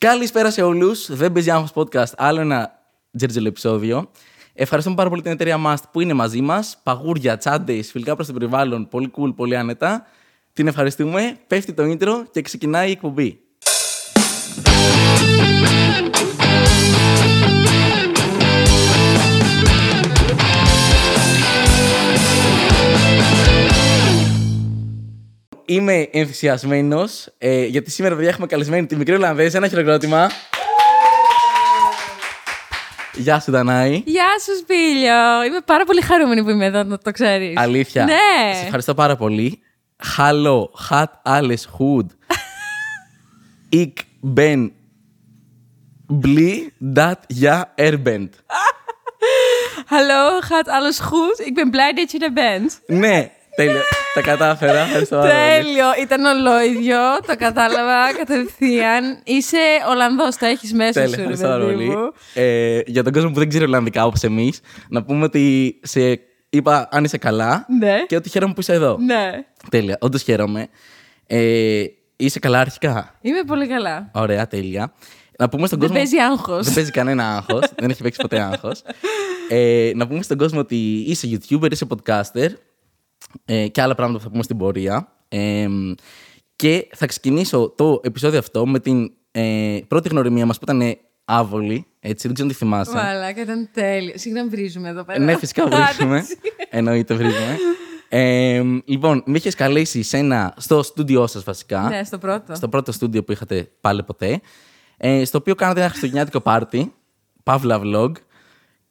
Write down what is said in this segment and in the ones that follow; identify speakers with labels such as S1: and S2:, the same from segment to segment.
S1: Καλησπέρα σε όλους. Δεν παίζει άγχος podcast. Άλλο ένα τζέρτζελο επεισόδιο. Ευχαριστούμε πάρα πολύ την εταιρεία Mast που είναι μαζί μας. Παγούρια, τσάντες, φιλικά προς το περιβάλλον. Πολύ cool, πολύ άνετα. Την ευχαριστούμε. Πέφτει το intro και ξεκινάει η εκπομπή. Είμαι ενθουσιασμένος ε, γιατί σήμερα παιδιά έχουμε καλεσμένη τη μικρή Ολλανδέζα. Ένα χειροκρότημα. Γεια σου, Δανάη.
S2: Γεια σου, Σπίλιο. Είμαι πάρα πολύ χαρούμενη που είμαι εδώ, να το ξέρεις.
S1: Αλήθεια.
S2: Ναι.
S1: Σε ευχαριστώ πάρα πολύ. Hallo, hat alles goed. Ik ben blij dat je er bent.
S2: Hallo, gaat alles goed? Ik ben blij dat je er bent.
S1: ναι, τέλεια. Τα κατάφερα. Ευχαριστώ πάρα πολύ.
S2: Τέλειο. Ήταν ολόιδιο. το κατάλαβα κατευθείαν. Είσαι Ολλανδός, το έχεις μέσα
S1: Τέλεια,
S2: σου, ρε
S1: ευχαριστώ πάρα
S2: παιδί
S1: πολύ.
S2: μου.
S1: Ε, για τον κόσμο που δεν ξέρει Ολλανδικά όπως εμείς, να πούμε ότι σε είπα αν είσαι καλά
S2: Ναι.
S1: και ότι χαίρομαι που είσαι εδώ.
S2: Ναι.
S1: Τέλεια, όντως χαίρομαι. Ε, είσαι καλά αρχικά;
S2: Είμαι πολύ καλά.
S1: Ωραία, τέλεια. Να πούμε στον
S2: Δεν
S1: κόσμο.
S2: παίζει άγχος.
S1: Δεν παίζει κανένα άγχος. δεν έχει παίξει ποτέ άγχος. Ε, να πούμε στον κόσμο ότι είσαι YouTuber, είσαι podcaster ε, και άλλα πράγματα που θα πούμε στην πορεία. Ε, και θα ξεκινήσω το επεισόδιο αυτό με την ε, πρώτη γνωριμία μας που ήταν ε, άβολη. Έτσι, δεν ξέρω αν τη θυμάσαι.
S2: Μαλάκα, ήταν τέλειο. Συγγνώμη, βρίζουμε εδώ πέρα.
S1: Ναι, φυσικά βρίσκουμε. Εννοείται βρίσκουμε. Ε, λοιπόν, με είχες καλέσει σε ένα, στο στούντιό σας βασικά.
S2: Ναι, στο πρώτο.
S1: Στο πρώτο στούντιο που είχατε πάλι ποτέ. Ε, στο οποίο κάνατε ένα χριστουγεννιάτικο πάρτι. Παύλα vlog.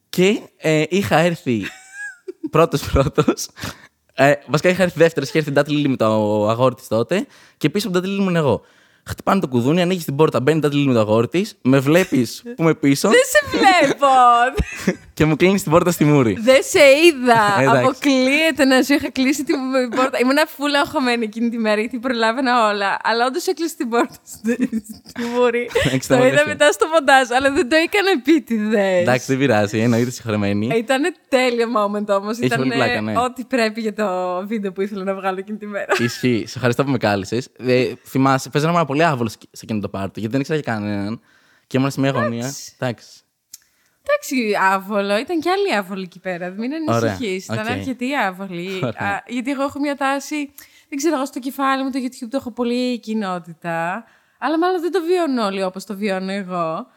S1: Και ε, είχα έρθει πρώτος πρώτος. Ε, βασικά είχα έρθει δεύτερος. Είχε έρθει η Ντάτη Λίλη με το αγόρι της τότε. Και πίσω από την Ντάτη Λίλη ήμουν εγώ. Χτυπάνε το κουδούνι, ανοίγεις την πόρτα, μπαίνει η Ντάτη Λίλη με το αγόρι της. Με βλέπεις που είμαι πίσω
S2: Δεν σε βλέπω.
S1: και μου κλείνεις την πόρτα στη μούρη.
S2: Δεν σε είδα.
S1: Εντάξει.
S2: Αποκλείεται να σου είχα κλείσει την πόρτα. Ήμουν φούλα αγχωμένη εκείνη τη μέρα γιατί προλάβαινα όλα. Αλλά όντως έκλεισε την πόρτα στη στη μούρη.
S1: Εντάξει,
S2: το
S1: τα
S2: είδα
S1: μαγαζιά.
S2: μετά στο μοντάζ, αλλά δεν το έκανα επίτηδες.
S1: Εντάξει, δεν πειράζει, εννοείται συγχωρεμένη.
S2: Ήταν τέλειο moment όμως.
S1: Έχει
S2: Ήταν
S1: πολύ πλάκα, ναι.
S2: ό,τι πρέπει για το βίντεο που ήθελα να βγάλω εκείνη τη μέρα.
S1: Ισχύει. Σε ευχαριστώ που με κάλεσες. Ε, θυμάσαι, παίζαμε ένα πολύ άβολο σε εκείνο το πάρτι, γιατί δεν ήξερα για κανέναν. Και ήμουν σε μια γωνία. Εντάξει.
S2: Εντάξει, άβολο. Ήταν και άλλοι άβολοι εκεί πέρα. Μην
S1: Ωραία.
S2: ανησυχείς. Ήταν
S1: Οκ.
S2: αρκετοί άβολοι.
S1: Ωραία.
S2: Α, γιατί εγώ έχω μια τάση. Δεν ξέρω, εγώ στο κεφάλι μου το YouTube το έχω πολύ κοινότητα. Αλλά μάλλον δεν το βιώνουν όλοι όπως το βιώνω εγώ.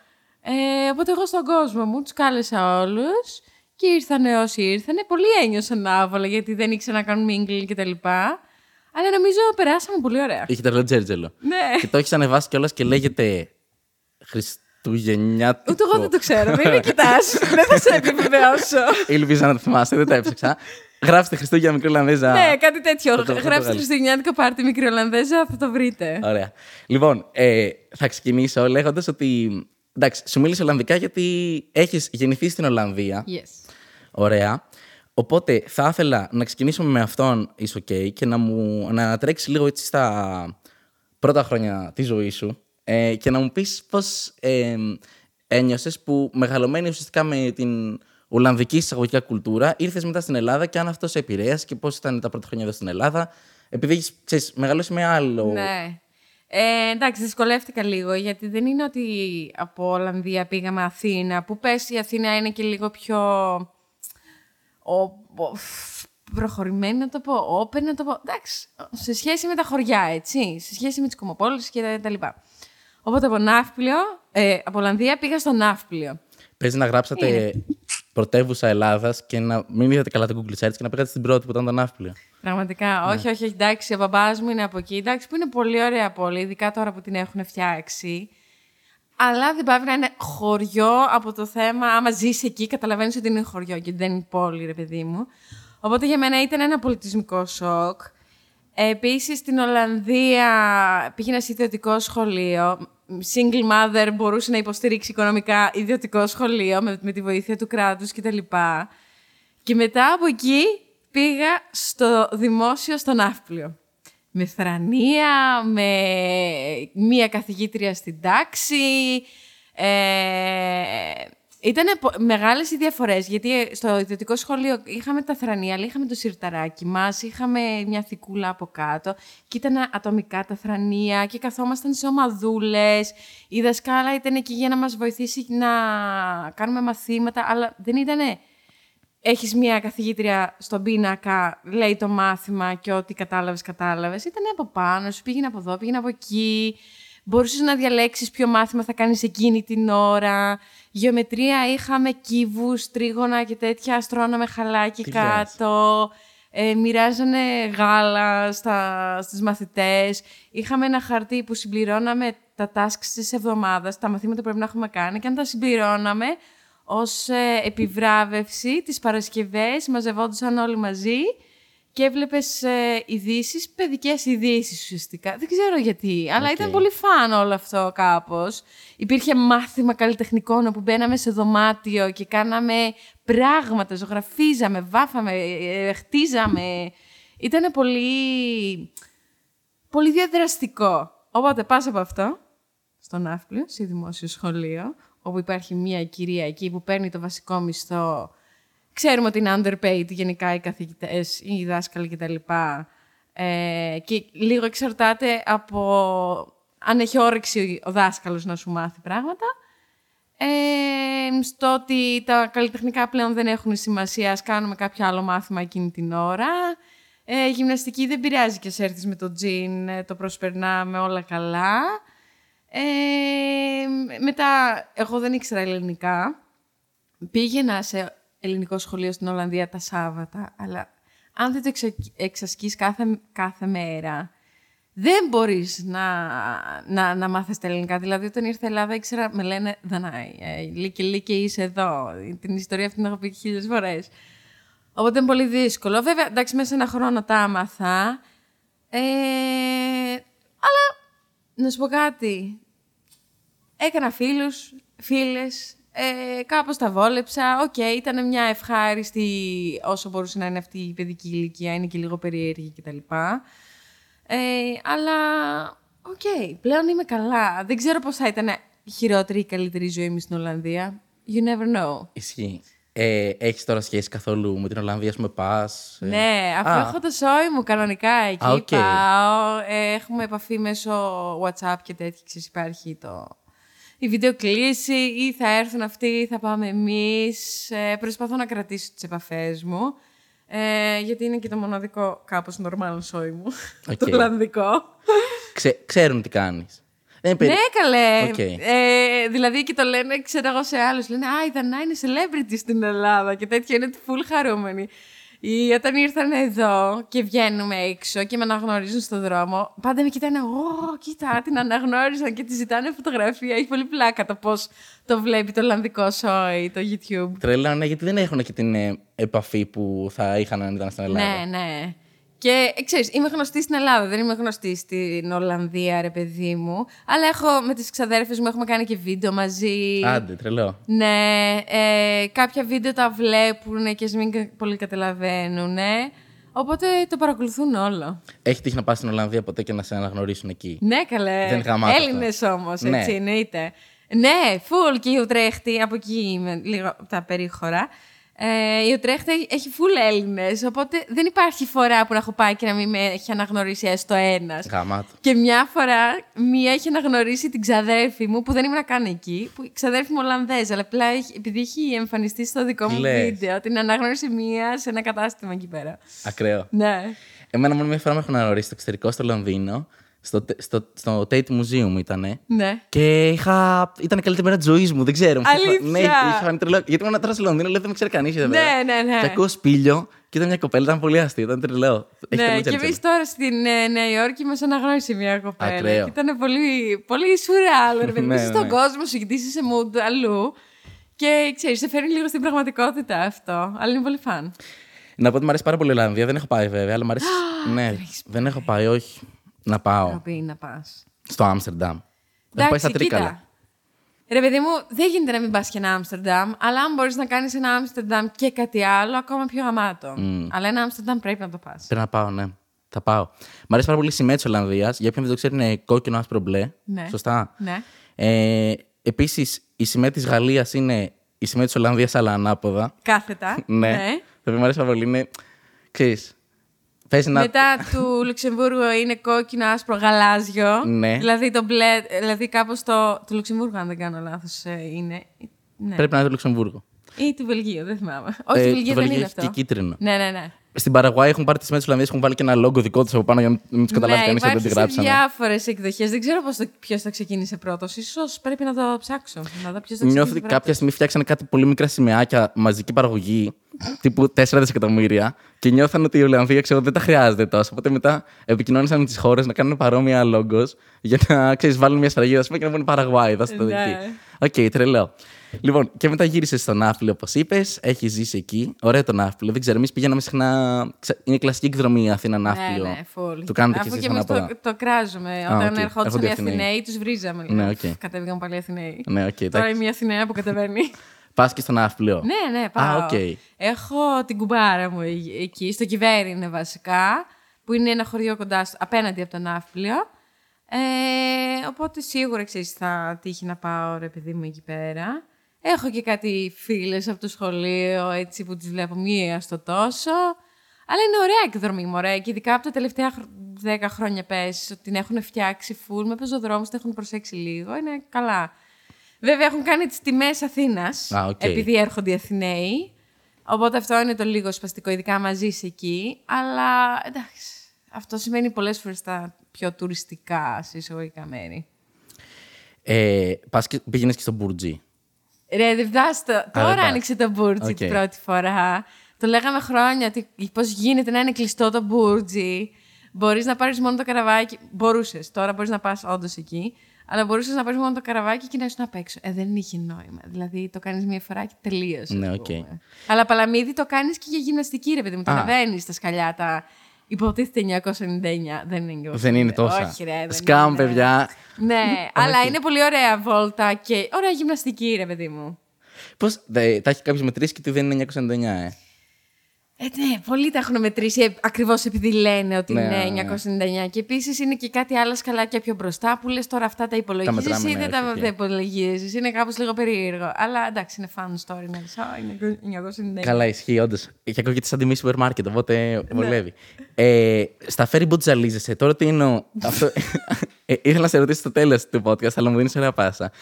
S2: Ε, οπότε εγώ στον κόσμο μου τους κάλεσα όλους και ήρθαν όσοι ήρθαν. Πολλοί ένιωσαν άβολα γιατί δεν ήξεραν να κάνουν mingling κτλ. Αλλά νομίζω περάσαμε πολύ ωραία.
S1: Είχε τρελό τζέρτζελο.
S2: Ναι.
S1: Και το έχεις ανεβάσει κιόλας και λέγεται Χριστουγεννιάτικο.
S2: Ούτε εγώ δεν το ξέρω. Μην με κοιτάς. δεν θα σε επιβεβαιώσω.
S1: Ήλπιζα να το θυμάστε, δεν τα έψαξα. Γράψτε Χριστούγεννα μικρή Ολλανδέζα.
S2: Ναι, κάτι τέτοιο.
S1: Το- το- το
S2: Γράψτε
S1: βγάλεις.
S2: Χριστουγεννιάτικο πάρτι μικρή Ολλανδέζα, θα το βρείτε.
S1: Ωραία. Λοιπόν, ε, θα ξεκινήσω λέγοντας ότι. Εντάξει, σου μίλησε Ολλανδικά γιατί έχεις γεννηθεί στην Ολλανδία.
S2: Yes.
S1: Ωραία. Οπότε θα ήθελα να ξεκινήσουμε με αυτόν, είσαι OK, και να μου να τρέξει λίγο έτσι στα πρώτα χρόνια της ζωής σου ε, και να μου πεις πώς ε, ένιωσες που μεγαλωμένη ουσιαστικά με την Ολλανδική εισαγωγικά κουλτούρα ήρθες μετά στην Ελλάδα και αν αυτό σε επηρέασε και πώς ήταν τα πρώτα χρόνια εδώ στην Ελλάδα επειδή έχεις ξέρεις, μεγαλώσει με άλλο...
S2: Ναι. Ε, εντάξει, δυσκολεύτηκα λίγο γιατί δεν είναι ότι από Ολλανδία πήγαμε Αθήνα. Που πες η Αθήνα είναι και λίγο πιο. Ο, ο- φ- προχωρημένη να το πω, open να το πω. Εντάξει, σε σχέση με τα χωριά, έτσι. Σε σχέση με τις κομμοπόλεις και τα, τα λοιπά. Οπότε από Ναύπλιο, ε, από Ολλανδία πήγα στο Ναύπλιο.
S1: Παίζει να γράψατε πρωτεύουσα Ελλάδας και να μην είδατε καλά το Google Search και να πήγατε στην πρώτη που ήταν το Ναύπλιο.
S2: Πραγματικά. Όχι, όχι, όχι. Εντάξει, ο μπαμπάς μου είναι από εκεί. Εντάξει, που είναι πολύ ωραία πόλη, ειδικά τώρα που την έχουν φτιάξει. Αλλά δεν πάει να είναι χωριό από το θέμα. Άμα ζήσει εκεί, καταλαβαίνεις ότι είναι χωριό και δεν είναι πόλη, ρε παιδί μου. Οπότε για μένα ήταν ένα πολιτισμικό σοκ. Επίσης στην Ολλανδία πήγαινα σε ιδιωτικός σχολείο. Single mother μπορούσε να υποστηρίξει οικονομικά ιδιωτικό σχολείο με, με τη βοήθεια του κράτους κτλ. Και μετά από εκεί πήγα στο δημόσιο στο Ναύπλιο. Με θρανία, με μία καθηγήτρια στην τάξη. Ε, Ήταν μεγάλες οι διαφορές. Γιατί στο ιδιωτικό σχολείο είχαμε τα θρανία, αλλά είχαμε το σιρταράκι μας, είχαμε μια θικούλα από κάτω και ήταν ατομικά τα θρανία και καθόμασταν σε ομαδούλες. Η δασκάλα ήταν εκεί για να μας βοηθήσει να κάνουμε μαθήματα, αλλά δεν ήτανε έχεις μια καθηγήτρια στον πίνακα, λέει το μάθημα και ό,τι κατάλαβες, κατάλαβες. Ήταν από πάνω, σου πήγαινε από εδώ, πήγαινε από εκεί. Μπορούσες να διαλέξεις ποιο μάθημα θα κάνεις εκείνη την ώρα. Γεωμετρία είχαμε κύβους, τρίγωνα και τέτοια, αστρώναμε χαλάκι
S1: Τι
S2: κάτω. Ε, μοιράζανε γάλα στα, στις μαθητές. Είχαμε ένα χαρτί που συμπληρώναμε τα tasks της εβδομάδας, τα μαθήματα που πρέπει να έχουμε κάνει και αν τα συμπληρώναμε, ως ε, επιβράβευση τις Παρασκευές μαζευόντουσαν όλοι μαζί και έβλεπες ε, ειδήσεις, παιδικές ειδήσεις ουσιαστικά. Δεν ξέρω γιατί, αλλά
S1: Οκ.
S2: ήταν πολύ fun όλο αυτό κάπως. Υπήρχε μάθημα καλλιτεχνικών όπου μπαίναμε σε δωμάτιο και κάναμε πράγματα, ζωγραφίζαμε, βάφαμε, ε, ε, χτίζαμε. Ήταν πολύ, πολύ διαδραστικό. Οπότε πας από αυτό στον Ναύπλιο, σε δημόσιο σχολείο, όπου υπάρχει μια κυρία εκεί που παίρνει το βασικό μισθό. Ξέρουμε ότι είναι underpaid γενικά οι καθηγητές ή οι δάσκαλοι κτλ. Ε, και λίγο εξαρτάται από αν έχει όρεξη ο δάσκαλος να σου μάθει πράγματα. Ε, στο ότι τα καλλιτεχνικά πλέον δεν έχουν σημασία, ας κάνουμε κάποιο άλλο μάθημα εκείνη την ώρα. Ε, γυμναστική δεν πειράζει και σε έρθεις με το τζιν, ε, το προσπερνάμε όλα καλά. Ε, μετά, εγώ δεν ήξερα ελληνικά. Πήγαινα σε ελληνικό σχολείο στην Ολλανδία τα Σάββατα, αλλά αν δεν το εξα- εξασκείς κάθε, κάθε μέρα, δεν μπορείς να, να, να μάθεις τα ελληνικά. Δηλαδή, όταν ήρθα Ελλάδα, ήξερα, με λένε Δανάη, ε, λύκε, λύκε, είσαι εδώ. Την ιστορία αυτή την έχω πει χίλιες φορές. Οπότε είναι πολύ δύσκολο. Βέβαια, εντάξει, μέσα σε ένα χρόνο τα έμαθα. Ε, αλλά, να σου πω κάτι. Έκανα φίλους, φίλες, ε, κάπως τα βόλεψα. Οκ, ήταν μια ευχάριστη, όσο μπορούσε να είναι αυτή η παιδική ηλικία, είναι και λίγο περίεργη κτλ. Ε, αλλά, οκ, πλέον είμαι καλά. Δεν ξέρω πώς θα ήταν χειρότερη ή καλύτερη η ζωή μου στην Ολλανδία. You never know.
S1: Ισχύει. Ε, Έχεις τώρα σχέση καθόλου με την Ολλανδία, ας πούμε, πας.
S2: Ναι, αφού έχω το σόι μου κανονικά εκεί
S1: Α, οκ.
S2: πάω. Ε, έχουμε επαφή μέσω WhatsApp και τέτοια. Ξέρεις, υπάρχει το... η βιντεοκλήση ή θα έρθουν αυτοί ή θα πάμε εμείς. Ε, προσπαθώ να κρατήσω τις επαφές μου. Ε, γιατί είναι και το μοναδικό κάπως normal σόι μου.
S1: ΟΚ.
S2: το Ολλανδικό.
S1: ξέρουν τι κάνεις. Δεν είναι περί-
S2: ναι, καλέ.
S1: ΟΚ.
S2: Ε, δηλαδή και το λένε, ξέρω εγώ σε άλλους, λένε «Α, η Δανάη είναι celebrity στην Ελλάδα» και τέτοια είναι full χαρούμενοι. Ή όταν ήρθαν εδώ και βγαίνουμε έξω και με αναγνωρίζουν στον δρόμο, πάντα με κοιτάνε, «Ω, κοίτα, την αναγνώρισαν και τη ζητάνε φωτογραφία». Έχει πολύ πλάκα το πώς το βλέπει το Ολλανδικό σόι, το YouTube.
S1: Τρελά, ναι, γιατί δεν έχουν και την ε, επαφή που θα είχαν αν ήταν στην Ελλάδα.
S2: Ναι, ναι. Και ε, ξέρεις, είμαι γνωστή στην Ελλάδα, δεν είμαι γνωστή στην Ολλανδία, ρε παιδί μου. Αλλά έχω με τις ξαδέρφες μου έχουμε κάνει και βίντεο μαζί.
S1: Άντε, τρελό.
S2: Ναι, ε, κάποια βίντεο τα βλέπουν και ας μην κα- πολύ καταλαβαίνουν. Οπότε το παρακολουθούν όλο.
S1: Έχει τύχει να πας στην Ολλανδία ποτέ και να σε αναγνωρίσουν εκεί.
S2: Ναι, καλέ.
S1: Δεν γαμάται αυτό.
S2: Έλληνες όμως,
S1: Ναι.
S2: έτσι εννοείται. Ναι, full και η Ουτρέχτη, από εκεί είμαι λίγο από τα περίχωρα. Ε, η Ουτρέχτη έχει full Έλληνες, οπότε δεν υπάρχει φορά που να έχω πάει και να μην με έχει αναγνωρίσει έστω ένας.
S1: Γαμάτο.
S2: Και μια φορά μία έχει αναγνωρίσει την ξαδέρφη μου που δεν ήμουν καν εκεί. Που η ξαδέρφη μου Ολλανδέζα, αλλά απλά έχει- επειδή έχει εμφανιστεί στο δικό
S1: Τι
S2: μου
S1: λες;
S2: βίντεο, την αναγνώρισε μία σε ένα κατάστημα εκεί πέρα.
S1: Ακραίο.
S2: Ναι.
S1: Εμένα μόνο μια φορά με έχουν αναγνωρίσει στο εξωτερικό, στο Λονδίνο. Στο, στο, στο Tate Museum ήτανε.
S2: Ναι.
S1: Και είχα... ήταν η καλύτερη μέρα της ζωής μου, δεν ξέρω.
S2: Αλήθεια;
S1: Ναι, είχα φανεί τρελό. Γιατί ήμουν τώρα στο Λονδίνο, λέω δεν με ξέρει κανείς.
S2: Ναι, ναι, ναι.
S1: Και ακούω σπήλιο και ήταν μια κοπέλα, ήταν πολύ αστείο, ήταν τρελό. Έχει
S2: ναι,
S1: τρελό
S2: και
S1: τσέλτσελ.
S2: εμείς τώρα στην ε, Νέα Υόρκη μας αναγνώρισε μια κοπέλα.
S1: Ακραίο.
S2: Και ήταν πολύ, πολύ σουρεάλ, ρε παιδί.
S1: Ναι,
S2: Είσαι στον
S1: ναι.
S2: κόσμο σου, γιατί είσαι σε mood αλλού. Και ξέρεις, σε φέρνει λίγο στην πραγματικότητα αυτό. Αλλά είναι πολύ φαν.
S1: Να πω ότι μου αρέσει πάρα πολύ η Ολλανδία. Δεν έχω πάει βέβαια, αλλά μου αρέσει. ναι, δεν έχω πάει, όχι. Να πάω
S2: Πρέπει να πας.
S1: στο Άμστερνταμ. Έχω πάει στα Τρίκαλα.
S2: Ρε παιδί μου, δεν γίνεται να μην πας και ένα Άμστερνταμ, αλλά αν μπορείς να κάνεις ένα Άμστερνταμ και κάτι άλλο, ακόμα πιο γαμάτο. Αλλά ένα Άμστερνταμ πρέπει να το πας.
S1: Πρέπει να πάω, ναι. Θα πάω. Μ' αρέσει πάρα πολύ η σημαία της Ολλανδίας. Για όποιον δεν το ξέρει, είναι κόκκινο, άσπρο, μπλε.
S2: Ναι.
S1: Σωστά.
S2: Ναι.
S1: Ε, Επίσης, η σημαία της Γαλλίας είναι η σημαία της Ολλανδίας, αλλά ανάποδα.
S2: Κάθετα.
S1: ναι. Το οποίο μου αρέσει πάρα πολύ είναι. Ξέρεις, πες να...
S2: Μετά του Λουξεμβούργου είναι κόκκινο, άσπρο, γαλάζιο.
S1: Ναι.
S2: Δηλαδή, το μπλε, δηλαδή κάπως το, το Λουξεμβούργο, αν δεν κάνω λάθος, ε, είναι. Ναι.
S1: Πρέπει να είναι το Λουξεμβούργο.
S2: Ή του Βελγίου, δεν θυμάμαι. Όχι,
S1: Ε,
S2: του Βελγίου
S1: το
S2: δεν
S1: Βέλγιο
S2: είναι
S1: έχει
S2: αυτό.
S1: και κίτρινο.
S2: Ναι, ναι, ναι.
S1: Στην Παραγουάη έχουν πάρει τη σημαία της Ολλανδίας, έχουν βάλει και ένα λόγο δικό τους από πάνω για να μην τους καταλάβει
S2: ναι,
S1: κανείς ότι δεν
S2: υπάρχει
S1: τη
S2: σε
S1: γράψανε.
S2: διάφορες εκδοχές. Δεν ξέρω πώς το, ποιος το ξεκίνησε πρώτος. σω πρέπει να το ψάξω. Να δω ποιος το
S1: Νιώθω
S2: ξεκίνησε
S1: ότι
S2: πρώτος.
S1: κάποια στιγμή φτιάξανε κάτι πολύ μικρά σημαιάκια μαζική παραγωγή, τύπου 4 δισεκατομμύρια, και νιώθαν ότι η Ολλανδία ξέρω, δεν τα χρειάζεται τόσο. Οπότε μετά επικοινώνησαν με τις χώρες να κάνουν παρόμοια λόγος για να ξέρεις, βάλουν μια σφραγίδα ας πούμε, και να πούνε Παραγουάη. Δώστε το
S2: Ναι.
S1: εκεί. ΟΚ, τρελό. Λοιπόν, και μετά γύρισες στο Ναύπλιο, όπως είπες. Έχεις ζήσει εκεί. Ωραίο το Ναύπλιο. Δεν ξέρω, εμείς πηγαίναμε συχνά. ξε- Είναι κλασική εκδρομή Αθήνα-Ναύπλιο.
S2: Ναι, ναι, full.
S1: Το κάνετε κι
S2: Αφού
S1: εσείς
S2: και εμείς
S1: ανάποδα.
S2: το, το κράζουμε.
S1: Α,
S2: Όταν
S1: ΟΚ.
S2: ερχόντουσαν
S1: Έρχονται
S2: οι
S1: οι Αθηναίοι.
S2: Αθηναίοι, τους βρίζαμε.
S1: Ναι,
S2: Ναι,
S1: ΟΚ.
S2: Κατέβηκαν πάλι οι Αθηναίοι.
S1: Ναι, ΟΚ,
S2: Τώρα
S1: εντάξει.
S2: είμαι η Αθηναία που κατεβαίνει.
S1: Πας και στο Ναύπλιο.
S2: ναι, ναι, πάω.
S1: ΟΚ.
S2: Έχω την κουμπάρα μου ε- εκεί, στο Κιβέρι είναι βασικά, που είναι ένα χωριό κοντά, στο- απέναντι από τον Ναύπλιο. Ε, οπότε σίγουρα ξέρεις θα τύχει να πάω ρε παιδί μου εκεί πέρα. Έχω και κάτι φίλες από το σχολείο, έτσι που τις βλέπω μία στο τόσο. Αλλά είναι ωραία εκδρομή, μωρέ. Και ειδικά από τα τελευταία χρο- δέκα χρόνια πες ότι την έχουν φτιάξει full με πεζοδρόμους, την έχουν προσέξει λίγο. Είναι καλά. Βέβαια έχουν κάνει τις τιμές Αθήνας,
S1: Α, ΟΚ.
S2: επειδή έρχονται οι Αθηναίοι. Οπότε αυτό είναι το λίγο σπαστικό, ειδικά άμα ζεις εκεί. Αλλά εντάξει, αυτό σημαίνει πολλές φορές τα πιο τουριστικά σε εισαγωγικά μέρη.
S1: Ε, πας και πήγαινες και στο Μπουρτζί.
S2: Ρε, δεν φτάσει το.
S1: δεν
S2: Τώρα
S1: πας.
S2: άνοιξε το Μπούρτζι
S1: ΟΚ.
S2: την πρώτη φορά. Το λέγαμε χρόνια ότι πώς γίνεται να είναι κλειστό το Μπούρτζι. Μπορείς να πάρεις μόνο το καραβάκι. Μπορούσες. Τώρα μπορείς να πας όντως εκεί. Αλλά μπορούσες να πάρεις μόνο το καραβάκι και να ήσουν απ' έξω. Ε, δεν είχε νόημα. Δηλαδή το κάνεις μία φορά και τελείωσε.
S1: Ναι,
S2: ας
S1: ΟΚ.
S2: πούμε. Αλλά Παλαμήδι το κάνεις και για γυμναστική, ρε παιδί μου. Το
S1: Α.
S2: αναβαίνει στα σκαλιά τα. Υποτίθεται 999. Δεν είναι 999.
S1: Δεν είναι τόσα.
S2: Όχι, ρε, δεν
S1: Scam,
S2: είναι.
S1: παιδιά.
S2: Ναι, αλλά είναι πολύ ωραία βόλτα και ωραία γυμναστική, ρε παιδί μου.
S1: Πώς. Τα έχει κάποιος μετρήσει και ότι δεν είναι 999, ε;
S2: Ε, ναι, πολλοί τα έχουν μετρήσει ακριβώς επειδή λένε ότι
S1: Ναι,
S2: είναι
S1: ναι.
S2: 999. Και επίσης είναι και κάτι άλλα σκαλάκια πιο μπροστά που λες τώρα αυτά τα υπολογίζεις
S1: μετράμε,
S2: ή
S1: ναι,
S2: δεν τα
S1: όχι, όχι.
S2: δεν υπολογίζεις. Είναι κάπως λίγο περίεργο. Αλλά εντάξει, είναι fun story να λες, «Α, είναι 999.
S1: Καλά, ισχύει, όντως. Και ακούγεται σαν τιμή σούπερ μάρκετ,
S2: Ναι.
S1: οπότε βολεύει. Ε, στα ferry boat ζαλίζεσαι. Τώρα τι εννοώ. Αυτό... ε, ήθελα να σε ρωτήσω στο τέλος του podcast, αλλά μου δίνεις ωραία πάσα.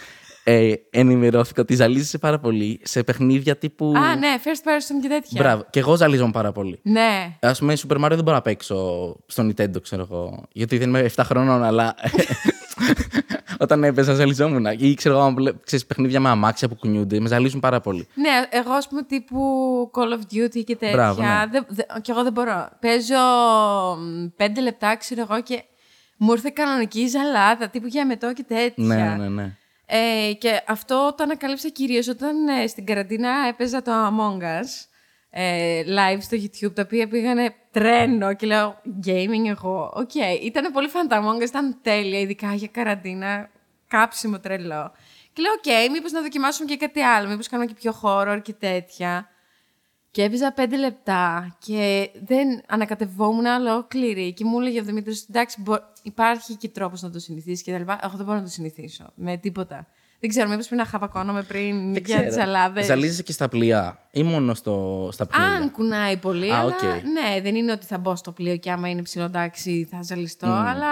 S1: Ε, ενημερώθηκα ότι ζαλίζεσαι πάρα πολύ σε παιχνίδια τύπου.
S2: Α, ναι, first person και τέτοια.
S1: Μπράβο. Και εγώ ζαλίζομαι πάρα πολύ.
S2: Ναι.
S1: Α πούμε, Super Mario δεν μπορώ να παίξω στο Nintendo, ξέρω εγώ. Γιατί δεν είμαι 7 χρονών, αλλά. Όταν έπαιζα, ζαλιζόμουν. Ή ξέρω εγώ, αν βλέ- ξέρεις, παιχνίδια με αμάξια που κουνιούνται, με ζαλίζουν πάρα πολύ.
S2: Ναι, εγώ ας πούμε τύπου Call of Duty και τέτοια.
S1: Μπράβο, ναι.
S2: δεν- δεν- κι εγώ δεν μπορώ. Παίζω μ, πέντε λεπτά, ξέρω εγώ, και μου ήρθε κανονική ζαλάδα, τύπου για μετό και τέτοια.
S1: Ναι, ναι, ναι.
S2: Ε, και αυτό το ανακαλύψα κυρίως όταν ε, στην καραντίνα έπαιζα το Among Us ε, live στο YouTube, τα οποία πήγανε τρένο και λέω gaming εγώ. ΟΚ, ήταν πολύ fun τα Among Us, ήταν τέλεια, ειδικά για καραντίνα, κάψιμο τρελό. Και λέω, ΟΚ, μήπως να δοκιμάσουμε και κάτι άλλο, μήπως κάνουμε και πιο horror και τέτοια. Και έπαιζα πέντε λεπτά και δεν ανακατευόμουν ολόκληρη. Και μου έλεγε ο Δημήτρης, εντάξει, μπο- υπάρχει και τρόπος να το συνηθίσεις και τα λοιπά. Εγώ δεν μπορώ να το συνηθίσω με τίποτα. Δεν ξέρω, μήπως πρέπει να χαπακώνομαι πριν
S1: Δεν
S2: για τις
S1: ξέρω.
S2: αλάδες.
S1: Ζαλίζεσαι και στα πλοία ή μόνο στο, στα πλοία;
S2: Αν κουνάει πολύ,
S1: Α,
S2: αλλά
S1: ΟΚ.
S2: ναι, δεν είναι ότι θα μπω στο πλοίο και άμα είναι ψηλό εντάξει θα ζαλιστώ, αλλά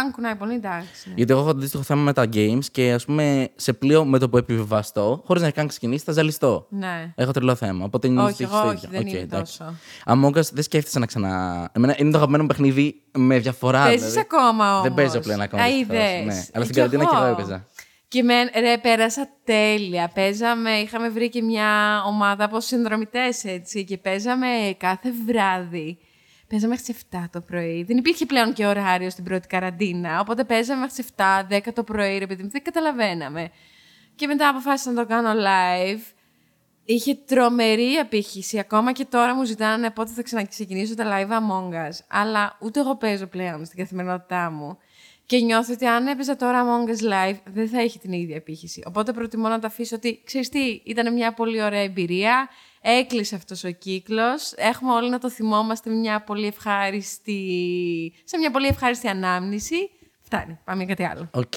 S2: αν κουνάει πολύ εντάξει. ναι.
S1: Γιατί εγώ έχω το αντίστοιχο θέμα με τα games και ας πούμε σε πλοίο με το που επιβιβαστώ, χωρίς να έχει καν ξεκινήσει, θα ζαλιστώ.
S2: Ναι.
S1: Έχω τρελό θέμα. Οπότε νιώθω
S2: Όχι,
S1: ότι
S2: εγώ
S1: έχεις
S2: όχι,
S1: το ίδιο.
S2: δεν
S1: ΟΚ,
S2: είναι
S1: εντάξει.
S2: τόσο.
S1: Among Us δεν σκέφτεσαι να ξανα. Εμένα είναι το αγαπημένο μου παιχνίδι με διαφορά.
S2: Παίζει
S1: δηλαδή.
S2: ακόμα όμως.
S1: Δεν παίζω πλέον ακόμα. δυστυχώς, Ναι. Αλλά στην καραντίνα και εγώ έπαιζα.
S2: Και με, ρε, πέρασα τέλεια. Παίζαμε, είχαμε βρει και μια ομάδα από συνδρομητές έτσι και παίζαμε κάθε βράδυ. Παίζαμε μέχρι τις 7 το πρωί. Δεν υπήρχε πλέον και ωράριο στην πρώτη καραντίνα. Οπότε παίζαμε μέχρι τις 7, 10 το πρωί, ρε παιδί μου. Δεν καταλαβαίναμε. Και μετά αποφάσισα να το κάνω live. Είχε τρομερή απήχηση. Ακόμα και τώρα μου ζητάνε πότε θα ξαναξεκινήσω τα live Among Us. Αλλά ούτε εγώ παίζω πλέον στην καθημερινότητά μου. Και νιώθω ότι αν έπαιζα τώρα Among Us live, δεν θα έχει την ίδια απήχηση. Οπότε προτιμώ να το αφήσω ότι, ξέρεις τι, ήταν μια πολύ ωραία εμπειρία. Έκλεισε αυτός ο κύκλος. Έχουμε όλοι να το θυμόμαστε μια πολύ ευχάριστη... σε μια πολύ ευχάριστη ανάμνηση. Φτάνει. Πάμε για κάτι άλλο.
S1: ΟΚ.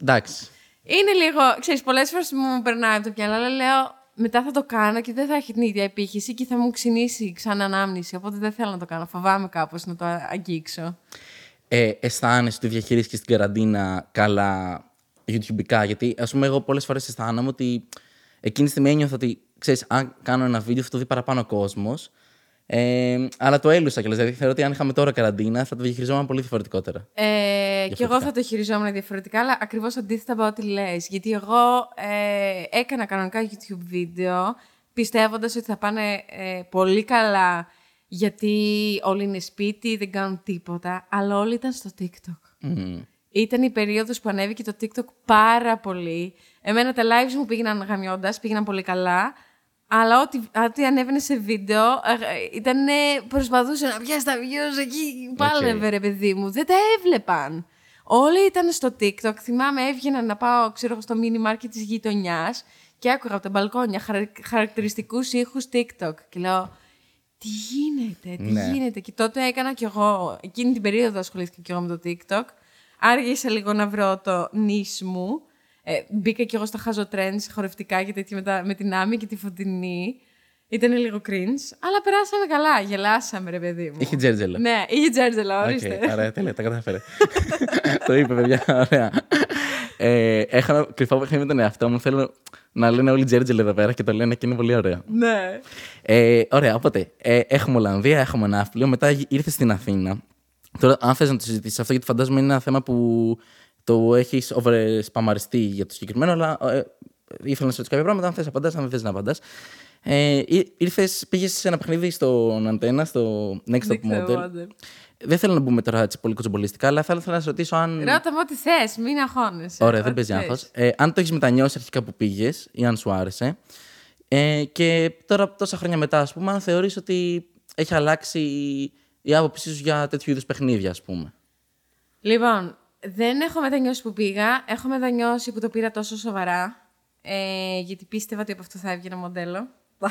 S1: Εντάξει.
S2: Είναι λίγο, ξέρεις, πολλές φορές μου περνάει από το μυαλό, αλλά λέω, μετά θα το κάνω και δεν θα έχει την ίδια απήχηση και θα μου ξινίσει ξανά ανάμνηση. Οπότε δεν θέλω να το κάνω. Φοβάμαι κάπως να το αγγίξω.
S1: Ε, αισθάνεσαι ότι διαχειρίστηκες την καραντίνα καλά YouTubeικά; Γιατί, ας πούμε, εγώ πολλές φορές αισθάνομαι ότι εκείνη τη στιγμή ένιωθα ότι ξέρεις, αν κάνω ένα βίντεο θα το δει παραπάνω κόσμος. Ε, αλλά το έλουσα κιόλας. Δηλαδή, θεωρώ ότι αν είχαμε τώρα καραντίνα θα το διαχειριζόμουν πολύ διαφορετικότερα.
S2: Ε, και εγώ θα το χειριζόμουν διαφορετικά, αλλά ακριβώς αντίθετα από ό,τι λες. Γιατί εγώ ε, έκανα κανονικά YouTube βίντεο πιστεύοντας ότι θα πάνε ε, πολύ καλά γιατί όλοι είναι σπίτι, δεν κάνουν τίποτα, αλλά όλοι ήταν στο TikTok.
S1: Mm.
S2: Ήταν η περίοδος που ανέβηκε το TikTok πάρα πολύ. Εμένα τα lives μου πήγαιναν γαμιώντας, πήγαιναν πολύ καλά, αλλά ό,τι, ό,τι ανέβαινε σε βίντεο, ήταν, προσπαθούσε να πιάσει τα views εκεί, πάλευε ρε παιδί μου. Δεν τα έβλεπαν. Όλοι ήταν στο TikTok. Θυμάμαι, έβγαινα να πάω, ξέρω, στο mini market της γειτονιάς και άκουγα από τα μπαλκόνια χαρακτηριστικούς ήχους TikTok. Και λέω, τι γίνεται, τι
S1: Ναι.
S2: γίνεται. Και τότε έκανα κι εγώ, εκείνη την περίοδο ασχολήθηκα κι εγώ με το TikTok. Άργησα λίγο να βρω το niche μου. Ε, μπήκα κι εγώ στα χαζο trends χορευτικά και τέτοια με, τα- με την Άμη και τη Φωτεινή. Ήταν λίγο cringe, αλλά περάσαμε καλά. Γελάσαμε, ρε παιδί μου.
S1: Είχε τζέρτζελα.
S2: Ναι, είχε τζέρτζελα, ορίστε.
S1: ΟΚ, Ωραία, τέλεια, τα κατάφερε. το είπε, παιδιά. Ωραία. Ε, έχω ένα κρυφό παιχνίδι με τον εαυτό μου. Θέλω να λένε όλοι τζέρτζελ εδώ πέρα και το λένε και είναι πολύ ωραίο.
S2: ναι.
S1: Ε, ωραία, οπότε ε, έχουμε Ολλανδία, έχουμε Ναύπλιο, μετά ήρθες στην Αθήνα. Τώρα, αν θες να το συζητήσεις αυτό, γιατί φαντάζομαι είναι ένα θέμα που το έχεις overspamaριστεί για το συγκεκριμένο, αλλά ε, ήθελα να σου ρωτήσω κάποια πράγματα. Αν θες, απαντάς, αν δεν θες να απαντάς. Ε, ήρθες, πήγες σε ένα παιχνίδι στον Αντένα, στο Next Top
S2: Next Top
S1: Model.
S2: Model.
S1: Δεν θέλω να μπούμε τώρα έτσι πολύ κοτσομπολιστικά, αλλά θα ήθελα να σε ρωτήσω αν.
S2: Ρώτα μου ό,τι θες, μην αγχώνεσαι.
S1: Ωραία, δεν
S2: Ό,τι
S1: παίζει
S2: θες.
S1: άγχο. Ε, αν το έχεις μετανιώσει αρχικά που πήγες ή αν σου άρεσε. Ε, και τώρα, τόσα χρόνια μετά, ας πούμε, αν θεωρείς ότι έχει αλλάξει η άποψή σου για τέτοιου είδους παιχνίδια, ας πούμε.
S2: Λοιπόν, δεν έχω μετανιώσει που πήγα. Έχω μετανιώσει που το πήρα τόσο σοβαρά. Ε, γιατί πίστευα ότι από αυτό θα έβγαινε μοντέλο.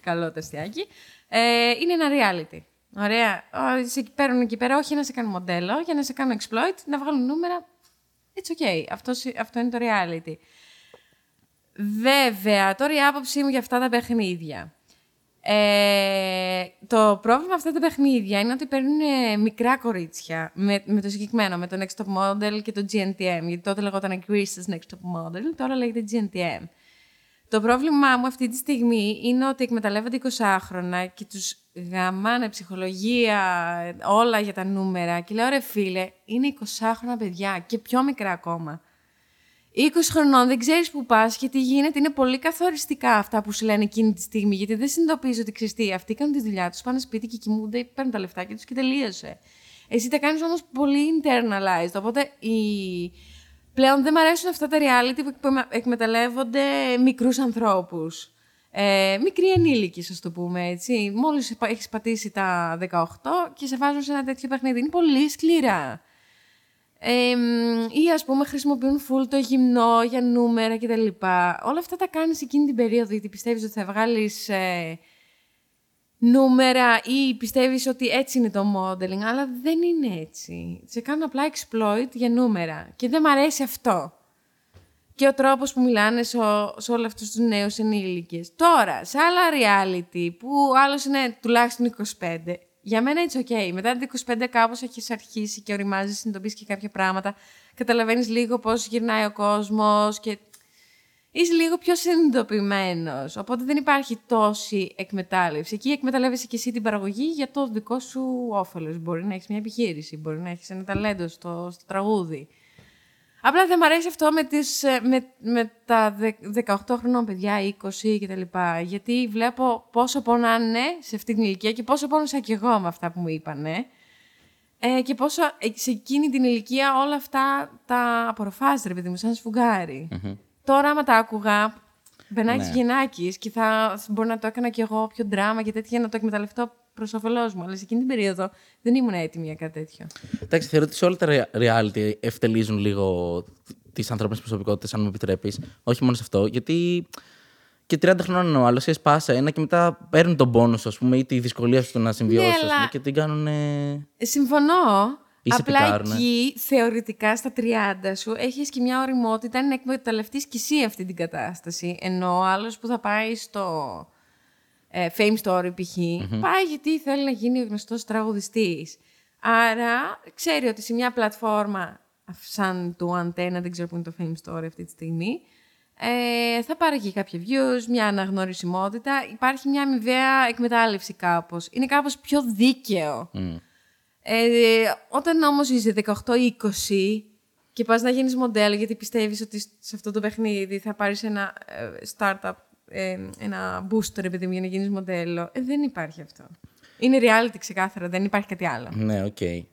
S2: Καλό το αστιάκι. Ε, είναι ένα reality. Ωραία. Ω, Σε παίρνουν εκεί πέρα, όχι να σε κάνουν μοντέλο, για να σε κάνουν exploit, να βγάλουν νούμερα. It's okay. Αυτό, αυτό είναι το reality. Βέβαια, τώρα η άποψή μου για αυτά τα παιχνίδια. Ε, το πρόβλημα με αυτά τα παιχνίδια είναι ότι παίρνουν ε, μικρά κορίτσια με, με το συγκεκριμένο, με το Next Top Model και το GNTM. Γιατί τότε λεγόταν Greece's Next Top Model, τώρα λέγεται GNTM. Το πρόβλημά μου αυτή τη στιγμή είναι ότι εκμεταλλεύονται 20χρονα και τους γαμάνε ψυχολογία, όλα για τα νούμερα. Και λέω, ρε φίλε, είναι 20χρονα παιδιά και πιο μικρά ακόμα. 20 χρονών δεν ξέρεις που πας και τι γίνεται. Είναι πολύ καθοριστικά αυτά που σου λένε εκείνη τη στιγμή. Γιατί δεν συνειδητοποιείς ότι ξυστή. Αυτοί κάνουν τη δουλειά τους, πάνε σπίτι και κοιμούνται, παίρνουν τα λεφτάκια τους και τελείωσε. Εσύ τα κάνεις όμως πολύ internalized. Οπότε η... πλέον δεν μου αρέσουν αυτά τα reality που εκμεταλλεύονται μικρούς ανθρώπους. Ε, μικροί ενήλικοι, α το πούμε έτσι. Μόλις έχεις πατήσει τα 18 και σε βάζουν σε ένα τέτοιο παιχνίδι. Είναι πολύ σκληρά. Ε, ή ας πούμε χρησιμοποιούν full το γυμνό για νούμερα κτλ. Όλα αυτά τα κάνεις εκείνη την περίοδο γιατί πιστεύεις ότι θα βγάλεις ε, νούμερα ή πιστεύεις ότι έτσι είναι το modeling, αλλά δεν είναι έτσι. Σε κάνουν απλά exploit για νούμερα και δεν μ' αρέσει αυτό. Και ο τρόπος που μιλάνε σε, σε όλους αυτούς τους νέους ενήλικες. Τώρα, σε άλλα reality που άλλος είναι τουλάχιστον 25, για μένα it's okay. Μετά τα 25 κάπως έχεις αρχίσει και οριμάζεις, συνειδητοποιείς και κάποια πράγματα. Καταλαβαίνεις λίγο πώς γυρνάει ο κόσμος και είσαι λίγο πιο συνειδητοποιημένος. Οπότε δεν υπάρχει τόση εκμετάλλευση. Εκεί εκμεταλλεύεσαι και εσύ την παραγωγή για το δικό σου όφελος. Μπορεί να έχεις μια επιχείρηση, μπορεί να έχεις ένα ταλέντο στο, στο τραγούδι. Απλά δεν μου αρέσει αυτό με, τις, με, με τα 18 χρονών παιδιά, 20 κτλ. Γιατί βλέπω πόσο πονάνε σε αυτή την ηλικία και πόσο πόνωσα κι εγώ με αυτά που μου είπανε. Ε, και πόσο σε εκείνη την ηλικία όλα αυτά τα απορροφάζει, ρε παιδί μου, σαν σφουγγάρι. Τώρα, άμα τα άκουγα, περνάει ναι. γεννάκης και θα μπορεί να το έκανα κι εγώ πιο δράμα και τέτοια για να το εκμεταλλευτώ προς όφελός μου. Αλλά σε εκείνη την περίοδο δεν ήμουν έτοιμη για κάτι τέτοιο.
S1: Εντάξει, θεωρώ ότι σε όλα τα reality ευτελίζουν λίγο τις ανθρώπινες προσωπικότητες, αν μου επιτρέπεις. Όχι μόνο σε αυτό. Γιατί και 30 χρόνων ο άλλος σπάσα ένα και μετά παίρνουν τον πόνο σου, ας πούμε, ή τη δυσκολία σου στο να συμβιώσεις
S2: Ναι, αλλά...
S1: και την κάνουν.
S2: Συμφωνώ.
S1: Ή σε
S2: Απλά
S1: πικάρουνε.
S2: εκεί, θεωρητικά, στα 30 σου, έχεις και μια οριμότητα να εκμεταλλευτείς κι εσύ αυτή την κατάσταση. Ενώ ο άλλος που θα πάει στο ε, Fame Story π.χ. πάει γιατί θέλει να γίνει γνωστός τραγουδιστής. Άρα ξέρει ότι σε μια πλατφόρμα σαν του Antenna, δεν ξέρω που είναι το Fame Story αυτή τη στιγμή, ε, θα πάρει και κάποια views, μια αναγνωρισιμότητα. Υπάρχει μια αμοιβαία εκμετάλλευση κάπως. Είναι κάπως πιο δίκαιο. Ε, όταν όμως είσαι 18-20 και πας να γίνεις μοντέλο γιατί πιστεύεις ότι σε αυτό το παιχνίδι θα πάρεις ένα ε, startup, ε, ένα booster επειδή για να γίνεις μοντέλο, ε, δεν υπάρχει αυτό. Είναι reality ξεκάθαρα, δεν υπάρχει κάτι άλλο.
S1: Ναι, ΟΚ. Ε,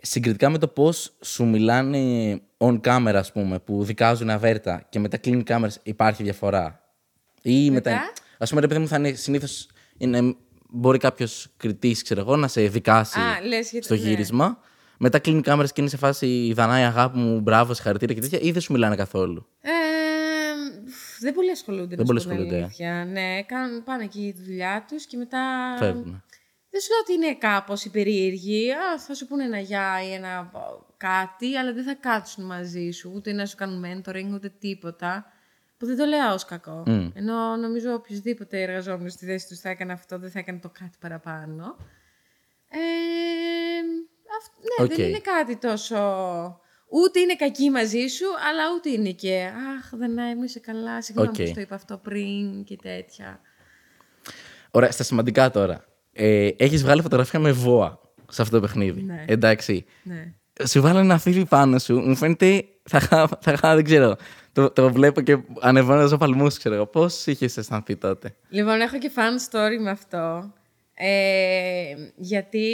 S1: συγκριτικά με το πώς σου μιλάνε on camera, ας πούμε, που δικάζουν αβέρτα και μετά κλείνει κάμερες, υπάρχει διαφορά; Ή μετά.
S2: Μετά;
S1: Ας πούμε, ρε παιδί μου, θα είναι συνήθως. Μπορεί κάποιος κριτής, ξέρω εγώ, να σε δικάσει
S2: Α, λες γιατί-
S1: στο
S2: ναι.
S1: γύρισμα. Μετά κλείνει κάμερες και είναι σε φάση Δανάη, αγάπη μου, μπράβο, συγχαρητήρια και τέτοια, ή δεν σου μιλάνε καθόλου;
S2: Ε, φ, δεν πολύ ασχολούνται.
S1: Δεν
S2: να
S1: πολύ
S2: σου πω την
S1: ασχολούνται.
S2: αλήθεια. Ναι, κάνουν, πάνε εκεί τη δουλειά τους και μετά...
S1: Φεύγουν.
S2: Δεν σου λέω ότι είναι κάπως υπερίεργοι. Α, θα σου πούνε ένα γεια ή ένα α, κάτι, αλλά δεν θα κάτσουν μαζί σου, ούτε να σου κάνουν mentoring, ούτε τίποτα. Που δεν το λέω ως κακό. Ενώ νομίζω οποιοδήποτε εργαζόμενος στη θέση τους θα έκανε αυτό, δεν θα έκανε το κάτι παραπάνω. Ε, αυ- ναι,
S1: ΟΚ.
S2: δεν είναι κάτι τόσο... Ούτε είναι κακοί μαζί σου, αλλά ούτε είναι και «Αχ, δεν μου είσαι καλά, συγγνώμη
S1: ΟΚ.
S2: που σου το είπα αυτό πριν» και τέτοια.
S1: Ωραία, στα σημαντικά τώρα. Ε, Έχεις βγάλει φωτογραφία με βόα σε αυτό το παιχνίδι.
S2: Ναι.
S1: Εντάξει.
S2: Ναι.
S1: Σου βάλω ένα φίδι πάνω σου, μου φαίνεται. Θα είχα, θα είχα- δεν ξέρω. Το, το βλέπω και ανεβαίνει ο παλμός μου, ξέρω εγώ. Πώς είχες αισθανθεί τότε;
S2: Λοιπόν, έχω και fun story με αυτό. Ε, γιατί,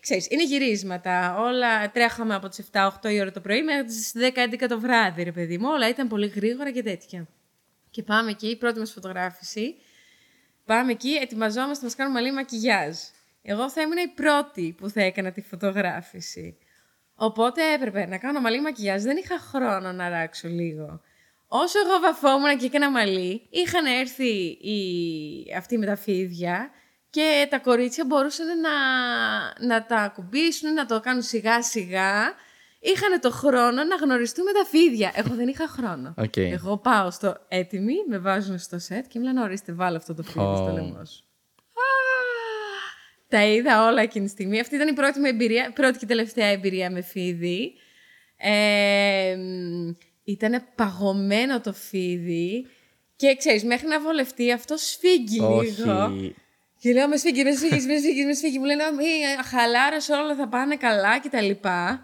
S2: ξέρεις, είναι γυρίσματα. Όλα τρέχαμε από τις 7-8 η ώρα το πρωί μέχρι τις 10-11 το βράδυ, ρε παιδί μου. Όλα ήταν πολύ γρήγορα και τέτοια. Και πάμε εκεί, η πρώτη μας φωτογράφηση. Πάμε εκεί, ετοιμαζόμαστε να μας κάνουμε μαλλί μακιγιάζ. Εγώ θα ήμουν η πρώτη που θα έκανα τη φωτογράφηση. Οπότε έπρεπε να κάνω μαλλί μακιγιάζ. Δεν είχα χρόνο να ράξω λίγο. Όσο εγώ βαφόμουν και έκανα μαλλί, είχαν έρθει οι... αυτοί με τα φίδια και τα κορίτσια μπορούσαν να, να τα ακουμπήσουν, να το κάνουν σιγά σιγά. Είχαν το χρόνο να γνωριστούν με τα φίδια. Εγώ δεν είχα χρόνο.
S1: Οκ.
S2: Εγώ πάω στο έτοιμο, με βάζουν στο σετ και μου λένε ορίστε βάλε αυτό το φίδι στο
S1: Ω.
S2: λαιμό σου. Τα είδα όλα εκείνη τη στιγμή. Αυτή ήταν η πρώτη, μου εμπειρία, πρώτη και τελευταία εμπειρία με φίδι. Ε, ήταν παγωμένο το φίδι και ξέρεις, μέχρι να βολευτεί αυτό σφίγγει λίγο.
S1: Όχι.
S2: Και λέω, με σφίγγει, με σφίγγει, με σφίγγει, με σφίγγει. Μου λένε, μη χαλάρωσε, όλα θα πάνε καλά και τα λοιπά.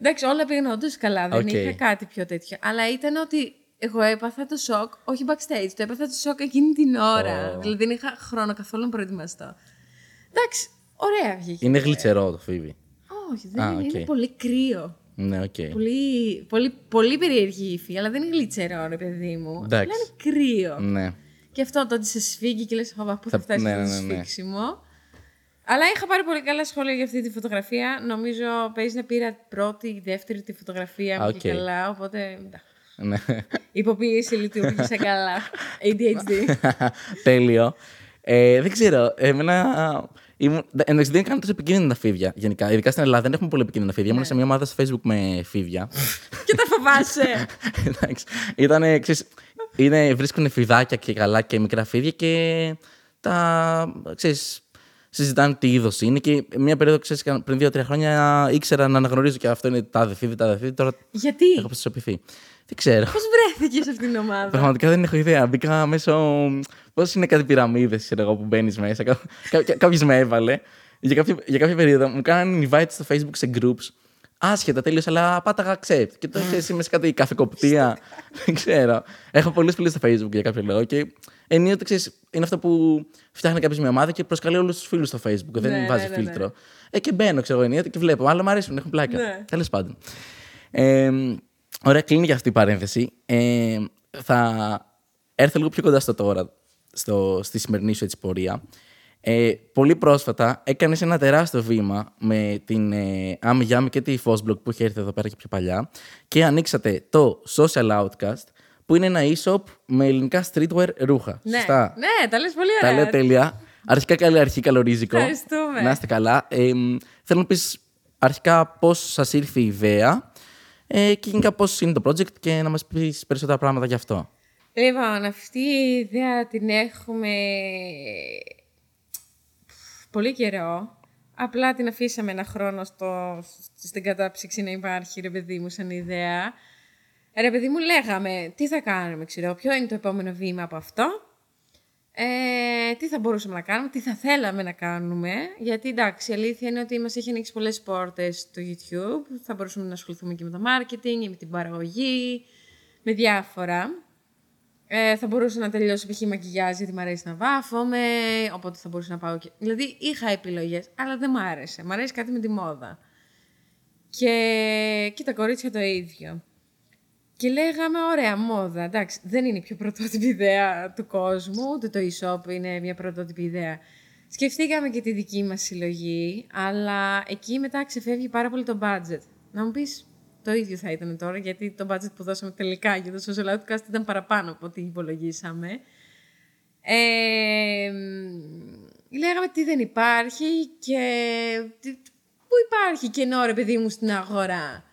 S2: Εντάξει, όλα πήγαν όντως καλά, δεν
S1: Οκ.
S2: είχα κάτι πιο τέτοιο. Αλλά ήταν ότι εγώ έπαθα το σοκ, όχι backstage, το έπαθα το σοκ εκείνη την ώρα.
S1: Ω.
S2: Δηλαδή δεν είχα χρόνο καθόλου να προετοιμαστώ. Εντάξει, ωραία βγήκε.
S1: Είναι γλιτσερό το φίδι.
S2: Όχι, δεν
S1: Α,
S2: είναι,
S1: οκ.
S2: είναι πολύ κρύο.
S1: Ναι, οκ.
S2: Πολύ, πολύ, πολύ περίεργη υφή, αλλά δεν είναι γλιτσερό, ρε παιδί μου.
S1: Εντάξει.
S2: Απλά είναι κρύο.
S1: Ναι.
S2: Και αυτό το ότι σε σφίγγει και λες, «Ωπα, πού θα
S1: Θα-
S2: φτάσει
S1: ναι,
S2: αυτό το
S1: ναι, ναι, ναι.
S2: σφίξιμο. Αλλά είχα πάρει πολύ καλά σχόλια για αυτή τη φωτογραφία. Νομίζω παίζει να πήρα πρώτη ή δεύτερη τη φωτογραφία μου
S1: Α,
S2: και
S1: οκ.
S2: καλά, οπότε εντάξει.
S1: ναι.
S2: υποποίηση λειτουργήσε καλά. ADHD.
S1: Τέλειο. Ε, δεν ξέρω. Εμένα. Ήμουν... Εντάξει, δεν είναι τόσο επικίνδυνα τα φίδια γενικά. Ειδικά στην Ελλάδα δεν έχουμε πολύ επικίνδυνα φίδια. Ήμουν σε μια ομάδα στο Facebook με φίδια.
S2: και τα φοβάσαι.
S1: Εντάξει. Ήτανε, ξέρεις, είναι, βρίσκουν φιδάκια και καλά και μικρά φίδια και τα, ξέρεις, συζητάνε τι είδος είναι. Και μια περίοδο, ξέρεις, πριν δύο-τρία χρόνια ήξερα να αναγνωρίζω και αυτό είναι τάδε φίδι, τάδε φίδι. Τώρα
S2: Γιατί,
S1: έχω προσωπηθεί. Δεν ξέρω.
S2: πώς βρέθηκες σε αυτήν την ομάδα;
S1: Πραγματικά δεν έχω ιδέα. Μπήκα μέσω. Πώς είναι κάτι πυραμίδες, ξέρω εγώ, που μπαίνεις μέσα. Κάποιος με έβαλε. Για κάποια, για κάποια περίοδο μου κάνανε invite στο Facebook σε groups. Άσχετα τελείω, αλλά πάταγα accept. Και το ξέρεις, είμαι σε κάτι καφεκοπτία. δεν ξέρω. Έχω πολλές φίλες στο Facebook για κάποιο λόγο. Και ενίοτε ξέρεις, είναι αυτό που φτιάχνει κάποιος μια ομάδα και προσκαλεί όλους τους φίλους στο Facebook. δεν
S2: Ναι,
S1: βάζει
S2: ναι, ναι, ναι.
S1: φίλτρο. Ε, και μπαίνω, ξέρω εγώ, ενίοτε και βλέπω. Αλλά μου αρέσουν, έχουν πλάκα.
S2: Ναι.
S1: Τέλος πάντων. Ε, ωραία, κλείνει για αυτή η παρένθεση. Ε, θα έρθω λίγο πιο κοντά στο τώρα, στο, στη σημερινή σου έτσι, πορεία. Ε, πολύ πρόσφατα έκανες ένα τεράστιο βήμα με την ε, Άμι Γιάμι και τη Fosblog που είχε έρθει εδώ πέρα και πιο παλιά και ανοίξατε το Social Outcast που είναι ένα e-shop με ελληνικά streetwear ρούχα.
S2: Ναι,
S1: Σωστά.
S2: ναι, τα λες πολύ
S1: Τα
S2: ωραία.
S1: λέω τέλεια. Αρχικά καλή αρχή, καλορίζικο.
S2: Ευχαριστούμε.
S1: Να είστε καλά. Ε, μ, θέλω να πεις αρχικά πώς σας ήρθε η ιδέα ε, και γενικά πώς είναι το project και να μας πεις περισσότερα πράγματα γι' αυτό.
S2: Λοιπόν, αυτή η ιδέα την έχουμε πολύ καιρό. Απλά την αφήσαμε ένα χρόνο στο, στην κατάψυξη να υπάρχει, ρε παιδί μου, σαν ιδέα. Ρε παιδί μου, λέγαμε, τι θα κάνουμε, ξέρω, ποιο είναι το επόμενο βήμα από αυτό. Ε, τι θα μπορούσαμε να κάνουμε, τι θα θέλαμε να κάνουμε. Γιατί εντάξει, η αλήθεια είναι ότι μας έχει ανοίξει πολλές πόρτες στο YouTube. Θα μπορούσαμε να ασχοληθούμε και με το marketing, με την παραγωγή, με διάφορα. Ε, θα μπορούσα να τελειώσω π.χ. μακιγιάζ γιατί μου αρέσει να βάφομαι, οπότε θα μπορούσα να πάω και... Δηλαδή είχα επιλογές, αλλά δεν μ' άρεσε. Μ' αρέσει κάτι με τη μόδα. Και, και τα κορίτσια το ίδιο. Και λέγαμε, ωραία, μόδα. Εντάξει, δεν είναι η πιο πρωτότυπη ιδέα του κόσμου, ούτε το e-shop είναι μια πρωτότυπη ιδέα. Σκεφτήκαμε και τη δική μας συλλογή, αλλά εκεί μετά ξεφεύγει πάρα πολύ το budget. Να μου πεις, το ίδιο θα ήταν τώρα, γιατί το budget που δώσαμε τελικά για το social outcast ήταν παραπάνω από ό,τι υπολογίσαμε. Ε, λέγαμε τι δεν υπάρχει και πού υπάρχει κενό ρε παιδί μου στην αγορά.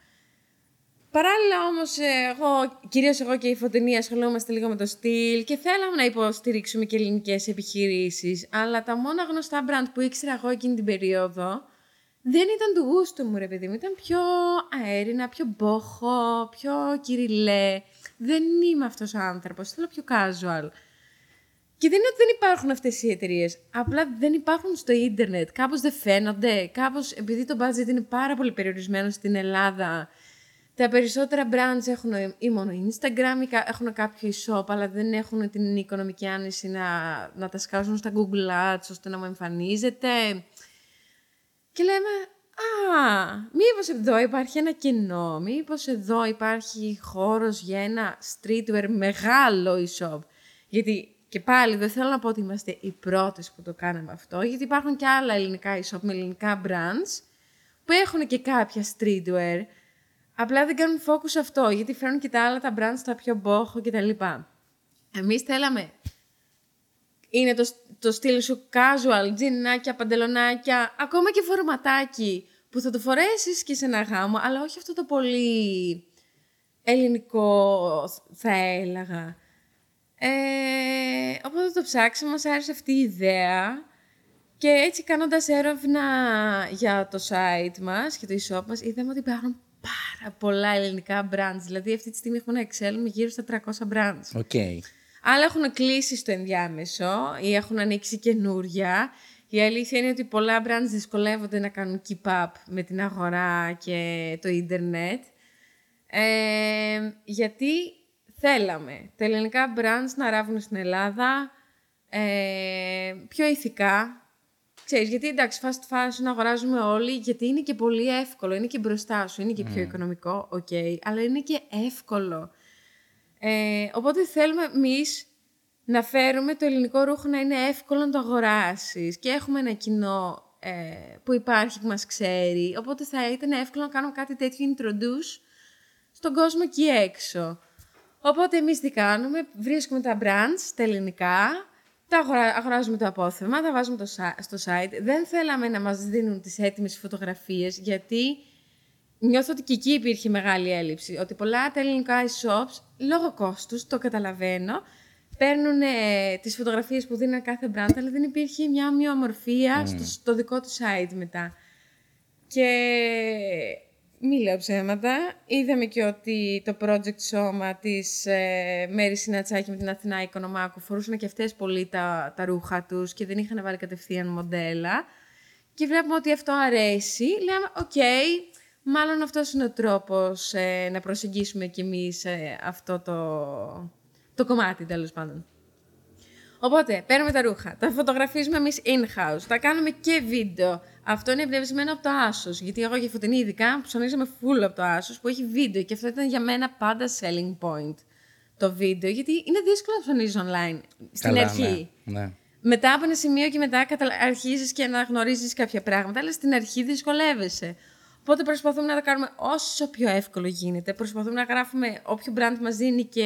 S2: Παράλληλα όμως εγώ, κυρίως εγώ και η Φωτεινή ασχολούμαστε λίγο με το στυλ και θέλαμε να υποστηρίξουμε και ελληνικές επιχειρήσεις, αλλά τα μόνα γνωστά brand που ήξερα εγώ εκείνη την περίοδο δεν ήταν του γούστου μου, ρε παιδί μου. Ήταν πιο αέρινα, πιο μπόχο, πιο κυριλέ. Δεν είμαι αυτός ο άνθρωπος, θέλω πιο casual. Και δεν είναι ότι δεν υπάρχουν αυτές οι εταιρείες. Απλά δεν υπάρχουν στο ίντερνετ. Κάπως δεν φαίνονται. Κάπως, επειδή το budget είναι πάρα πολύ περιορισμένο στην Ελλάδα, τα περισσότερα brands έχουν ή μόνο Instagram ή έχουν κάποιο e-shop, αλλά δεν έχουν την οικονομική άνεση να, να τα σκάζουν στα Google Ads ώστε να μου εμφανίζεται. Και λέμε, α, μήπως εδώ υπάρχει ένα κενό, μήπως εδώ υπάρχει χώρος για ένα streetwear μεγάλο e-shop. Γιατί και πάλι δεν θέλω να πω ότι είμαστε οι πρώτες που το κάναμε αυτό, γιατί υπάρχουν και άλλα ελληνικά e-shop με ελληνικά brands που έχουν και κάποια streetwear, απλά δεν κάνουν focus σε αυτό, γιατί φέρνουν και τα άλλα τα brands τα πιο μπόχο κτλ. Εμείς θέλαμε είναι το, το στυλ σου casual, τζινάκια, παντελονάκια, ακόμα και φορματάκι που θα το φορέσεις και σε ένα γάμο, αλλά όχι αυτό το πολύ ελληνικό θα έλεγα. Ε, οπότε το ψάξαμε, μας άρεσε αυτή η ιδέα και έτσι κάνοντας έρευνα για το site μας και το e-shop μας είδαμε ότι υπάρχουν πάρα πολλά ελληνικά brands. Δηλαδή αυτή τη στιγμή έχουμε ένα Excel με γύρω στα 300 brands.
S1: Okay.
S2: Άλλα έχουν κλείσει στο ενδιάμεσο ή έχουν ανοίξει καινούρια. Η αλήθεια είναι ότι πολλά brands δυσκολεύονται να κάνουν keep up με την αγορά και το ίντερνετ. Ε, γιατί θέλαμε τα ελληνικά brands να ράβουν στην Ελλάδα ε, πιο ηθικά. Ξέρεις, γιατί εντάξει, fast fashion αγοράζουμε όλοι, γιατί είναι και πολύ εύκολο, είναι και μπροστά σου, είναι και πιο οικονομικό, OK, okay, αλλά είναι και εύκολο. Ε, οπότε θέλουμε εμείς να φέρουμε το ελληνικό ρούχο να είναι εύκολο να το αγοράσεις και έχουμε ένα κοινό ε, που υπάρχει, που μας ξέρει, οπότε θα ήταν εύκολο να κάνουμε κάτι τέτοιο introduce στον κόσμο εκεί έξω. Οπότε εμείς τι κάνουμε, βρίσκουμε τα brands, τα ελληνικά, τα αγοράζουμε το απόθεμα, τα βάζουμε το, στο site. Δεν θέλαμε να μας δίνουν τις έτοιμες φωτογραφίες, γιατί νιώθω ότι και εκεί υπήρχε μεγάλη έλλειψη. Ότι πολλά τα ελληνικά e-shops, λόγω κόστους, το καταλαβαίνω, παίρνουν ε, τις φωτογραφίες που δίνουν κάθε brand, αλλά δεν υπήρχε μια ομοιομορφία mm. στο, δικό του site μετά. Και μη λέω ψέματα. Είδαμε και ότι το project σώμα της ε, Μέρη Συνατσάκη με την Αθηνά Οικονομάκου φορούσαν και αυτές πολύ τα, τα ρούχα τους και δεν είχαν βάλει κατευθείαν μοντέλα. Και βλέπουμε ότι αυτό αρέσει. Λέμε, OK, okay, Μάλλον αυτός είναι ο τρόπος ε, να προσεγγίσουμε κι εμείς ε, αυτό το, το κομμάτι, τέλος πάντων. Οπότε, παίρνουμε τα ρούχα, τα φωτογραφίζουμε εμείς in-house, τα κάνουμε και βίντεο. Αυτό είναι εμπνευσμένο από το Asos, γιατί εγώ και η Φωτεινή ειδικά ψωνίζαμε full από το Asos που έχει βίντεο και αυτό ήταν για μένα πάντα selling point το βίντεο, γιατί είναι δύσκολο να ψωνίζεις online στην αρχή.
S1: Ναι, ναι.
S2: Μετά από ένα σημείο και μετά αρχίζεις και να γνωρίζεις κάποια πράγματα, αλλά στην αρχή δυσκολεύεσαι. Οπότε προσπαθούμε να τα κάνουμε όσο πιο εύκολο γίνεται. Προσπαθούμε να γράφουμε όποιο brand μας δίνει και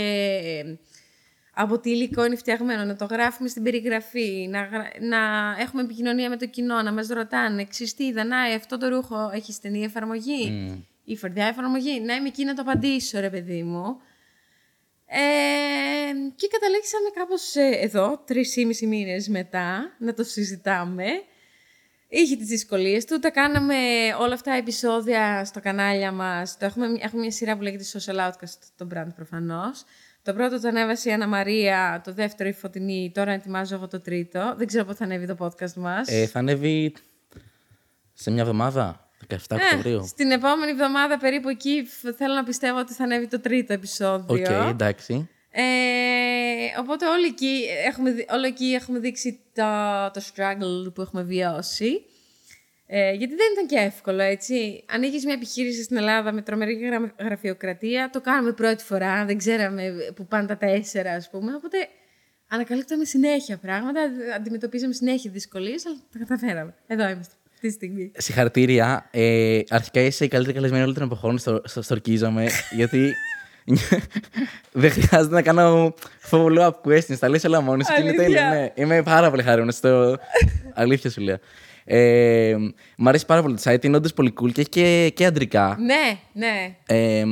S2: από τι υλικό είναι φτιαγμένο, να το γράφουμε στην περιγραφή, να, να έχουμε επικοινωνία με το κοινό, να μας ρωτάνε, εξής τι δανάει, αυτό το ρούχο έχει στενή εφαρμογή;
S1: Mm.
S2: ή φορδιά εφαρμογή; Να είμαι εκεί να το απαντήσω, ρε παιδί μου. Ε, και καταλήξαμε κάπως ε, εδώ, τρεις ή μισή μήνες μετά, να το συζητάμε. Είχε τις δυσκολίες του, τα κάναμε όλα αυτά επεισόδια στο κανάλια μας. Το έχουμε, έχουμε μια σειρά που λέγεται Social Outcast, το brand προφανώς. Το πρώτο το ανέβασε η Αννα Μαρία, το δεύτερο η Φωτεινή, τώρα ετοιμάζω εγώ το τρίτο. Δεν ξέρω πότε θα ανέβει το podcast μας.
S1: Ε, θα ανέβει σε μια εβδομάδα, 17 Οκτωβρίου.
S2: Ε, στην επόμενη εβδομάδα περίπου εκεί φ- θέλω να πιστεύω ότι θα ανέβει το τρίτο επεισόδιο.
S1: Οκ, εντάξει.
S2: Ε, οπότε όλοι εκεί έχουμε, δει- όλο εκεί έχουμε δείξει το, το struggle που έχουμε βιώσει. Ε, γιατί δεν ήταν και εύκολο, έτσι. Ανοίγεις μια επιχείρηση στην Ελλάδα με τρομερή γρα- γραφειοκρατία. Το κάνουμε πρώτη φορά, δεν ξέραμε που πάνε τα τέσσερα, ας πούμε. Οπότε ανακαλύπταμε συνέχεια πράγματα, αντιμετωπίζαμε συνέχεια δυσκολίες, αλλά τα καταφέραμε. Εδώ είμαστε, αυτή τη στιγμή.
S1: Συγχαρητήρια. Ε, αρχικά είσαι η καλύτερη καλεσμένη όλων των εποχών. Στο, στο, στορκίζομαι, γιατί δεν χρειάζεται να κάνω follow-up questions. Τα λες όλα μόνη σου και είναι
S2: Αλήθεια.
S1: τέλειο. Ναι. Είμαι πάρα πολύ χαρούμενος. Στο... Αλήθεια σου λέω. Ε, μ' αρέσει πάρα πολύ το site. Είναι όντως πολύ cool και έχει και, και αντρικά.
S2: Ναι, ναι.
S1: Ε,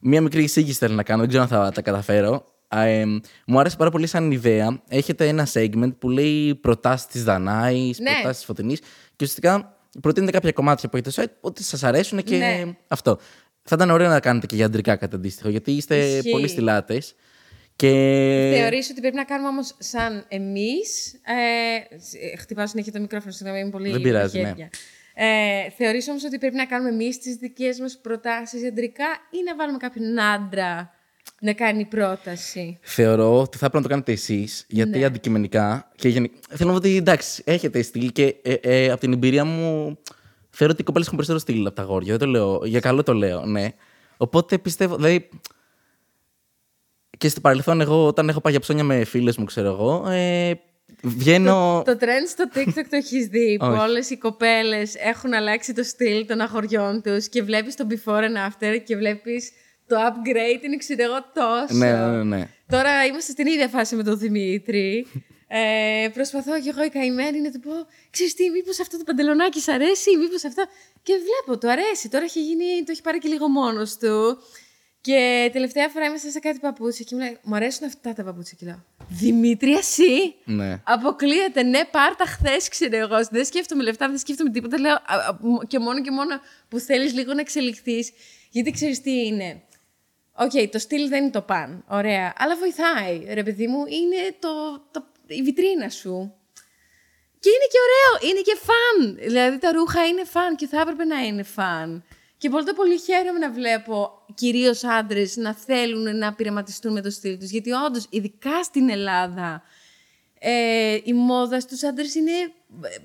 S1: μία μικρή εισήγηση θέλω να κάνω, δεν ξέρω αν θα τα καταφέρω. Ε, μου άρεσε πάρα πολύ σαν ιδέα. Έχετε ένα segment που λέει προτάσεις της Δανάης,
S2: Ναι.
S1: προτάσεις της Φωτεινής και ουσιαστικά προτείνετε κάποια κομμάτια που έχει το site ότι σας αρέσουν και
S2: Ναι.
S1: αυτό. Θα ήταν ωραίο να κάνετε και για αντρικά κάτι αντίστοιχο, γιατί είστε
S2: Ισχύει.
S1: πολύ στυλάτε. Και...
S2: Θεωρείς ότι πρέπει να κάνουμε όμως σαν εμείς... Ε, σ- χτυπάω συνέχεια το μικρόφωνο, συγγνώμη, είμαι πολύ
S1: Δεν πειράζει, ναι.
S2: χέρια. Ε, θεωρείς όμως ότι πρέπει να κάνουμε εμείς τις δικές μας προτάσεις αντρικά ή να βάλουμε κάποιον άντρα να κάνει πρόταση;
S1: Θεωρώ ότι θα πρέπει να το κάνετε εσείς, γιατί
S2: Ναι.
S1: αντικειμενικά. Και γενικ... Θέλω να πω ότι εντάξει, έχετε στυλ και ε, ε, από την εμπειρία μου θεωρώ ότι οι κοπέλες έχουν περισσότερο στυλ από τα αγόρια. Δεν το λέω. Για καλό το λέω, ναι. Οπότε πιστεύω. Δηλαδή. Και στο παρελθόν, εγώ όταν έχω πάει για ψώνια με φίλες μου, ξέρω εγώ, ε, βγαίνω.
S2: Το trend στο TikTok το έχεις δει που
S1: Όχι.
S2: όλες οι κοπέλες έχουν αλλάξει το στυλ των αγοριών τους και βλέπεις το before and after και βλέπεις το upgrade είναι ξέρω εγώ τόσο.
S1: ναι, ναι, ναι, ναι.
S2: Τώρα είμαστε στην ίδια φάση με τον Δημήτρη. Ε, προσπαθώ και εγώ η καημένη να του πω: Ξέρεις τι, μήπως αυτό το παντελονάκι σ' αρέσει, μήπως αυτό. Και βλέπω, του αρέσει. Τώρα έχει γίνει, το έχει πάρει και λίγο μόνος του. Και τελευταία φορά είμαστε σε κάτι παπούτσια και μου λέει: Μου αρέσουν αυτά τα παπούτσια. Και λέω: Δημήτρη, εσύ.
S1: ναι.
S2: Αποκλείεται, ναι, πάρτα χθες, ξέρω εγώ. Δεν σκέφτομαι λεφτά, δεν σκέφτομαι τίποτα. Λέω α, α, μ- και μόνο και μόνο που θέλεις λίγο να εξελιχθείς. Γιατί ξέρεις τι είναι. Οκ, το στυλ δεν είναι το παν. Ωραία. Αλλά βοηθάει, ρε παιδί μου. Είναι το, το, η βιτρίνα σου. Και είναι και ωραίο, είναι και φαν. Δηλαδή τα ρούχα είναι φαν και θα έπρεπε να είναι φαν. Και πολύ το πολύ χαίρομαι να βλέπω κυρίως άντρες να θέλουν να πειραματιστούν με το στυλ τους. Γιατί όντως, ειδικά στην Ελλάδα, ε, η μόδα στους άντρες είναι ε,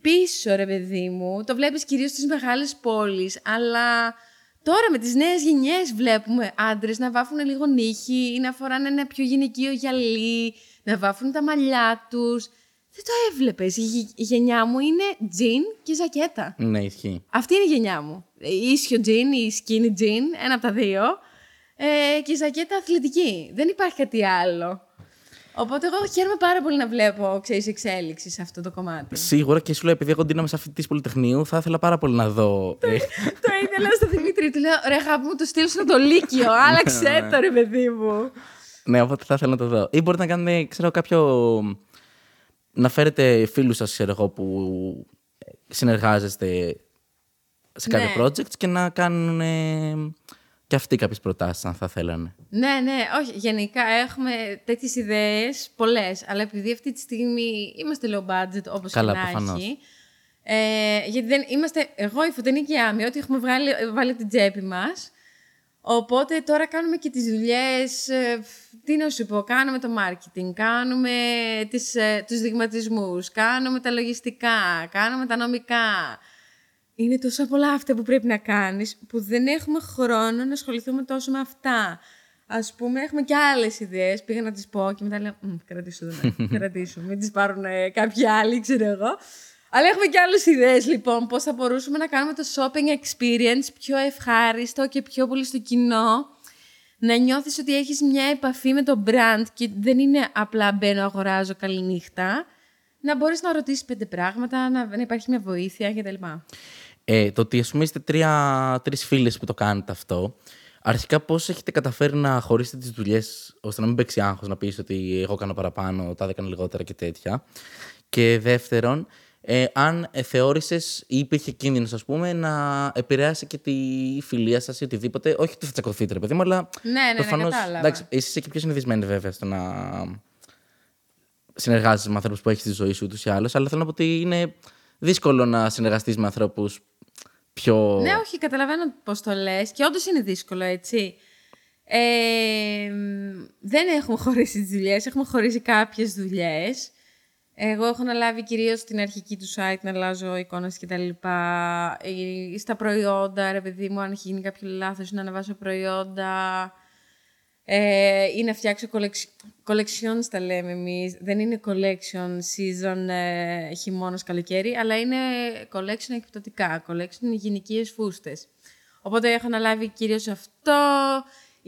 S2: πίσω, ρε παιδί μου. Το βλέπεις κυρίως στις μεγάλες πόλεις, αλλά τώρα με τις νέες γενιές βλέπουμε άντρες να βάφουν λίγο νύχι ή να φοράνε ένα πιο γυναικείο γυαλί, να βάφουν τα μαλλιά τους. Δεν το έβλεπες. Η, γε- η γενιά μου είναι τζιν και ζακέτα.
S1: Ναι, ισχύει.
S2: Αυτή είναι η γενιά μου. Η ίσιο τζιν ή η skinny jean, ένα από τα δύο. Ε, και η ζακέτα αθλητική. Δεν υπάρχει κάτι άλλο. Οπότε εγώ χαίρομαι πάρα πολύ να βλέπω, ξέρεις, εξέλιξη σε αυτό το κομμάτι.
S1: Σίγουρα και σου λέω, επειδή εγώ ντύνομαι σαν φοιτητή Πολυτεχνείου, θα ήθελα πάρα πολύ να δω. ε,
S2: το ήθελα στο Δημήτρη, του λέω, ρε αγάπη μου, το στείλω στο το Λύκειο, άλλαξε το ρε παιδί μου.
S1: Ναι, οπότε θα ήθελα να το δω. Ή μπορείτε να κάνετε, ξέρω, κάποιο. να φέρετε φίλους σας, ξέρω εγώ, που συνεργάζεστε σε κάποιο
S2: Ναι.
S1: project και να κάνουν ε, και αυτοί κάποιες προτάσεις, αν θα θέλανε.
S2: Ναι, ναι, όχι. Γενικά έχουμε τέτοιες ιδέες, πολλές. Αλλά επειδή αυτή τη στιγμή είμαστε low budget, όπως και
S1: Καλά,
S2: να
S1: προφανώς.
S2: έχει. Ε, γιατί δεν είμαστε, εγώ, η Φωτεινή και η Άμη, ό,τι έχουμε βγάλει, βάλει από την τσέπη μας. Οπότε τώρα κάνουμε και τις δουλειές, ε, τι να σου πω, κάνουμε το marketing, κάνουμε τις, ε, τους δειγματισμούς, κάνουμε τα λογιστικά, κάνουμε τα νομικά. Είναι τόσο πολλά αυτά που πρέπει να κάνεις που δεν έχουμε χρόνο να ασχοληθούμε τόσο με αυτά. Ας πούμε, έχουμε και άλλες ιδέες, πήγα να τις πω και μετά λέω, «Μμ, κρατήσου, δεν κρατήσου, μην τις πάρουν ε, κάποιοι άλλοι, ξέρω εγώ. Αλλά έχουμε και άλλες ιδέες, λοιπόν, πώς θα μπορούσαμε να κάνουμε το shopping experience πιο ευχάριστο και πιο πολύ στο κοινό. να νιώθεις ότι έχεις μια επαφή με το brand και δεν είναι απλά μπαίνω, αγοράζω, καληνύχτα. Να μπορείς να ρωτήσεις πέντε πράγματα, να, να υπάρχει μια βοήθεια κτλ.
S1: Ε, το ότι, ας πούμε, είστε τρία, τρεις φίλες που το κάνετε αυτό, αρχικά πώς έχετε καταφέρει να χωρίσετε τις δουλειές, ώστε να μην παίξει άγχος, να πεις ότι εγώ κάνω παραπάνω, τα έκανα λιγότερα και τέτοια. Και δεύτερον, ε, αν ε, θεώρησε ή υπήρχε κίνδυνος, ας πούμε, να επηρεάσει και τη φιλία σας ή οτιδήποτε. Όχι ότι θα τσακωθείτε, ρε παιδί μου, αλλά.
S2: Ναι, ναι,
S1: προφανώς,
S2: ναι, κατάλαβα.
S1: Εντάξει, είσαι και πιο συνηθισμένη βέβαια στο να συνεργάζεσαι με ανθρώπους που έχεις στη ζωή σου ούτως ή άλλως. Αλλά θέλω να πω ότι είναι δύσκολο να συνεργαστείς με ανθρώπους πιο.
S2: Ναι, όχι, καταλαβαίνω πώς το λες. Και όντως είναι δύσκολο, έτσι. Ε, δεν έχουμε χωρίσει τις δουλειές, έχουμε χωρίσει κάποιες δουλειές. Εγώ έχω αναλάβει κυρίως την αρχική του site να αλλάζω εικόνες κτλ. Ε, Στα προϊόντα, ρε παιδί μου, αν έχει γίνει κάποιο λάθος, να ανεβάσω προϊόντα. Ε, ή να φτιάξω collection- collections, τα λέμε εμείς. Δεν είναι collection season ε, χειμώνας καλοκαίρι, αλλά είναι collection εκπτωτικά, collection γυναικείες φούστες. Οπότε έχω αναλάβει κυρίως αυτό.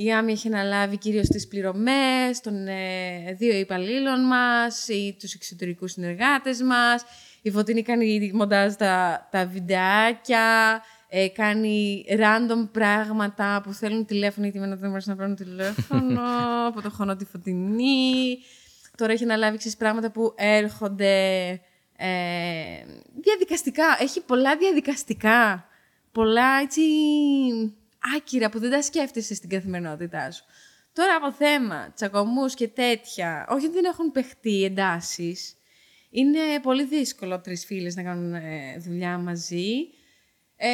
S2: Η Άμι έχει αναλάβει κυρίως τις πληρωμές των ε, δύο υπαλλήλων μας ή τους εξωτερικούς συνεργάτες μας. Η Φωτεινή κάνει μοντάζ τα, τα βιντεάκια, ε, κάνει random πράγματα που θέλουν τηλέφωνο γιατί εμένα δεν μου αρέσει να παίρνω τηλέφωνο, από το χωνό τη Φωτεινή. Τώρα έχει αναλάβει ξέρεις, πράγματα που έρχονται ε, διαδικαστικά. Έχει πολλά διαδικαστικά. Πολλά έτσι άκυρα που δεν τα σκέφτεσαι στην καθημερινότητά σου. Τώρα από θέμα, τσακωμούς και τέτοια, όχι ότι δεν έχουν παιχτεί εντάσεις, είναι πολύ δύσκολο τρεις φίλες να κάνουν ε, δουλειά μαζί. Ε,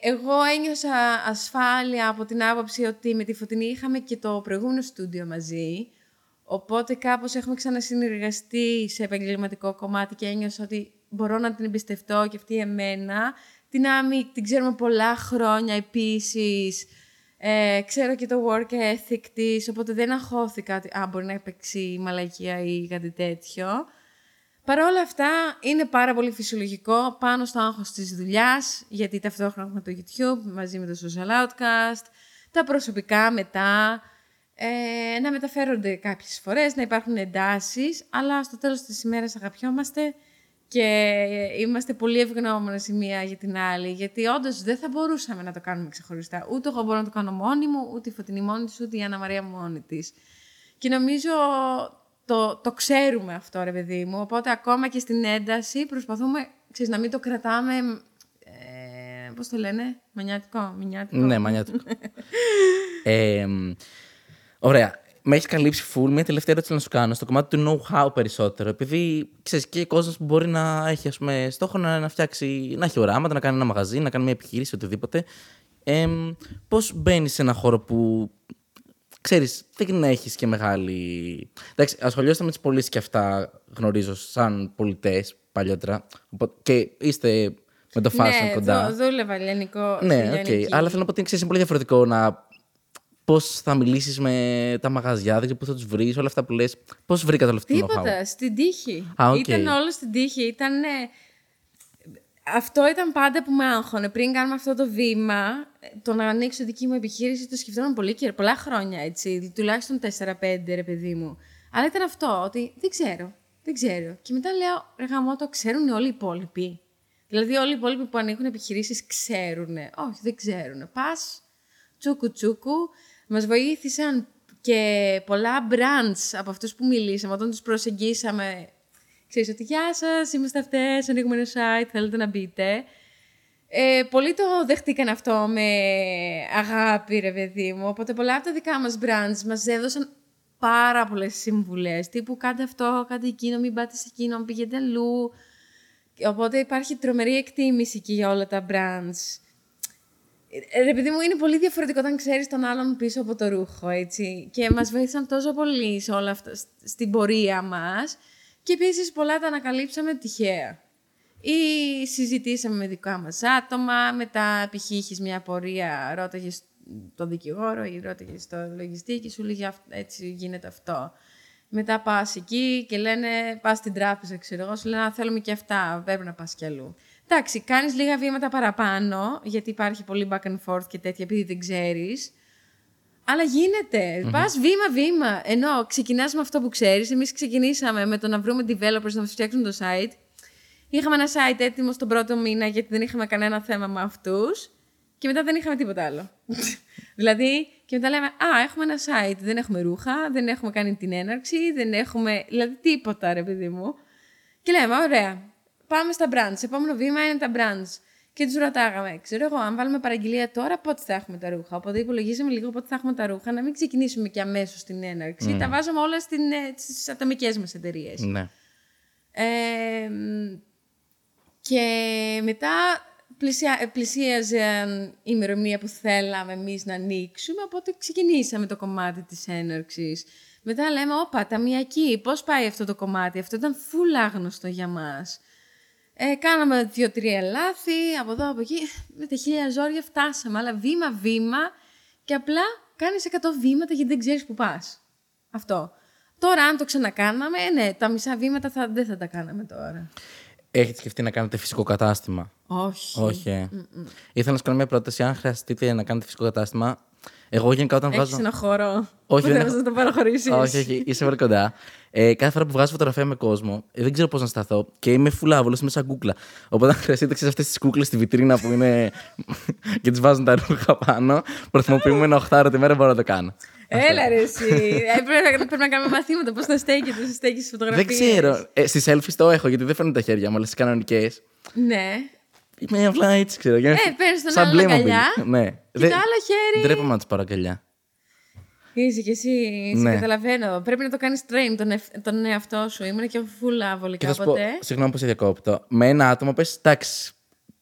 S2: εγώ ένιωσα ασφάλεια από την άποψη ότι με τη Φωτεινή είχαμε και το προηγούμενο στούντιο μαζί. Οπότε κάπως έχουμε ξανασυνεργαστεί σε επαγγελματικό κομμάτι και ένιωσα ότι μπορώ να την εμπιστευτώ και αυτή εμένα. Την Άμι την ξέρουμε πολλά χρόνια επίσης. Ε, ξέρω και το work ethic της, οπότε δεν αγχώθηκα ότι α, μπορεί να παίξει μαλακία ή κάτι τέτοιο. Παρ' όλα αυτά, είναι πάρα πολύ φυσιολογικό πάνω στο άγχος της δουλειάς, γιατί ταυτόχρονα έχουμε το YouTube μαζί με το Social Outcast, τα προσωπικά μετά, ε, να μεταφέρονται κάποιες φορές, να υπάρχουν εντάσεις, αλλά στο τέλος της ημέρας αγαπιόμαστε και είμαστε πολύ ευγνώμονες η μία για την άλλη, γιατί όντως δεν θα μπορούσαμε να το κάνουμε ξεχωριστά. Ούτε εγώ μπορώ να το κάνω μόνη μου, ούτε η Φωτεινή μόνη της, ούτε η Άννα Μαρία μόνη της. Και νομίζω το, το ξέρουμε αυτό, ρε παιδί μου. Οπότε ακόμα και στην ένταση προσπαθούμε, ξέρεις, να μην το κρατάμε, ε, πώς το λένε, μανιάτικο, μηνιάτικο.
S1: Ναι, μανιάτικο. ε, ωραία. Με έχει καλύψει full. Μια τελευταία ερώτηση να σου κάνω στο κομμάτι του know-how περισσότερο. Επειδή ξέρεις και κόσμος που μπορεί να έχει ας πούμε, στόχο να, να φτιάξει, να έχει οράματα, να κάνει ένα μαγαζί, να κάνει μια επιχείρηση, οτιδήποτε. Ε, Πώς μπαίνει σε ένα χώρο που ξέρεις, δεν έχεις και μεγάλη. Εντάξει, ασχολιόστε με τις πωλήσεις και αυτά, γνωρίζω, σαν πολιτές παλιότερα. Οπότε- Και είστε με το fashion
S2: ναι,
S1: κοντά.
S2: δού- δούλευα ελληνικό.
S1: Ναι,
S2: στη
S1: οκ.
S2: Λιανική.
S1: Αλλά θέλω να πω ότι ξέρεις, είναι πολύ διαφορετικό να. Πώς θα μιλήσεις με τα μαγαζιά, δεν πού θα τους βρεις, όλα αυτά που λες. Πώς βρήκατε όλο αυτό το know-how;
S2: Τίποτα, στην τύχη.
S1: Α, οκ.
S2: Ήταν όλο στην τύχη. Ήταν, ε, Αυτό ήταν πάντα που με άγχωνε. Πριν κάνουμε αυτό το βήμα, ε, το να ανοίξω δική μου επιχείρηση, το σκεφτόμουν πολύ και πολλά χρόνια, έτσι. Τουλάχιστον 4-5, ρε παιδί μου. Αλλά ήταν αυτό, ότι δεν ξέρω, δεν ξέρω. Και μετά λέω, ρε γαμό, το ξέρουν όλοι οι υπόλοιποι. Δηλαδή όλοι οι υπόλοιποι που ανοίγουν επιχειρήσεις ξέρουν. Όχι, δεν ξέρουν. Πας, τσούκου τσούκου. Μας βοήθησαν και πολλά brands από αυτούς που μιλήσαμε, όταν τους προσεγγίσαμε. Ξέρεις ότι «Γεια σας, είμαστε αυτές, ανοίγουμε ένα site, θέλετε να μπείτε». Ε, πολλοί το δεχτήκαν αυτό με αγάπη, ρε παιδί μου. Οπότε πολλά από τα δικά μας brands μας έδωσαν πάρα πολλές συμβουλές. Τύπου κάντε αυτό, κάντε εκείνο, μην πάτε σε εκείνο, μην πηγαίνετε αλλού. Οπότε υπάρχει τρομερή εκτίμηση και για όλα τα brands. Ε, Ρε παιδί μου, είναι πολύ διαφορετικό όταν ξέρεις τον άλλον πίσω από το ρούχο, έτσι. Και μας βοήθησαν τόσο πολύ σε όλα αυτά, σ- στην πορεία μας. Και επίσης πολλά τα ανακαλύψαμε τυχαία. Ή συζητήσαμε με δικά μας άτομα, μετά π.χ. είχες μια πορεία, ρώταγες τον δικηγόρο ή ρώταγες το λογιστή και σου λέγει «Αυτό- έτσι γίνεται αυτό. Μετά πας εκεί και λένε, πας στην τράπεζα, ξέρω εγώ, σου λένε «Α, θέλουμε και αυτά, πρέπει να πας κι αλλού. Εντάξει, κάνεις λίγα βήματα παραπάνω, γιατί υπάρχει πολύ back and forth και τέτοια, επειδή δεν ξέρεις. Αλλά γίνεται. Πας βήμα-βήμα. Ενώ ξεκινάς με αυτό που ξέρεις. Εμείς ξεκινήσαμε με το να βρούμε developers να μας φτιάξουν το site. Είχαμε ένα site έτοιμο στον πρώτο μήνα γιατί δεν είχαμε κανένα θέμα με αυτούς. Και μετά δεν είχαμε τίποτα άλλο. δηλαδή, και μετά λέμε, Α, έχουμε ένα site. Δεν έχουμε ρούχα, δεν έχουμε κάνει την έναρξη, δεν έχουμε. Δηλαδή, τίποτα, ρε παιδί μου. Και λέμε, Ωραία, πάμε στα brands. Επόμενο βήμα είναι τα brands. Και τους ρωτάγαμε, ξέρω εγώ, αν βάλουμε παραγγελία τώρα, πότε θα έχουμε τα ρούχα; Οπότε υπολογίζαμε λίγο πότε θα έχουμε τα ρούχα, να μην ξεκινήσουμε και αμέσως την έναρξη. Τα βάζαμε όλα στις ατομικές μας εταιρείες.
S1: Ναι.
S2: Ε, και μετά πλησια, πλησίαζε η ημερομηνία που θέλαμε εμείς να ανοίξουμε, οπότε ξεκινήσαμε το κομμάτι της έναρξης. Μετά λέμε, όπα, ταμιακή, πώς πάει αυτό το κομμάτι; Αυτό ήταν φουλ άγνωστο για μας. Ε, κάναμε δύο-τρία λάθη, από εδώ, από εκεί. Με τα χίλια ζόρια φτάσαμε, αλλά βήμα-βήμα και απλά κάνεις 100 βήματα γιατί δεν ξέρεις που πας. Αυτό. Τώρα, αν το ξανακάναμε, ναι, τα μισά βήματα θα, δεν θα τα κάναμε τώρα.
S1: Έχετε σκεφτεί να κάνετε φυσικό κατάστημα;
S2: Όχι.
S1: Όχι. Ε. Ήθελα να σας κάνω μια πρόταση. Αν χρειαστείτε να κάνετε φυσικό κατάστημα, εγώ γενικά όταν
S2: Έχεις
S1: βάζω.
S2: ένα χώρο
S1: Όχι,
S2: που
S1: δεν
S2: θέλεις
S1: έχω-
S2: να το παραχωρήσεις.
S1: όχι, όχι, είσαι πολύ κοντά. Ε, κάθε φορά που βγάζω φωτογραφία με κόσμο, ε, δεν ξέρω πώς να σταθώ και είμαι φουλάβολο, είμαι σαν κούκλα. Οπότε αν χρειαστείτε ξέρει αυτές τις κούκλες στη βιτρίνα που είναι. και τις βάζουν τα ρούχα πάνω, προθυμοποιούμε ένα οχτάρο τη μέρα μπορώ να το κάνω.
S2: Έλα ρε εσύ. Ε, πρέπει, να, πρέπει να κάνουμε μαθήματα πώς να στέκεται, να στέκεις στις φωτογραφίες.
S1: δεν ξέρω. Ε, Στις selfies το έχω γιατί δεν φαίνονται τα χέρια μου, αλλά στις κανονικές.
S2: Ναι.
S1: Είμαι απλά έτσι, ξέρω. Ε,
S2: παίρνεις τον
S1: σαν
S2: άλλον
S1: Playmobil.
S2: αγκαλιά
S1: Ναι.
S2: Και
S1: Δεν-
S2: το άλλο χέρι.
S1: Ντρέπομαι να τους πάρω αγκαλιά.
S2: Είσαι κι εσύ, σε
S1: Ναι.
S2: καταλαβαίνω. Πρέπει να το κάνεις train τον, ευ- τον εαυτό σου. Ήμουν και φούλα βολικά
S1: Και θα σου πω,
S2: ποτέ.
S1: συγγνώμη που σε διακόπτω. Με ένα άτομο πες, εντάξει,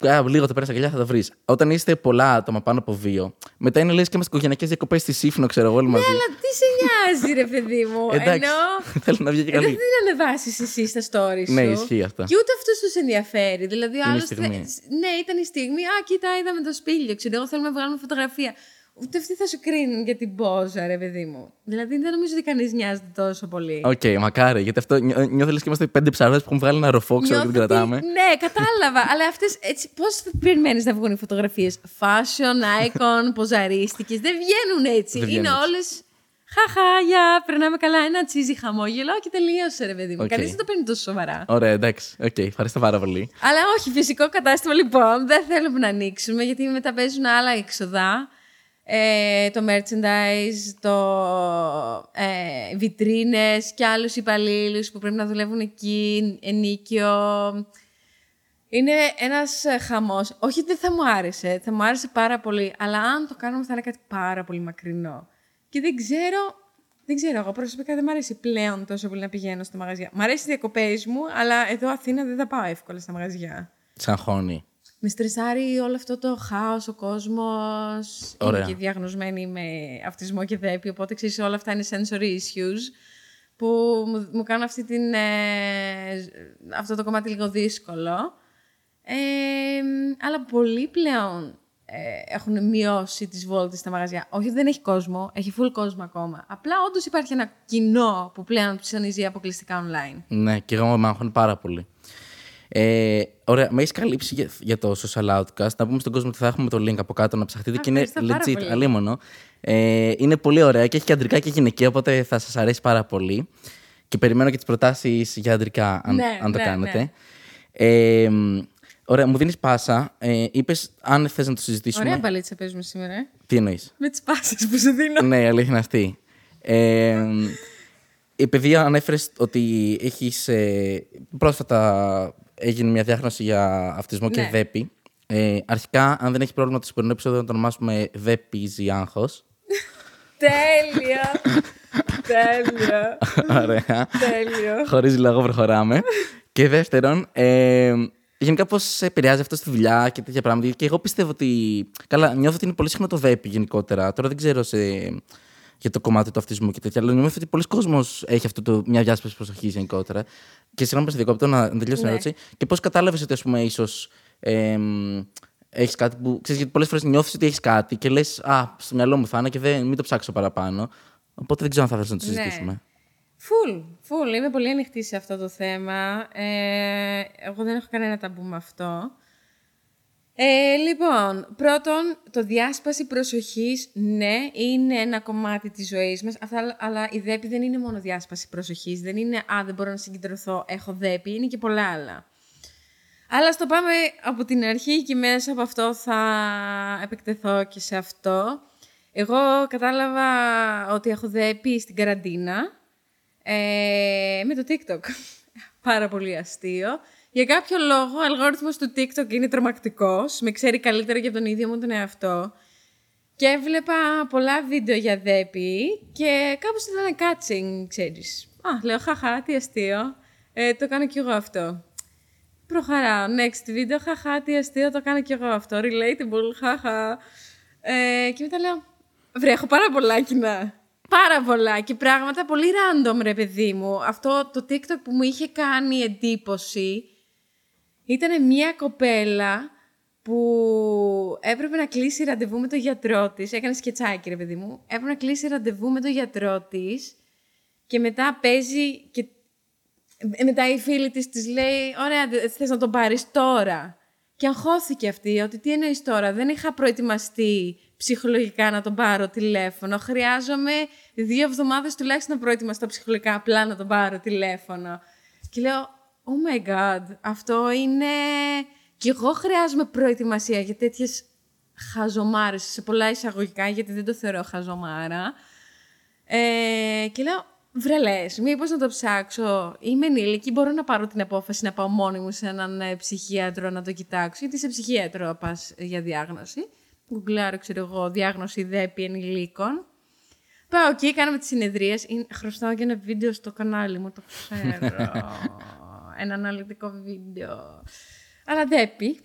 S1: α, λίγο το παίρνει αγκαλιά, θα το βρεις. Όταν είστε πολλά άτομα πάνω από δύο, μετά είναι λες και είμαστε οικογενειακές διακοπές στη Σίφνο, ξέρω εγώ όλοι μαζί.
S2: Αλλά τι σε νοιάζει, ρε παιδί μου.
S1: Εντάξει,
S2: Ενώ
S1: θέλω να βγει και
S2: ε, δεν
S1: καλή.
S2: την ανεβάσεις εσύ στα stories σου.
S1: Ναι, ισχύει αυτό.
S2: Και ούτε αυτούς τους ενδιαφέρει. Δηλαδή, ο
S1: Είναι η
S2: άλλος
S1: στιγμή.
S2: θε- Ναι, ήταν η στιγμή. Α, κοίτα, είδαμε το σπήλιο. Ξέρω εγώ, θέλουμε να βγάλουμε φωτογραφία. Ούτε αυτοί θα σου κρίνουν για την πόζα, ρε παιδί μου. Δηλαδή, δεν νομίζω ότι κανείς νοιάζεται τόσο πολύ.
S1: Οκ, μακάρι, γιατί αυτό νιώ- νιώθω λες και είμαστε πέντε ψαράδες που έχουν βγάλει ένα ροφό, ξέρω και την
S2: Νιώθω ότι-
S1: κρατάμε.
S2: Ναι, κατάλαβα. αλλά αυτές έτσι. Πώς περιμένεις να βγουν οι φωτογραφίες; Fashion, icon, ποζαρίστικες. Δεν βγαίνουν έτσι.
S1: Δεν
S2: Είναι
S1: βγαίνουν έτσι.
S2: όλες. Χαχά, για, περνάμε καλά. Ένα cheesy χαμόγελο και τελείωσε, ρε παιδί μου.
S1: Οκ.
S2: Κανείς δεν το παίρνει τόσο σοβαρά.
S1: Ωραία, εντάξει. Οκ, ευχαριστώ πάρα πολύ.
S2: Αλλά όχι, φυσικό κατάστημα λοιπόν. Δεν θέλουμε να ανοίξουμε γιατί μετά παίζουν άλλα έξοδα. Ε, το merchandise, το ε, βιτρίνες και άλλους υπαλλήλους που πρέπει να δουλεύουν εκεί, ενίκιο. Είναι ένας ε, χαμός. Όχι ότι δεν θα μου άρεσε, θα μου άρεσε πάρα πολύ, αλλά αν το κάνουμε θα είναι κάτι πάρα πολύ μακρινό. Και δεν ξέρω, δεν ξέρω, εγώ προσωπικά δεν μου αρέσει πλέον τόσο πολύ να πηγαίνω στα μαγαζιά. Μ' αρέσει οι διακοπές μου, αλλά εδώ Αθήνα δεν θα πάω εύκολα στα μαγαζιά.
S1: Σαν χώνει.
S2: Με στρεσάρει όλο αυτό το χάος, ο κόσμος.
S1: Ωραία.
S2: Είμαι και διαγνωσμένη με αυτισμό και δέπη, οπότε ξέρεις όλα αυτά είναι sensory issues που μου, μου κάνουν αυτή την, ε, αυτό το κομμάτι λίγο δύσκολο. Ε, αλλά πολλοί πλέον ε, έχουν μειώσει τις βόλτες στα μαγαζιά. Όχι ότι δεν έχει κόσμο, έχει full κόσμο ακόμα. Απλά όντως υπάρχει ένα κοινό που πλέον ψωνίζει αποκλειστικά online.
S1: Ναι, και εγώ με αγχώνει πάρα πολύ. Ε, ωραία, με έχεις καλύψει για, για το social outcast. Να πούμε στον κόσμο ότι θα έχουμε το link από κάτω να ψαχτείτε
S2: Α,
S1: και είναι
S2: ευχαριστώ πάρα
S1: legit,
S2: πολύ.
S1: αλίμονο. Ε, είναι πολύ ωραία και έχει και αντρικά και γυναικεία, οπότε θα σας αρέσει πάρα πολύ. Και περιμένω και τις προτάσεις για αντρικά, αν,
S2: Ναι,
S1: αν το
S2: ναι,
S1: κάνετε.
S2: ναι.
S1: Ε, μ, ωραία, μου δίνεις πάσα. Ε, Είπες, αν θες να το συζητήσουμε.
S2: Ωραία μπαλίτσα παίζουμε σήμερα. ε.
S1: Τι εννοείς;
S2: Με τις πάσες που σου δίνω.
S1: ναι, αλήθεια είναι αυτή. Ε, επειδή ανέφερες ότι έχεις. Ε, πρόσφατα έγινε μια διάγνωση για αυτισμό και
S2: Ναι.
S1: δέπη. Ε, αρχικά, αν δεν έχει πρόβλημα το σημερινό επεισόδιο, να το ονομάσουμε δέπιζι άγχος.
S2: Τέλεια. Τέλεια.
S1: Ωραία.
S2: Τέλειο.
S1: Χωρίς λόγο προχωράμε. και δεύτερον, ε, γενικά πώς επηρεάζει αυτό στη δουλειά και τέτοια πράγματα. Και εγώ πιστεύω ότι. Καλά, νιώθω ότι είναι πολύ συχνό το δέπη γενικότερα. Τώρα δεν ξέρω σε, για το κομμάτι του αυτισμού και τέτοια, αλλά νιώθω ότι πολλοί κόσμος έχει αυτό το, μια διάσπαση προσοχής γενικότερα. Και συγγνώμη που σε διακόπτω να, να τελειώσω την
S2: Ναι.
S1: ερώτηση. Και πώς κατάλαβες ότι, ας πούμε, ίσως. Ε, έχεις κάτι που. Ξέρεις, γιατί πολλές φορές νιώθεις ότι έχεις κάτι και λες, Α, στο μυαλό μου θα είναι και δεν, μην το ψάξω παραπάνω. Οπότε δεν ξέρω αν θα θέλεις να το
S2: Ναι.
S1: συζητήσουμε.
S2: Φουλ, φουλ. Είμαι πολύ ανοιχτή σε αυτό το θέμα. Ε, εγώ δεν έχω κανένα ταμπού με αυτό. Ε, λοιπόν, πρώτον, το διάσπαση προσοχής, ναι, είναι ένα κομμάτι της ζωής μας, αυτά, αλλά η δέπη δεν είναι μόνο διάσπαση προσοχής, δεν είναι «Α, δεν μπορώ να συγκεντρωθώ, έχω δέπη», είναι και πολλά άλλα. Αλλά στο πάμε από την αρχή και μέσα από αυτό θα επεκτεθώ και σε αυτό. Εγώ κατάλαβα ότι έχω δέπη στην καραντίνα ε, με το TikTok. Πάρα πολύ αστείο. Για κάποιο λόγο, ο αλγόριθμος του TikTok είναι τρομακτικός. Με ξέρει καλύτερα για τον ίδιο μου τον εαυτό. Και έβλεπα πολλά βίντεο για δέπη και κάπως ήταν catching, ξέρεις. Α, λέω, χαχά, τι αστείο. Ε, το κάνω κι εγώ αυτό. Προχαράω. Next video, χαχά, τι αστείο, το κάνω κι εγώ αυτό. Relatable, χαχά. Ε, και μετά λέω, βρε, έχω πάρα πολλά κοινά. Πάρα πολλά και πράγματα πολύ random, ρε παιδί μου. Αυτό το TikTok που μου είχε κάνει εντύπωση ήταν μια κοπέλα που έπρεπε να κλείσει ραντεβού με τον γιατρό της. Έκανε σκετσάκι, ρε παιδί μου. Έπρεπε να κλείσει ραντεβού με τον γιατρό της και μετά παίζει και ε, μετά η φίλη της της λέει «Ωραία, θες να τον πάρεις τώρα». Και αγχώθηκε αυτή ότι τι εννοείς τώρα, δεν είχα προετοιμαστεί ψυχολογικά να τον πάρω τηλέφωνο. Χρειάζομαι δύο εβδομάδες τουλάχιστον να προετοιμαστώ ψυχολογικά απλά να τον πάρω τηλέφωνο. Και λέω «Oh my God, αυτό είναι...» Και εγώ χρειάζομαι προετοιμασία για τέτοιες χαζομάρες, σε πολλά εισαγωγικά, γιατί δεν το θεωρώ χαζομάρα. Ε, και λέω, Βρε λες, μήπως να το ψάξω; Είμαι ενήλικη, μπορώ να πάρω την απόφαση να πάω μόνη μου σε έναν ε, ψυχίατρο να το κοιτάξω, γιατί σε ψυχίατρο πας για διάγνωση. Γκουγκλάρω, ξέρω εγώ, διάγνωση δέπη ενηλίκων. Πάω εκεί, κάναμε τις συνεδρίες. Χρωστάω και ένα βίντεο στο κανάλι μου, το ξέρω. ένα αναλυτικό βίντεο. Αλλά δέπη.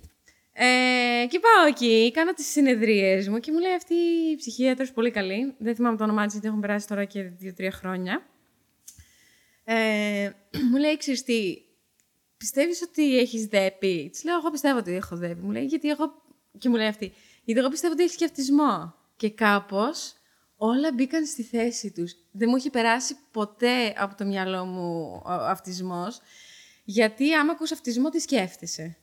S2: Ε, και πάω εκεί, κάνω τις συνεδρίες μου και μου λέει αυτή η ψυχίατρος πολύ καλή. Δεν θυμάμαι το όνομά της, γιατί έχουν περάσει τώρα και δύο-τρία χρόνια. Ε, μου λέει, ξέρεις τι, πιστεύεις ότι έχεις δέπη. Της λέω, εγώ πιστεύω ότι έχω δέπη. Μου λέει, γιατί εγώ... Και μου λέει αυτή, γιατί εγώ πιστεύω ότι έχεις και αυτισμό. Και κάπως όλα μπήκαν στη θέση τους. Δεν μου έχει περάσει ποτέ από το μυαλό μου ο αυτισμός, γιατί άμα ακούς αυτισμό, τι σκέφτεσαι;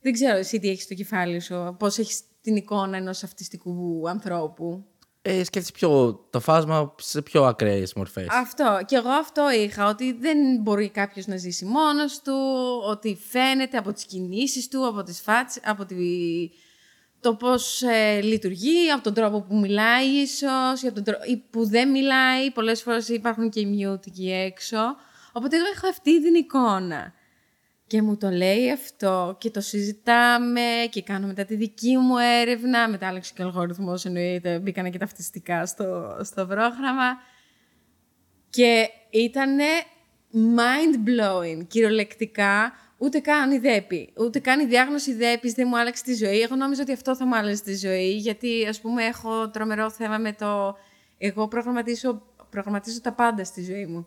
S2: Δεν ξέρω εσύ τι έχεις στο κεφάλι σου, πώς έχεις την εικόνα ενός αυτιστικού ανθρώπου;
S1: Ε, σκέφτεσαι πιο το φάσμα σε πιο ακραίες μορφές.
S2: Αυτό. Και εγώ αυτό είχα, ότι δεν μπορεί κάποιος να ζήσει μόνος του, ότι φαίνεται από τις κινήσεις του, από τις φάτσε, από τη... το πώς ε, λειτουργεί, από τον τρόπο που μιλάει ίσως, ή που δεν μιλάει. Πολλές φορές υπάρχουν και mute εκεί έξω. Οπότε εγώ έχω αυτή την εικόνα. Και μου το λέει αυτό και το συζητάμε και κάνω μετά τη δική μου έρευνα. Μετά άλλαξε και ο αλγόριθμος, εννοείται, μπήκανε και ταυτιστικά στο, στο πρόγραμμα. Και ήταν mind-blowing, κυριολεκτικά. Ούτε καν η δέπη, ούτε καν η διάγνωση δέπης δεν μου άλλαξε τη ζωή. Εγώ νόμιζα ότι αυτό θα μου άλλαξε τη ζωή, γιατί ας πούμε έχω τρομερό θέμα με το... Εγώ προγραμματίζω, προγραμματίζω τα πάντα στη ζωή μου.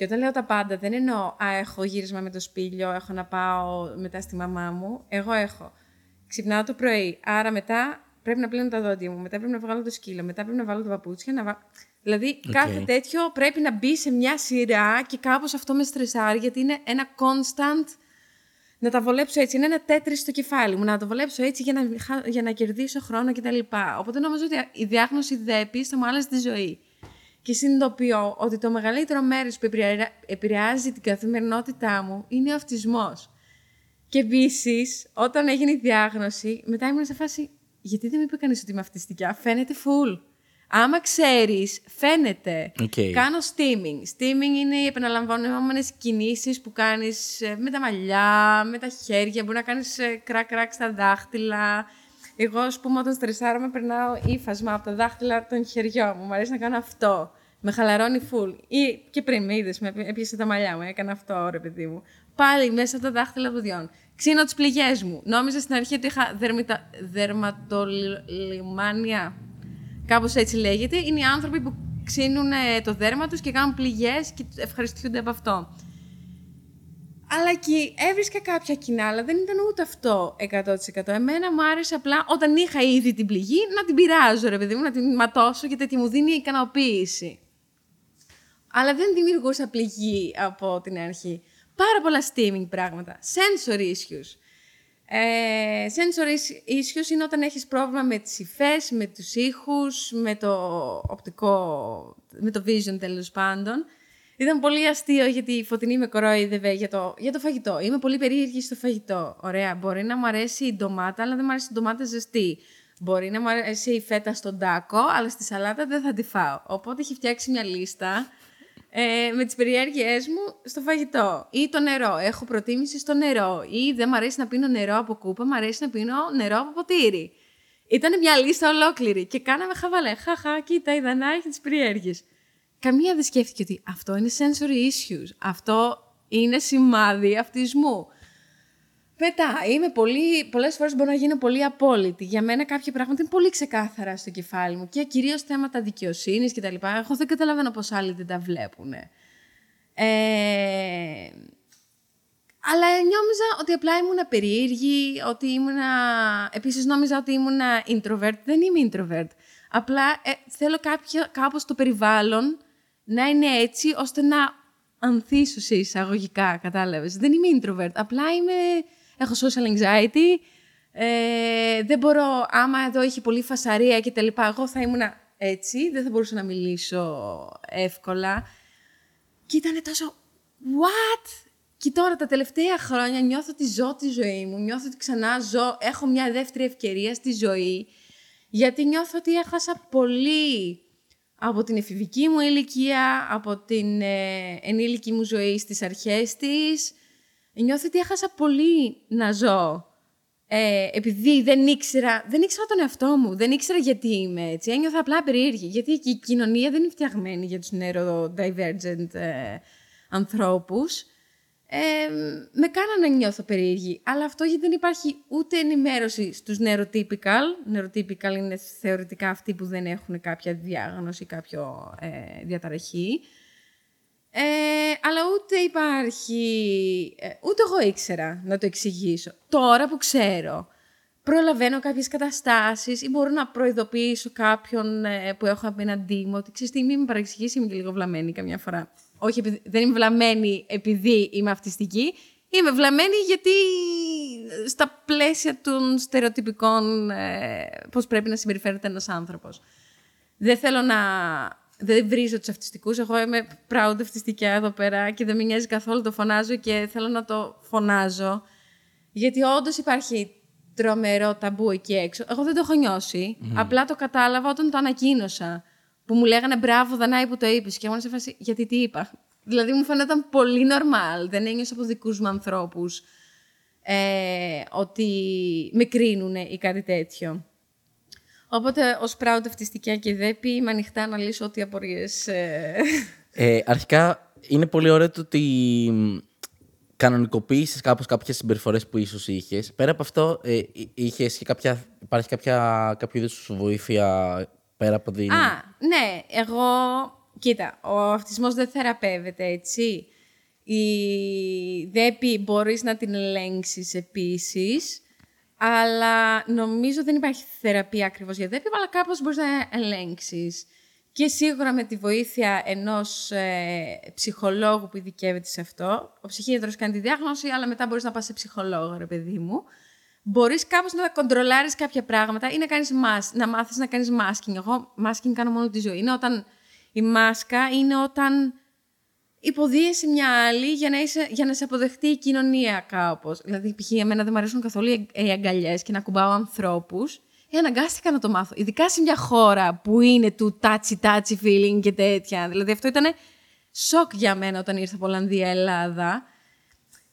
S2: Και όταν λέω τα πάντα, δεν εννοώ «Α, έχω γύρισμα με το σπήλιο, έχω να πάω μετά στη μαμά μου». Εγώ έχω. Ξυπνάω το πρωί, άρα μετά πρέπει να πλύνω τα δόντια μου, μετά πρέπει να βγάλω το σκύλο, μετά πρέπει να βάλω τα παπούτσια, να βα... Δηλαδή, κάθε τέτοιο πρέπει να μπει σε μια σειρά και κάπως αυτό με στρεσάρει, γιατί είναι ένα constant να τα βολέψω έτσι. Είναι ένα τέτρις στο κεφάλι μου, να το βολέψω έτσι για να, για να κερδίσω χρόνο κτλ. Οπότε νομίζω ότι η διάγνωση δέπη θα μου άλλαζε τη ζωή και συνειδητοποιώ ότι το μεγαλύτερο μέρος που επηρεάζει την καθημερινότητά μου είναι ο αυτισμός. Και επίσης, όταν έγινε η διάγνωση, μετά ήμουν σε φάση, γιατί δεν μου είπε κανείς ότι είμαι αυτιστική, φαίνεται full. Άμα ξέρεις, φαίνεται.
S1: Okay.
S2: Κάνω steaming. Steaming είναι οι επαναλαμβανόμενες κινήσεις που κάνεις ε, με τα μαλλιά, με τα χέρια. Μπορεί να κάνεις κρακ-κρακ στα δάχτυλα. Εγώ, ας πούμε, όταν στρεσάρομαι, περνάω ύφασμα από τα δάχτυλα των χεριών μου. Μου αρέσει να κάνω αυτό. Με χαλαρώνει full. Ή και πριν με είδες, με έπιασε τα μαλλιά μου, έκανα αυτό, ρε παιδί μου. Πάλι μέσα από τα δάχτυλα ποδιών. Ξύνω τις πληγές μου. Νόμιζα στην αρχή ότι είχα δερμητα... δερματολιμάνια. Κάπως έτσι λέγεται. Είναι οι άνθρωποι που ξύνουν το δέρμα τους και κάνουν πληγές και ευχαριστούνται από αυτό. Αλλά και έβρισκα κάποια κοινά, αλλά δεν ήταν ούτε αυτό 100%. Εμένα μου άρεσε απλά όταν είχα ήδη την πληγή να την πειράζω, ρε παιδί μου, να την ματώσω γιατί τέτοια μου δίνει ικανοποίηση. Αλλά δεν δημιουργούσα πληγή από την αρχή. Πάρα πολλά steaming πράγματα. Sensor issues. Ε, sensory issues είναι όταν έχεις πρόβλημα με τις υφές, με τους ήχους, με το οπτικό, με το vision τέλος πάντων. Ήταν πολύ αστείο γιατί η Φωτεινή με κορόιδευε για το, για το φαγητό. Είμαι πολύ περίεργη στο φαγητό. Ωραία, μπορεί να μου αρέσει η ντομάτα, αλλά δεν μου αρέσει η ντομάτα ζεστή. Μπορεί να μου αρέσει η φέτα στον τάκο, αλλά στη σαλάτα δεν θα τη φάω. Οπότε έχει φτιάξει μια λίστα ε, με τις περιέργειές μου στο φαγητό. Ή το νερό. Έχω προτίμηση στο νερό. Ή δεν μου αρέσει να πίνω νερό από κούπα, μου αρέσει να πίνω νερό από ποτήρι. Ήταν μια λίστα ολόκληρη και κάναμε χαβαλέ. Χαχα, κοίτα, η Δανά έχει τις περιέργειες. Καμία δεν σκέφτηκε ότι αυτό είναι sensory issues. Αυτό είναι σημάδι αυτισμού. Μετά, είμαι πολύ, πολλές φορές μπορώ να γίνω πολύ απόλυτη. Για μένα κάποια πράγματα είναι πολύ ξεκάθαρα στο κεφάλι μου και κυρίως θέματα δικαιοσύνης και τα λοιπά. Εγώ δεν καταλαβαίνω πώς άλλοι δεν τα βλέπουν. Ε, αλλά νιώμιζα ότι απλά ήμουν περίεργη, ότι ήμουν... Επίσης νόμιζα ότι ήμουν introvert. Δεν είμαι introvert. Απλά ε, θέλω κάποιο, κάπως το περιβάλλον να είναι έτσι ώστε να ανθίσω σε εισαγωγικά, κατάλαβες. Δεν είμαι introvert. Απλά είμαι έχω social anxiety, ε, δεν μπορώ, άμα εδώ έχει πολύ φασαρία και τα λοιπά, εγώ θα ήμουν έτσι, δεν θα μπορούσα να μιλήσω εύκολα. Και ήταν τόσο, what? Και τώρα τα τελευταία χρόνια νιώθω ότι ζω τη ζωή μου, νιώθω ότι ξανά ζω, έχω μια δεύτερη ευκαιρία στη ζωή, γιατί νιώθω ότι έχασα πολύ από την εφηβική μου ηλικία, από την ε, ενήλικη μου ζωή στις αρχές της, νιώθω ότι έχασα πολύ να ζω. Ε, επειδή δεν ήξερα, δεν ήξερα τον εαυτό μου, δεν ήξερα γιατί είμαι έτσι. Ένιωθα απλά περίεργη, γιατί η κοινωνία δεν είναι φτιαγμένη για τους neurodivergent ε, ανθρώπους. Ε, με κάνανε να νιώθω περίεργη, αλλά αυτό γιατί δεν υπάρχει ούτε ενημέρωση στους neurotypical. Neurotypical είναι θεωρητικά αυτοί που δεν έχουν κάποια διάγνωση, κάποιο ε, διαταραχή. Ε, αλλά ούτε υπάρχει, ε, ούτε εγώ ήξερα να το εξηγήσω. Τώρα που ξέρω, προλαβαίνω κάποιες καταστάσεις ή μπορώ να προειδοποιήσω κάποιον ε, που έχω απέναντί μου ότι ξέρεις τι, μην με παρεξηγήσει, είμαι και λίγο βλαμμένη καμιά φορά. Όχι, δεν είμαι βλαμμένη επειδή είμαι αυτιστική, είμαι βλαμμένη γιατί στα πλαίσια των στερεοτυπικών ε, πώς πρέπει να συμπεριφέρεται ένας άνθρωπος. Δεν θέλω να δεν βρίζω τους αυτιστικούς. Εγώ είμαι proud αυτιστική εδώ πέρα και δεν με νοιάζει καθόλου το φωνάζω και θέλω να το φωνάζω. Γιατί όντως υπάρχει τρομερό ταμπού εκεί έξω. Εγώ δεν το έχω νιώσει. Απλά το κατάλαβα όταν το ανακοίνωσα. Που μου λέγανε μπράβο, Δανάη που το είπες. Και εγώ σε φάση, γιατί τι είπα. Δηλαδή μου φαίνονταν πολύ normal. Δεν ένιωσα από δικούς μου ανθρώπους ε, ότι με κρίνουν ή κάτι τέτοιο. Οπότε, ως proud αυτιστικιά και δέπη, είμαι ανοιχτά να λύσω ό,τι απορίες. Ε.
S1: ε, αρχικά, είναι πολύ ωραίο το ότι κανονικοποίησες κάπως κάποιες συμπεριφορές που ίσως είχες. Πέρα από αυτό, ε, είχες και κάποια, υπάρχει κάποια, κάποιο είδους βοήθεια πέρα από την.
S2: Α, ναι. Εγώ. Κοίτα, ο αυτισμός δεν θεραπεύεται, έτσι. Η δέπη μπορείς να την ελέγξεις επίσης. Αλλά νομίζω δεν υπάρχει θεραπεία ακριβώς για δέπη, αλλά κάπως μπορείς να ελέγξεις. Και σίγουρα με τη βοήθεια ενός ε, ψυχολόγου που ειδικεύεται σε αυτό, ο ψυχίατρος κάνει τη διάγνωση, αλλά μετά μπορείς να πας σε ψυχολόγο, ρε παιδί μου, μπορείς κάπως να κοντρολάρεις κάποια πράγματα ή να, κάνεις να μάθεις να κάνεις masking. Εγώ masking κάνω μόνο τη ζωή. Είναι όταν η μάσκα είναι όταν υποδίεσαι μια άλλη για να, είσαι, για να σε αποδεχτεί η κοινωνία κάπως. Δηλαδή, π.χ. εμένα δεν μου αρέσουν καθόλου οι αγκαλιές και να κουμπάω ανθρώπους. Ε, αναγκάστηκα να το μάθω. Ειδικά σε μια χώρα που είναι του touchy-touchy feeling και τέτοια. Δηλαδή, αυτό ήταν σοκ για μένα όταν ήρθα από Ολλανδία, Ελλάδα.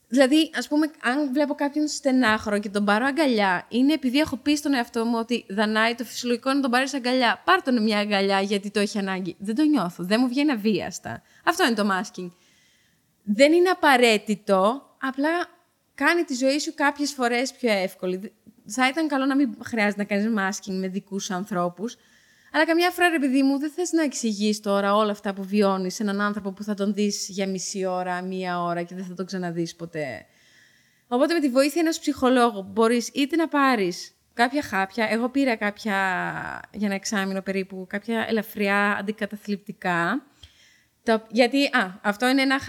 S2: Δηλαδή, ας πούμε, αν βλέπω κάποιον στενάχωρο και τον πάρω αγκαλιά, είναι επειδή έχω πει στον εαυτό μου ότι δανάει το φυσιολογικό να τον πάρεις αγκαλιά. Πάρ τον μια αγκαλιά γιατί το έχει ανάγκη. Δεν το νιώθω. Δεν μου βγαίνει αβίαστα. Αυτό είναι το masking. Δεν είναι απαραίτητο, απλά κάνει τη ζωή σου κάποιες φορές πιο εύκολη. Θα ήταν καλό να μην χρειάζεται να κάνεις masking με δικούς ανθρώπους, αλλά καμιά φορά, ρε παιδί μου, δεν θες να εξηγείς τώρα όλα αυτά που βιώνεις σε έναν άνθρωπο που θα τον δεις για μισή ώρα, μία ώρα και δεν θα τον ξαναδείς ποτέ. Οπότε με τη βοήθεια ενός ψυχολόγου μπορείς είτε να πάρεις κάποια χάπια. Εγώ πήρα κάποια για ένα εξάμεινο περίπου, κάποια ελαφριά αντικαταθλιπτικά. Το, γιατί, α, αυτό είναι ένα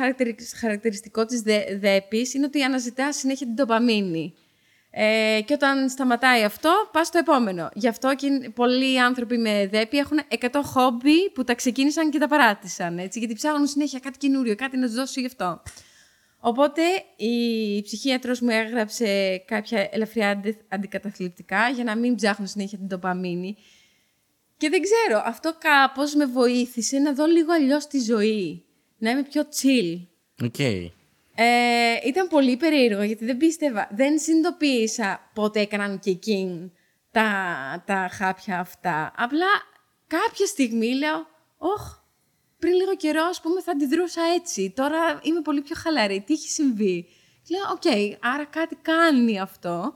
S2: χαρακτηριστικό της δε, δέπης, είναι ότι αναζητάς συνέχεια την τοπαμίνη. Ε, και όταν σταματάει αυτό, πας στο επόμενο. Γι' αυτό και πολλοί άνθρωποι με δέπη έχουν 100 χόμπι που τα ξεκίνησαν και τα παράτησαν. Έτσι, γιατί ψάχνουν συνέχεια κάτι καινούριο, κάτι να τους δώσω γι' αυτό. Οπότε η ψυχίατρος μου έγραψε κάποια ελαφριά αντι- αντικαταθλιπτικά για να μην ψάχνω συνέχεια την τοπαμίνη. Και δεν ξέρω, αυτό κάπως με βοήθησε να δω λίγο αλλιώς τη ζωή. Να είμαι πιο chill.
S1: OK.
S2: Ε, ήταν πολύ περίεργο γιατί δεν πίστευα. Δεν συνειδητοποίησα πότε έκαναν kick in τα, τα χάπια αυτά. Απλά κάποια στιγμή λέω, όχ, πριν λίγο καιρό, ας πούμε, θα αντιδρούσα έτσι. Τώρα είμαι πολύ πιο χαλαρή. Τι έχει συμβεί; Και λέω, οκ, άρα κάτι κάνει αυτό.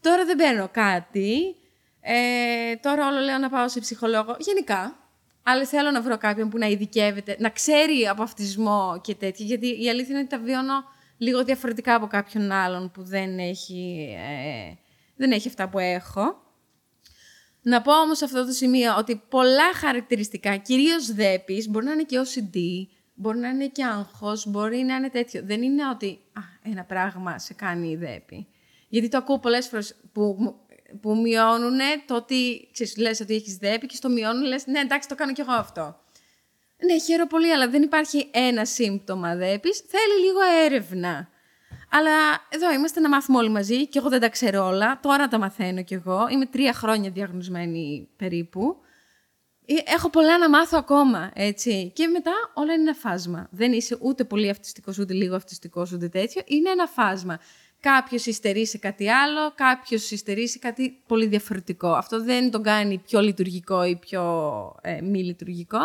S2: Τώρα δεν παίρνω κάτι. Ε, τώρα όλο λέω να πάω σε ψυχολόγο. Γενικά. Αλλά θέλω να βρω κάποιον που να ειδικεύεται, να ξέρει από αυτισμό και τέτοια. Γιατί η αλήθεια είναι ότι τα βιώνω λίγο διαφορετικά από κάποιον άλλον που δεν έχει, ε, δεν έχει αυτά που έχω. Να πω όμως σε αυτό το σημείο ότι πολλά χαρακτηριστικά, κυρίως δέπης, μπορεί να είναι και OCD, μπορεί να είναι και άγχος, μπορεί να είναι τέτοιο. Δεν είναι ότι α, ένα πράγμα σε κάνει η δέπη. Γιατί το ακούω πολλές φορές που, που μειώνουν το ότι ξέρεις, λες ότι έχεις δέπη και στο μειώνουν λες ναι εντάξει το κάνω κι εγώ αυτό. Ναι, χαίρομαι πολύ, αλλά δεν υπάρχει ένα σύμπτωμα δέπης. Θέλει λίγο έρευνα. Αλλά εδώ είμαστε να μάθουμε όλοι μαζί και εγώ δεν τα ξέρω όλα. Τώρα τα μαθαίνω κι εγώ. Είμαι τρία χρόνια διαγνωσμένη περίπου. Ε, Έχω πολλά να μάθω ακόμα, έτσι. Και μετά όλα είναι ένα φάσμα. Δεν είσαι ούτε πολύ αυτιστικός, ούτε λίγο αυτιστικός, ούτε τέτοιο. Είναι ένα φάσμα. Κάποιος υστερεί σε κάτι άλλο, κάποιος υστερεί σε κάτι πολύ διαφορετικό. Αυτό δεν τον κάνει πιο λειτουργικό ή πιο ε, μη λειτουργικό.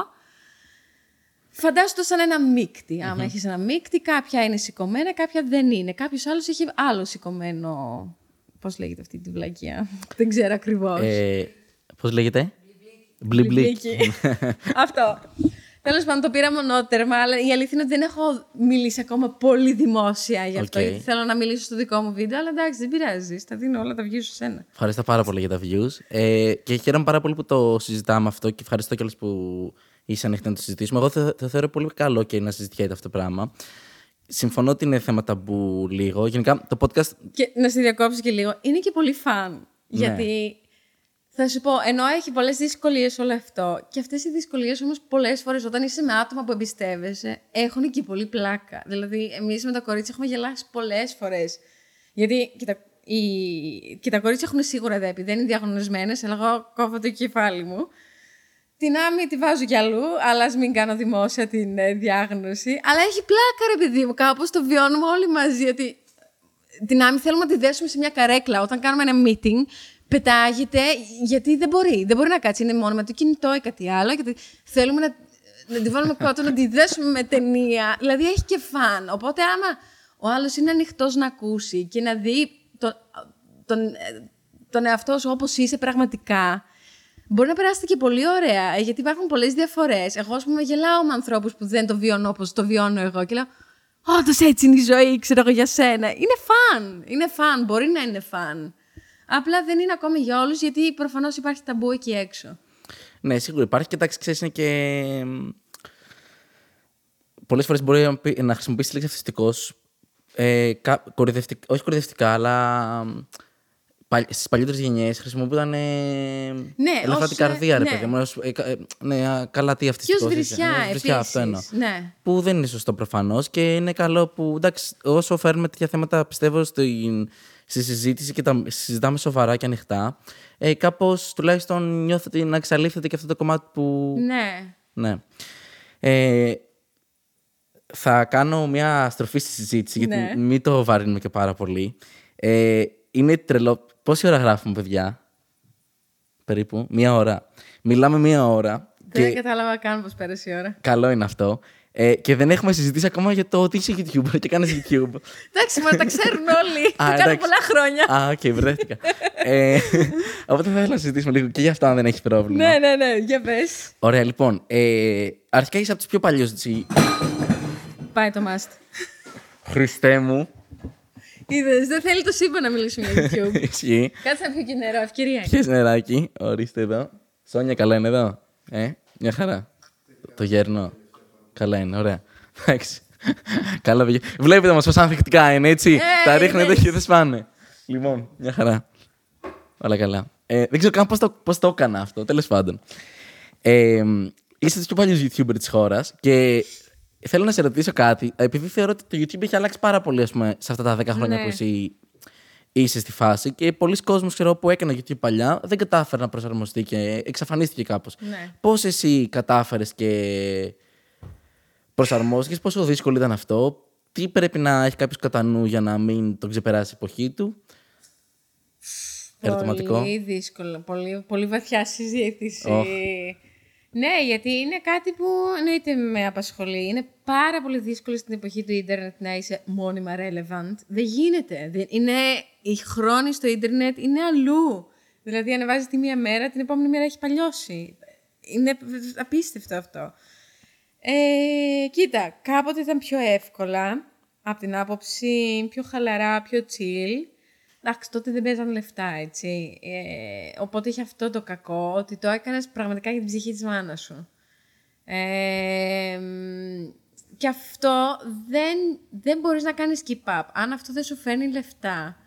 S2: Φαντάσου το σαν ένα μείκτη. Άμα έχεις ένα μείκτη, κάποια είναι σηκωμένα, κάποια δεν είναι. Κάποιος άλλος έχει άλλο σηκωμένο... Πώς λέγεται αυτή τη βλακεία; δεν ξέρω ακριβώς.
S1: Ε, Πώς λέγεται; Μπλιμπλίκ.
S2: Μπλιμπλίκι. Αυτό. Τέλος πάντων, το πήρα μονότερμα, αλλά η αλήθεια είναι ότι δεν έχω μιλήσει ακόμα πολύ δημόσια γι' αυτό.
S1: Οκ.
S2: Γιατί θέλω να μιλήσω στο δικό μου βίντεο, αλλά εντάξει, δεν πειράζει. Τα δίνω όλα τα views σε σένα.
S1: Ευχαριστώ πάρα πολύ για τα views. Ε, και χαίρομαι πάρα πολύ που το συζητάμε αυτό και ευχαριστώ κιόλας που είσαι ανοιχτή να το συζητήσουμε. Εγώ θα, θα θεωρώ πολύ καλό και να συζητιέται αυτό το πράγμα. Συμφωνώ ότι είναι θέμα ταμπού λίγο. Γενικά το podcast.
S2: Και να στη διακόψω και λίγο. Είναι και πολύ fun. Γιατί θα σου πω, ενώ έχει πολλές δυσκολίες όλο αυτό, και αυτές οι δυσκολίες όμως πολλές φορές όταν είσαι με άτομα που εμπιστεύεσαι, έχουν και πολύ πλάκα. Δηλαδή, εμείς με τα κορίτσια έχουμε γελάσει πολλές φορές. Γιατί, κοίτα, οι... και τα κορίτσια έχουν σίγουρα δέπη, δεν είναι διαγνωσμένες, αλλά εγώ κόβω το κεφάλι μου. Την άμυ τη βάζω κι αλλού, αλλά ας μην κάνω δημόσια την ε, διάγνωση. Αλλά έχει πλάκα, ρε παιδί μου, κάπως το βιώνουμε όλοι μαζί. Ότι την άμυ θέλουμε να τη δέσουμε σε μια καρέκλα. Όταν κάνουμε ένα meeting, πετάγεται γιατί δεν μπορεί. Δεν μπορεί να κάτσει. Είναι μόνο με το κινητό ή κάτι άλλο. Γιατί θέλουμε να, να τη βάλουμε κάτω, να τη δέσουμε με ταινία. Δηλαδή έχει και φαν. Οπότε άμα ο άλλος είναι ανοιχτός να ακούσει και να δει τον, τον, ε, τον εαυτό σου όπως είσαι πραγματικά. Μπορεί να περάσετε και πολύ ωραία, γιατί υπάρχουν πολλές διαφορές. Εγώ, ας πούμε, γελάω με ανθρώπους που δεν το βιώνω όπως το βιώνω εγώ και λέω Όντως έτσι είναι η ζωή, ξέρω εγώ για σένα. Είναι φαν. Είναι φαν. Μπορεί να είναι φαν. Απλά δεν είναι ακόμη για όλους, γιατί προφανώς υπάρχει ταμπού εκεί έξω.
S1: Ναι, σίγουρα υπάρχει και εντάξει, ξέρεις, είναι και. Πολλές φορές μπορεί να, πει- να χρησιμοποιήσει τη λέξη αυτιστικός. Ε, κα- κοροϊδευτικ- όχι κοροϊδευτικά, αλλά στις παλιότερες γενιές χρησιμοποιούνταν. Ε,
S2: Ναι,
S1: ελαφρά
S2: ως,
S1: την καρδία, ρε
S2: ναι.
S1: παιδί μου. ως, ε, κα- ε, ναι, α, καλά, τι
S2: Ποιος
S1: αυτιστικό.
S2: βρισιά,
S1: ναι, βρισιά, αυτό εννοώ.
S2: επίσης. Ναι.
S1: Που δεν είναι σωστό προφανώς και είναι καλό που. Εντάξει, όσο φέρνουμε τέτοια θέματα, πιστεύω στην, στη συζήτηση και τα συζητάμε σοβαρά και ανοιχτά, ε, κάπως τουλάχιστον νιώθω ότι να εξαλείφθηκε και αυτό το κομμάτι που.
S2: Ναι.
S1: Ναι. Ε, θα κάνω μια στροφή στη συζήτηση, γιατί
S2: Ναι.
S1: μην το βαρύνουμε και πάρα πολύ. Ε, είναι τρελό. Πόση ώρα γράφουμε, παιδιά; Περίπου. Μία ώρα. Μιλάμε μία ώρα.
S2: Δεν
S1: Και
S2: κατάλαβα καν πώ πέρασε η ώρα.
S1: καλό είναι αυτό. Ε, και δεν έχουμε συζητήσει ακόμα για το ότι είσαι YouTuber και κάνεις YouTube.
S2: Εντάξει, μα τα ξέρουν όλοι. το κάνω
S1: εντάξει.
S2: πολλά χρόνια.
S1: Α, οκ, μπερδεύτηκα. ε, οπότε θα ήθελα να συζητήσουμε λίγο και για αυτό, αν δεν έχει πρόβλημα.
S2: ναι, ναι, ναι. Για πες.
S1: Ωραία, λοιπόν. Ε, αρχικά είσαι από τους πιο παλιούς.
S2: Πάει το μάστ.
S1: Χριστέ μου.
S2: Είδες, δεν θέλει το σύμπαν να μιλήσουμε για YouTube.
S1: Ισχύει.
S2: Κάτσε να πιω και νερό, ευκαιρία. είναι.
S1: Πιες νεράκι. Ορίστε εδώ. Σόνια, καλά είναι εδώ. Ε, μια χαρά. Το γέρνω. Καλά είναι, ωραία. Εντάξει. Καλά, παιδιά. Βλέπετε όμως πόσο ανθεκτικά είναι, έτσι.
S2: Ε,
S1: Τα ρίχνετε
S2: είδες.
S1: και δεν σπάνε. Λοιπόν, μια χαρά. Όλα καλά. Ε, δεν ξέρω καν πώς το, πώς το έκανα αυτό, τέλος πάντων. Ε, είσαι του πιο παλιού YouTuber της χώρας και θέλω να σε ρωτήσω κάτι. Επειδή θεωρώ ότι το YouTube έχει αλλάξει πάρα πολύ ας πούμε, σε αυτά τα 10 χρόνια
S2: Ναι.
S1: που εσύ είσαι στη φάση και πολλοί κόσμοι ξέρω, που έκανα YouTube παλιά δεν κατάφερε να προσαρμοστεί και εξαφανίστηκε κάπως.
S2: Ναι.
S1: Πώς εσύ κατάφερες και προσαρμόστηκες, πόσο δύσκολο ήταν αυτό, τι πρέπει να έχει κάποιος κατά νου για να μην τον ξεπεράσει η εποχή του. Ερωτηματικό.
S2: Πολύ δύσκολο. Πολύ, πολύ βαθιά συζήτηση.
S1: Οχ.
S2: Ναι, γιατί είναι κάτι που εννοείται με απασχολεί. Είναι πάρα πολύ δύσκολο στην εποχή του ίντερνετ να είσαι μόνιμα relevant. Δεν γίνεται. Δεν- Είναι, οι χρόνοι στο ίντερνετ είναι αλλού. Δηλαδή, ανεβάζεις τη μία μέρα, την επόμενη μέρα έχει παλιώσει. Είναι απίστευτο αυτό. Ε, κοίτα, κάποτε ήταν πιο εύκολα, από την άποψη πιο χαλαρά, πιο chill. Εντάξει, τότε δεν παίζαν λεφτά, έτσι. Ε, οπότε είχε αυτό το κακό, ότι το έκανες πραγματικά για την ψυχή της μάνας σου. Ε, μ, και αυτό δεν, δεν μπορείς να κάνεις keep up. Αν αυτό δεν σου φέρνει λεφτά,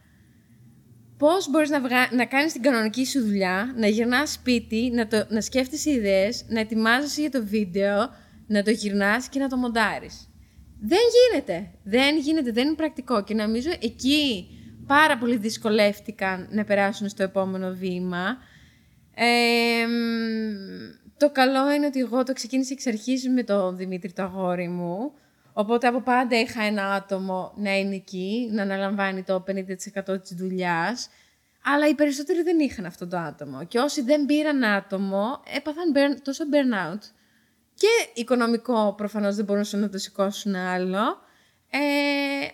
S2: πώς μπορείς να, βγα... να κάνεις την κανονική σου δουλειά, να γυρνάς σπίτι, να, το... να σκέφτεσαι ιδέες, να ετοιμάζεσαι για το βίντεο, να το γυρνάς και να το μοντάρεις. Δεν γίνεται. Δεν γίνεται. Δεν είναι πρακτικό. Και νομίζω εκεί πάρα πολύ δυσκολεύτηκαν να περάσουν στο επόμενο βήμα. Ε, μ, το καλό είναι ότι εγώ το ξεκίνησα εξ αρχής με τον Δημήτρη το αγόρι μου. Οπότε από πάντα είχα ένα άτομο να είναι εκεί, να αναλαμβάνει το 50% της δουλειάς. Αλλά οι περισσότεροι δεν είχαν αυτό το άτομο. Και όσοι δεν πήραν άτομο, έπαθαν burn- τόσο burnout. Και οικονομικό προφανώς δεν μπορούσαν να το σηκώσουν άλλο. Ε,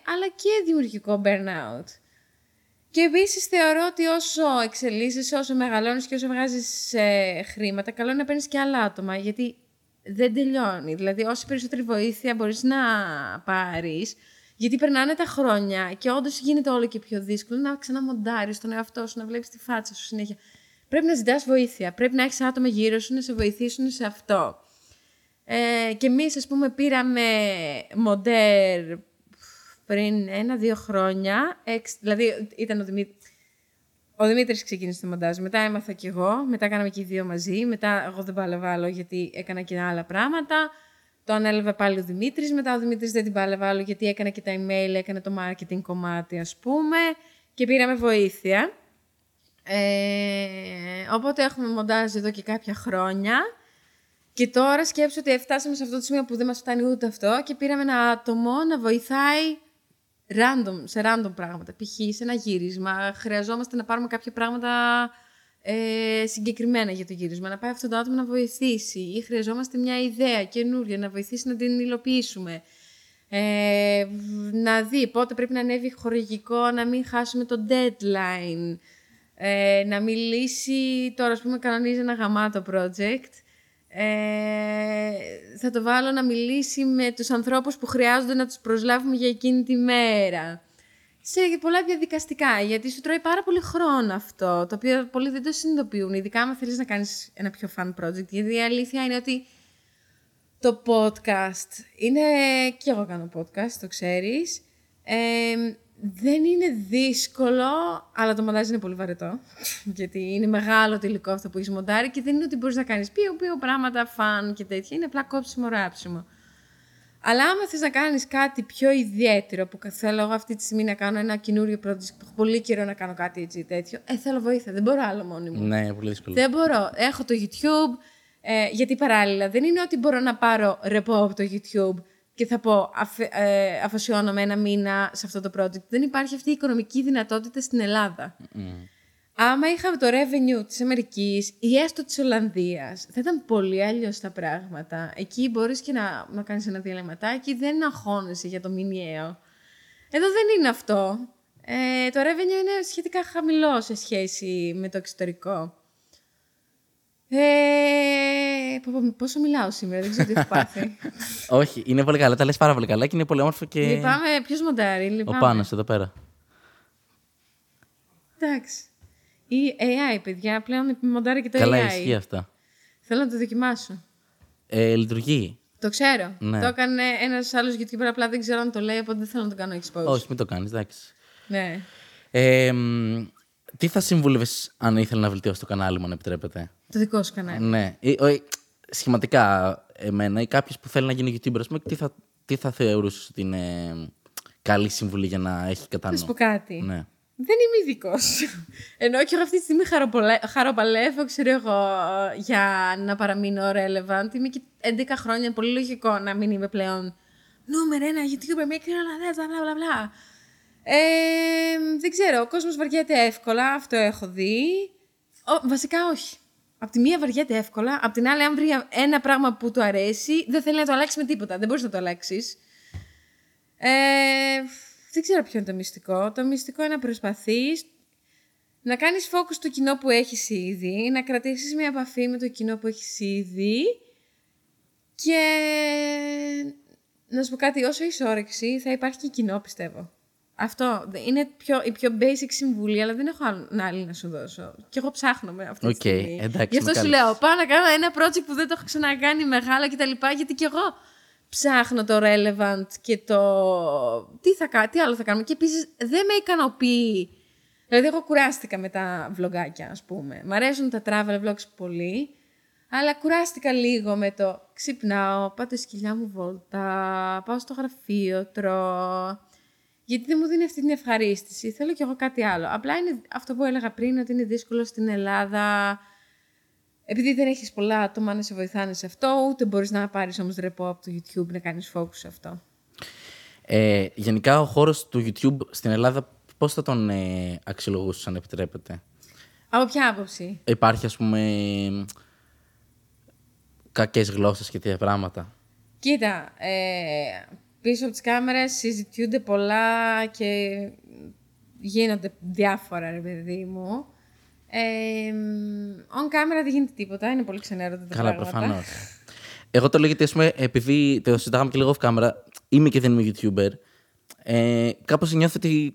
S2: αλλά και δημιουργικό burnout. Και επίσης θεωρώ ότι όσο εξελίσσεσαι, όσο μεγαλώνεις και όσο βγάζεις χρήματα, καλό είναι να παίρνεις και άλλα άτομα. Γιατί δεν τελειώνει. Δηλαδή, όση περισσότερη βοήθεια μπορείς να πάρεις, γιατί περνάνε τα χρόνια και όντως γίνεται όλο και πιο δύσκολο να ξαναμοντάρεις τον εαυτό σου, να βλέπεις τη φάτσα σου συνέχεια. Πρέπει να ζητάς βοήθεια. Πρέπει να έχεις άτομα γύρω σου να σε βοηθήσουν σε αυτό. Ε, και εμείς, ας πούμε, πήραμε μοντέρ πριν ένα-δύο χρόνια. Εξ, δηλαδή, ήταν ο Δημήτρης. Ο Δημήτρης ξεκίνησε το μοντάζ, μετά έμαθα κι εγώ, μετά κάναμε και οι δύο μαζί, μετά εγώ δεν πάλευα άλλο γιατί έκανα και άλλα πράγματα. Το ανέλαβε πάλι ο Δημήτρης, μετά ο Δημήτρης δεν την πάλευε άλλο γιατί έκανε και τα email, έκανε το marketing κομμάτι ας πούμε και πήραμε βοήθεια. Ε, οπότε έχουμε μοντάζ εδώ και κάποια χρόνια και τώρα σκέψω ότι φτάσαμε σε αυτό το σημείο που δεν μας φτάνει ούτε αυτό και πήραμε ένα άτομο να βοηθάει random, σε random πράγματα. Π.χ. σε ένα γύρισμα. Χρειαζόμαστε να πάρουμε κάποια πράγματα ε, συγκεκριμένα για το γύρισμα. Να πάει αυτό το άτομο να βοηθήσει. Ή χρειαζόμαστε μια ιδέα καινούρια να βοηθήσει να την υλοποιήσουμε. Ε, να δει πότε πρέπει να ανέβει χορηγικό, να μην χάσουμε το deadline. Ε, να μιλήσει, τώρα ας πούμε κανονίζει ένα γαμάτο project. Ε, θα το βάλω να μιλήσει με τους ανθρώπους που χρειάζονται να τους προσλάβουμε για εκείνη τη μέρα. Σε πολλά διαδικαστικά, γιατί σου τρώει πάρα πολύ χρόνο αυτό, το οποίο πολλοί δεν το συνειδητοποιούν, ειδικά αν θέλεις να κάνεις ένα πιο fun project, γιατί η αλήθεια είναι ότι το podcast είναι, και εγώ κάνω podcast, το ξέρεις, ε, δεν είναι δύσκολο, αλλά το μοντάζ είναι πολύ βαρετό. Γιατί είναι μεγάλο το υλικό αυτό που έχεις μοντάρει και δεν είναι ότι μπορείς να κάνεις πιο πιο πράγματα, φαν και τέτοια. Είναι απλά κόψιμο, ράψιμο. Αλλά άμα θες να κάνεις κάτι πιο ιδιαίτερο, που θέλω εγώ αυτή τη στιγμή να κάνω ένα καινούριο project που έχω πολύ καιρό να κάνω κάτι έτσι τέτοιο, ε, θέλω βοήθεια. Δεν μπορώ άλλο μόνη μου.
S1: Ναι, πολύ δύσκολο.
S2: Δεν μπορώ. Έχω το YouTube, ε, γιατί παράλληλα δεν είναι ότι μπορώ να πάρω ρεπό από το YouTube και θα πω αφ, ε, αφοσιώνομαι ένα μήνα σε αυτό το project. Δεν υπάρχει αυτή η οικονομική δυνατότητα στην Ελλάδα. Άμα είχαμε το revenue της Αμερικής ή έστω της Ολλανδίας, θα ήταν πολύ αλλιώς τα πράγματα. Εκεί μπορείς και να, να κάνεις ένα διαλυματάκι, δεν αγχώνεσαι για το μηνιαίο. Εδώ δεν είναι αυτό. Ε, το revenue είναι σχετικά χαμηλό σε σχέση με το εξωτερικό. Ε, πω, πω, πόσο μιλάω σήμερα, δεν ξέρω τι έχω πάθει.
S1: Όχι, είναι πολύ καλά. Τα λες πάρα πολύ καλά και είναι πολύ όμορφο και.
S2: Λυπάμαι, ποιος μοντάρει,
S1: Ο
S2: λυπάμαι.
S1: Πάνος εδώ πέρα.
S2: Εντάξει. Ή AI, παιδιά, πλέον μοντάρει και το
S1: Καλά,
S2: AI.
S1: ισχύει αυτά.
S2: Θέλω να το δοκιμάσω.
S1: Ε, λειτουργεί.
S2: Το ξέρω.
S1: Ναι.
S2: Το έκανε ένας άλλος YouTuber, απλά δεν ξέρω αν το λέει, οπότε δεν θέλω να το κάνω expose.
S1: Όχι, μην το κάνεις, εντάξει.
S2: Ναι.
S1: Ε, μ, τι θα συμβούλευες αν ήθελε να βελτιώσει το κανάλι μου, αν επιτρέπετε;
S2: Το δικό σου κανάλι.
S1: Ναι. Ή, ο- σχηματικά εμένα ή κάποιος που θέλει να γίνει YouTuber, ας πούμε, τι θα, τι θα θεωρούσε ότι είναι καλή συμβουλή για να έχει κατά
S2: Θα
S1: νου;
S2: σου πω κάτι;
S1: Ναι.
S2: Δεν είμαι ειδικός. Ενώ και εγώ αυτή τη στιγμή χαροπολε- χαροπαλεύω, ξέρω εγώ, για να παραμείνω relevant. Είμαι και 11 χρόνια, είναι πολύ λογικό να μην είμαι πλέον νούμερο ένα YouTuber, make bla bla bla bla. Ε, δεν ξέρω, ο κόσμος βαριέται εύκολα, αυτό έχω δει. Ο, βασικά όχι. Απ' τη μία βαριέται εύκολα, απ' την άλλη αν βρει ένα πράγμα που του αρέσει, δεν θέλει να το αλλάξει με τίποτα. Δεν μπορείς να το αλλάξεις. Ε, δεν ξέρω ποιο είναι το μυστικό. Το μυστικό είναι να προσπαθείς να κάνεις focus στο κοινό που έχεις ήδη, να κρατήσεις μια επαφή με το κοινό που έχεις ήδη και να σου πω κάτι, όσο έχεις όρεξη θα υπάρχει και κοινό πιστεύω. Αυτό είναι πιο, η πιο basic συμβουλή, αλλά δεν έχω άλλο- άλλη να σου δώσω. Και εγώ ψάχνω με αυτή
S1: Οκ,
S2: τη στιγμή.
S1: εντάξει,
S2: Γι' αυτό
S1: με
S2: σου
S1: κάλυψες.
S2: λέω, πάω να κάνω ένα project που δεν το έχω ξανακάνει μεγάλο κτλ. Γιατί και εγώ ψάχνω το relevant και το τι, θα, κα- τι άλλο θα κάνουμε. Και επίσης δεν με ικανοποιεί. Δηλαδή, εγώ κουράστηκα με τα βλογάκια, ας πούμε. Μ' αρέσουν τα travel vlogs πολύ. Αλλά κουράστηκα λίγο με το ξυπνάω, πάω τη σκυλιά μου βόλτα, πάω στο γραφείο, τρώω. Γιατί δεν μου δίνει αυτή την ευχαρίστηση. Θέλω κι εγώ κάτι άλλο. Απλά είναι αυτό που έλεγα πριν, ότι είναι δύσκολο στην Ελλάδα. Επειδή δεν έχεις πολλά άτομα να σε βοηθάνε σε αυτό, ούτε μπορείς να πάρεις όμως ρεπό από το YouTube να κάνεις focus σε αυτό.
S1: Ε, γενικά, ο χώρος του YouTube στην Ελλάδα, πώς θα τον ε, αξιολογούσες, αν επιτρέπετε;
S2: Από ποια άποψη;
S1: Υπάρχει, ας πούμε, κακές γλώσσες και τέτοια πράγματα.
S2: Κοίτα, ε, πίσω από τις κάμερες συζητιούνται πολλά και γίνονται διάφορα, ρε παιδί μου. Ε, on camera δεν γίνεται τίποτα, είναι πολύ ξενέρωτα τα
S1: Καλά,
S2: πράγματα.
S1: προφανώς. Εγώ το λέω γιατί, ας πούμε, επειδή το συζητάγαμε και λίγο off camera, είμαι και δεν είμαι YouTuber, ε, κάπως νιώθω ότι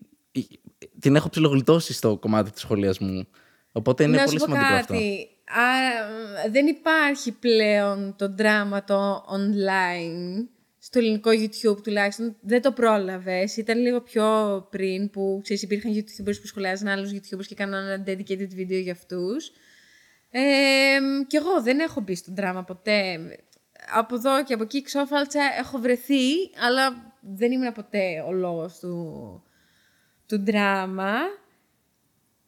S1: την έχω ψιλογλιτώσει στο κομμάτι του σχολιασμού. Οπότε είναι
S2: να
S1: πολύ
S2: σου πω
S1: σημαντικό
S2: κάτι.
S1: αυτό.
S2: Α, δεν υπάρχει πλέον το δράμα το online στο ελληνικό YouTube τουλάχιστον. Δεν το πρόλαβες. Ήταν λίγο πιο πριν που ξέρεις, υπήρχαν YouTubers που σχολιάζαν άλλους YouTubers και κάναν ένα dedicated video για αυτούς. Ε, και εγώ δεν έχω μπει στο δράμα ποτέ. Από εδώ και από εκεί ξόφαλτσα έχω βρεθεί, αλλά δεν ήμουν ποτέ ο λόγος του, του δράμα.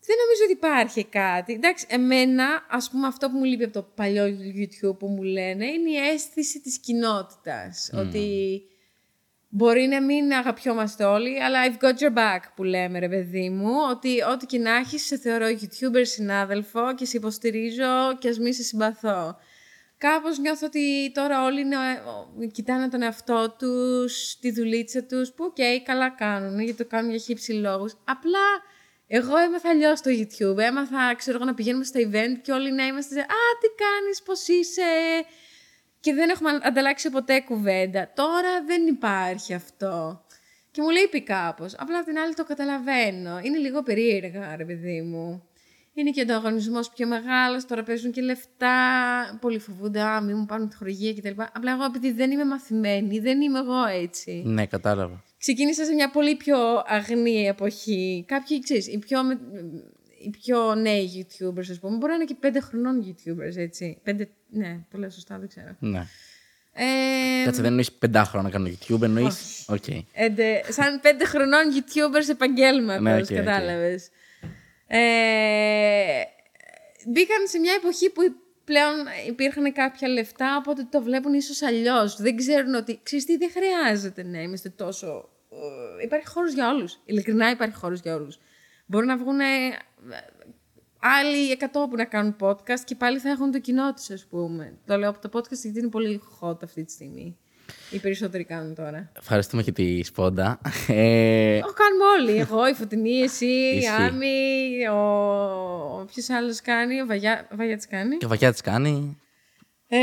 S2: Δεν νομίζω ότι υπάρχει κάτι. Εντάξει, εμένα, ας πούμε, αυτό που μου λείπει από το παλιό YouTube που μου λένε είναι η αίσθηση της κοινότητας. Ότι μπορεί να μην αγαπιόμαστε όλοι, αλλά I've got your back που λέμε, ρε παιδί μου. Ότι ό,τι και να έχεις, σε θεωρώ YouTuber συνάδελφο και σε υποστηρίζω και ας μη σε συμπαθώ. Κάπως νιώθω ότι τώρα όλοι είναι, ε, κοιτάνε τον εαυτό τους, τη δουλίτσα τους, που οκ, καλά κάνουν, γιατί το κάνουν για χίψη λόγους. Απλά εγώ έμαθα αλλιώς στο YouTube. Έμαθα, ξέρω εγώ, να πηγαίνουμε στα event και όλοι να είμαστε. σε, Α, τι κάνεις, πώς είσαι. Και δεν έχουμε ανταλλάξει ποτέ κουβέντα. Τώρα δεν υπάρχει αυτό. Και μου λείπει κάπως. Απλά απ' την άλλη το καταλαβαίνω. Είναι λίγο περίεργα, ρε παιδί μου. Είναι και ο ανταγωνισμός πιο μεγάλος. Τώρα παίζουν και λεφτά. Πολλοί φοβούνται, Α, μην μου πάρουν τη χορηγία κτλ. Απλά εγώ, επειδή δεν είμαι μαθημένη, δεν είμαι εγώ έτσι.
S1: Ναι, κατάλαβα.
S2: Ξεκίνησα σε μια πολύ πιο αγνή εποχή. Κάποιοι, ξέρεις, οι πιο, με- οι πιο νέοι YouTubers, ας πούμε, μπορεί να είναι και πέντε χρονών YouTubers, έτσι. Πέντε, ναι, το λέω σωστά, δεν ξέρω.
S1: Ναι.
S2: Ε,
S1: Κάτσε, δεν εννοείς πεντάχρονα να κάνω YouTube, εννοείς; Οκ.
S2: εντε- σαν πέντε χρονών YouTubers επαγγέλματος,
S1: Ναι, οκ, οκ.
S2: κατάλαβες. Ε, μπήκαν σε μια εποχή που πλέον υπήρχαν κάποια λεφτά, οπότε το βλέπουν ίσως αλλιώς. Δεν ξέρουν ότι, ξέρεις τι, δεν χρειάζεται να είμαστε τόσο... ε, υπάρχει χώρος για όλους. Ειλικρινά υπάρχει χώρος για όλους. Μπορεί να βγουν άλλοι 100 που να κάνουν podcast και πάλι θα έχουν το κοινό τους, ας πούμε. Το λέω από το podcast γιατί είναι πολύ hot αυτή τη στιγμή. Οι περισσότεροι κάνουν τώρα.
S1: Ευχαριστούμε και τη Σπόντα. Ε,
S2: Το κάνουμε όλοι. Εγώ, η Φωτεινή, εσύ, η
S1: Ισχύει.
S2: Άμι, ο. Ποιο άλλος κάνει, ο Βαγιά... Βαγιάτης κάνει.
S1: και ο Βαγιά τη κάνει.
S2: Ε,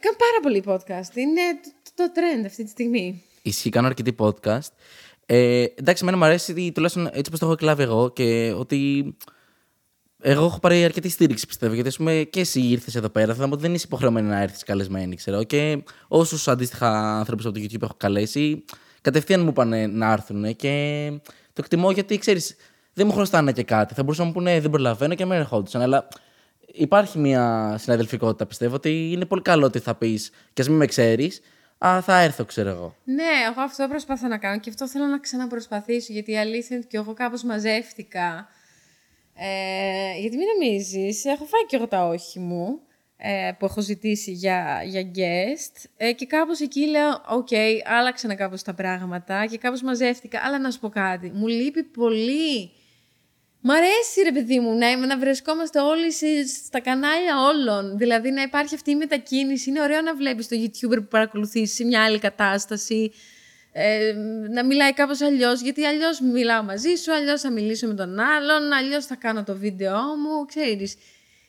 S2: κάνει πάρα πολύ podcast. Είναι το, το trend αυτή τη στιγμή.
S1: Ισχύει, κάνω αρκετή podcast. Ε, εντάξει, εμένα μου αρέσει ότι, τουλάχιστον έτσι όπως το έχω εκλάβει εγώ και ότι. Εγώ έχω πάρει αρκετή στήριξη, πιστεύω. Γιατί, ας πούμε, και εσύ ήρθες εδώ πέρα. Θα μου ότι δεν είσαι υποχρεωμένη να έρθεις καλεσμένη, ξέρω. Και όσους αντίστοιχα άνθρωπου από το YouTube έχω καλέσει, κατευθείαν μου είπαν να έρθουν. Και το εκτιμώ γιατί, ξέρεις, δεν μου χρωστάνε και κάτι. Θα μπορούσαν να μου πούνε δεν προλαβαίνω και με ερχόντουσαν. Αλλά υπάρχει μια συναδελφικότητα, πιστεύω ότι είναι πολύ καλό ότι θα πεις και ας μην με ξέρεις. Α, θα έρθω, ξέρω εγώ.
S2: Ναι, εγώ αυτό προσπαθώ να κάνω και αυτό θέλω να ξαναπροσπαθήσω. Γιατί η αλήθεια είναι ότι και εγώ κάπως μαζεύτηκα. Ε, γιατί μην νομίζεις, έχω φάει και εγώ τα όχι μου ε, που έχω ζητήσει για, για guest. Ε, και κάπως εκεί λέω, οκ, okay, άλλαξαν κάπως τα πράγματα και κάπως μαζεύτηκα. Αλλά να σου πω κάτι, μου λείπει πολύ. Μ' αρέσει ρε παιδί μου να, να βρισκόμαστε όλοι στα κανάλια όλων. Δηλαδή να υπάρχει αυτή η μετακίνηση. Είναι ωραίο να βλέπεις το YouTuber που παρακολουθείς σε μια άλλη κατάσταση. Ε, να μιλάει κάπως αλλιώς, γιατί αλλιώς μιλάω μαζί σου, αλλιώς θα μιλήσω με τον άλλον, αλλιώς θα κάνω το βίντεο μου, ξέρεις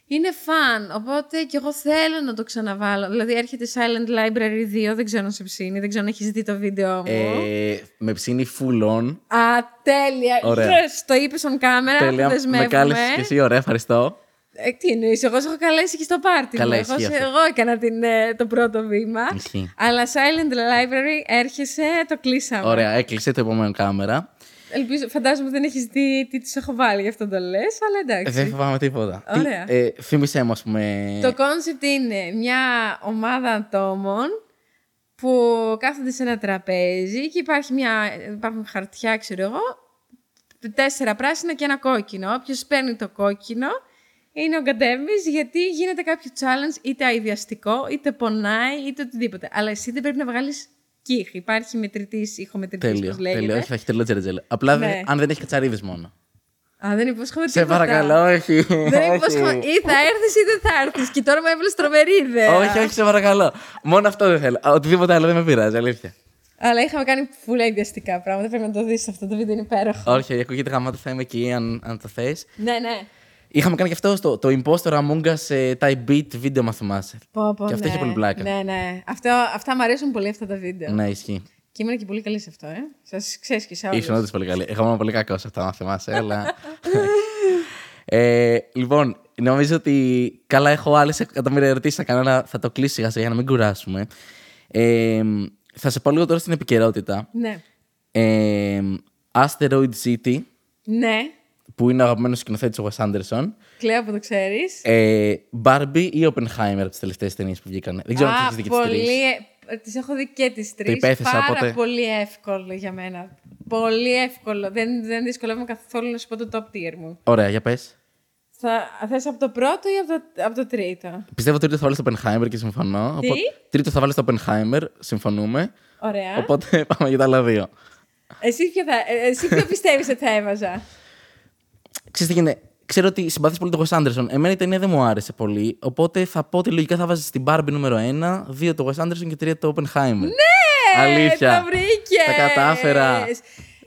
S2: είναι φαν. Οπότε και εγώ θέλω να το ξαναβάλω. Δηλαδή έρχεται Silent Library 2, δεν ξέρω αν σε ψήνει, δεν ξέρω αν έχεις δει το βίντεο μου.
S1: Ε, με ψήνει full on.
S2: Α, τέλεια. Ωραία. Yes, το είπες on camera. Τέλεια. Με
S1: κάλεσες και εσύ, ωραία, ευχαριστώ.
S2: Ε, τι εννοείς, εγώ σε έχω καλέσει και στο πάρτι
S1: Καλά,
S2: μου. Εγώ, εγώ έκανα την, ε, το πρώτο βήμα.
S1: Ισχύει.
S2: Αλλά Silent Library έρχεσαι, το κλείσαμε.
S1: Ωραία, έκλεισε το επόμενο κάμερα.
S2: Ελπίζω, φαντάζομαι δεν έχεις δει τι τους έχω βάλει, γι' αυτό το λες, αλλά εντάξει.
S1: Δεν φοβάμαι τίποτα.
S2: Ωραία.
S1: Τι, ε, θύμισέ μου, ας πούμε.
S2: Το κόνσεπτ είναι μια ομάδα ατόμων που κάθονται σε ένα τραπέζι και υπάρχει μια, υπάρχουν χαρτιά, ξέρω εγώ, τέσσερα πράσινα και ένα κόκκινο. Όποιος παίρνει το κόκκινο είναι ο Γκαντέμις, γιατί γίνεται κάποιο challenge είτε αηδιαστικό, είτε πονάει, είτε οτιδήποτε. Αλλά εσύ δεν πρέπει να βγάλεις κιχ. Υπάρχει μετρητής, ηχομετρητής,
S1: τέλειο,
S2: πώς λέγεται.
S1: Τέλειο, όχι, θα έχει τελείο τζερετζέλε. Απλά
S2: Ναι.
S1: αν δεν έχει κατσαρίδες μόνο.
S2: Α, δεν υπόσχομαι
S1: Σε
S2: τίποτα.
S1: παρακαλώ, όχι.
S2: Δεν υπόσχομαι. Ή θα έρθεις ή δεν θα έρθεις. Και τώρα μου έβαλες τρομερή ιδέα.
S1: όχι, όχι, σε παρακαλώ. Μόνο αυτό δεν θέλω. Α, Οτιδήποτε άλλο δεν με πειράζει, αλήθεια.
S2: Αλλά είχαμε κάνει φουλά ιδιαστικά πράγματα. Πρέπει να το δεις αυτό το βίντεο, είναι υπέροχο.
S1: όχι, ακούγεται γαμάτο, θα είμαι εκεί αν, αν το θες.
S2: Ναι, ναι.
S1: Είχαμε κάνει και αυτό στο, το Imposter Among Us ε, Type Beat βίντεο, μα θυμάσαι.
S2: Πω, πω,
S1: Και αυτό
S2: ναι.
S1: είχε πολύ πλάκα.
S2: Ναι, ναι. Αυτό, αυτά μου αρέσουν πολύ αυτά τα βίντεο.
S1: Ναι, ισχύει.
S2: Και ήμουν και πολύ καλή σε αυτό, ε. Σας ξέρεις και σε
S1: Ήσουν
S2: όλους.
S1: όντως πολύ καλή. Εγώ ήμουν πολύ κακό σε αυτά, αν θυμάσαι, αλλά. ε, λοιπόν, νομίζω ότι. Καλά, έχω άλλες εκατομμύρια ερωτήσεις να κάνω, αλλά θα το κλείσω σιγά σιγά για να μην κουράσουμε. Ε, θα σε πω λίγο τώρα στην επικαιρότητα.
S2: Ναι.
S1: Ε, Asteroid City,
S2: Ναι.
S1: Που είναι ο αγαπημένος σκηνοθέτης ο Wes Anderson.
S2: Κλαίω που το ξέρεις.
S1: Ε, Barbie ή Oppenheimer από τις τελευταίες ταινίες που βγήκαν. Δεν ξέρω αν έχεις δει και τις τρεις.
S2: πολύ. Τις έχω δει και τις τρεις.
S1: υπέθεσα,
S2: Πάρα
S1: οπότε-
S2: πολύ εύκολο για μένα. Πολύ εύκολο. Δεν, δεν δυσκολεύομαι καθόλου να σου πω το top tier μου.
S1: Ωραία, για πες.
S2: Θα θες από το πρώτο ή από το, από το τρίτο;
S1: Πιστεύω τρίτο θα βάλεις το Oppenheimer και συμφωνώ.
S2: Τι;
S1: τρίτο θα βάλεις το Oppenheimer, συμφωνούμε.
S2: Ωραία.
S1: Οπότε πάμε για τα άλλα δύο.
S2: Εσύ ποιο, θα, ε, εσύ ποιο πιστεύεις ότι θα έβαζα;
S1: Ξέρεις τι γίνεται; Ξέρω ότι συμπαθείς πολύ τον Wes Anderson. Εμένα η ταινία δεν μου άρεσε πολύ. Οπότε θα πω ότι λογικά θα βάζεις την Barbie νούμερο 1, 2 το Wes Anderson και 3 το Oppenheimer. Ναι! Αλήθεια.
S2: Το βρήκες.
S1: Τα κατάφερα.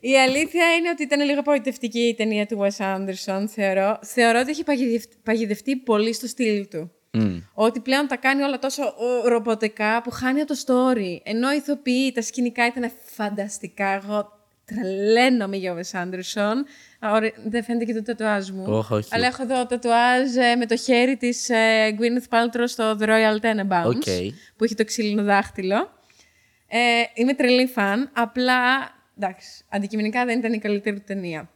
S2: Η αλήθεια είναι ότι ήταν λίγο απογοητευτική η ταινία του Wes Anderson, θεωρώ. Θεωρώ ότι έχει παγιδευ- παγιδευτεί πολύ στο στυλ του.
S1: Μμ.
S2: Ότι πλέον τα κάνει όλα τόσο ο, ρομποτικά που χάνει από το story. Ενώ οι ηθοποιοί, τα σκηνικά ήταν φανταστικά. Εγώ τρελαίνομαι για Wes Anderson. Α, ωραία, Δεν φαίνεται και το τατουάζ μου.
S1: Όχι, όχι.
S2: Αλλά έχω εδώ τατουάζ ε, με το χέρι της ε, Gwyneth Paltrow στο The Royal Tenenbaums.
S1: Οκ.
S2: Που έχει το ξύλινο δάχτυλο. Ε, είμαι τρελή φαν. Απλά, εντάξει, αντικειμενικά δεν ήταν η καλύτερη του ταινία.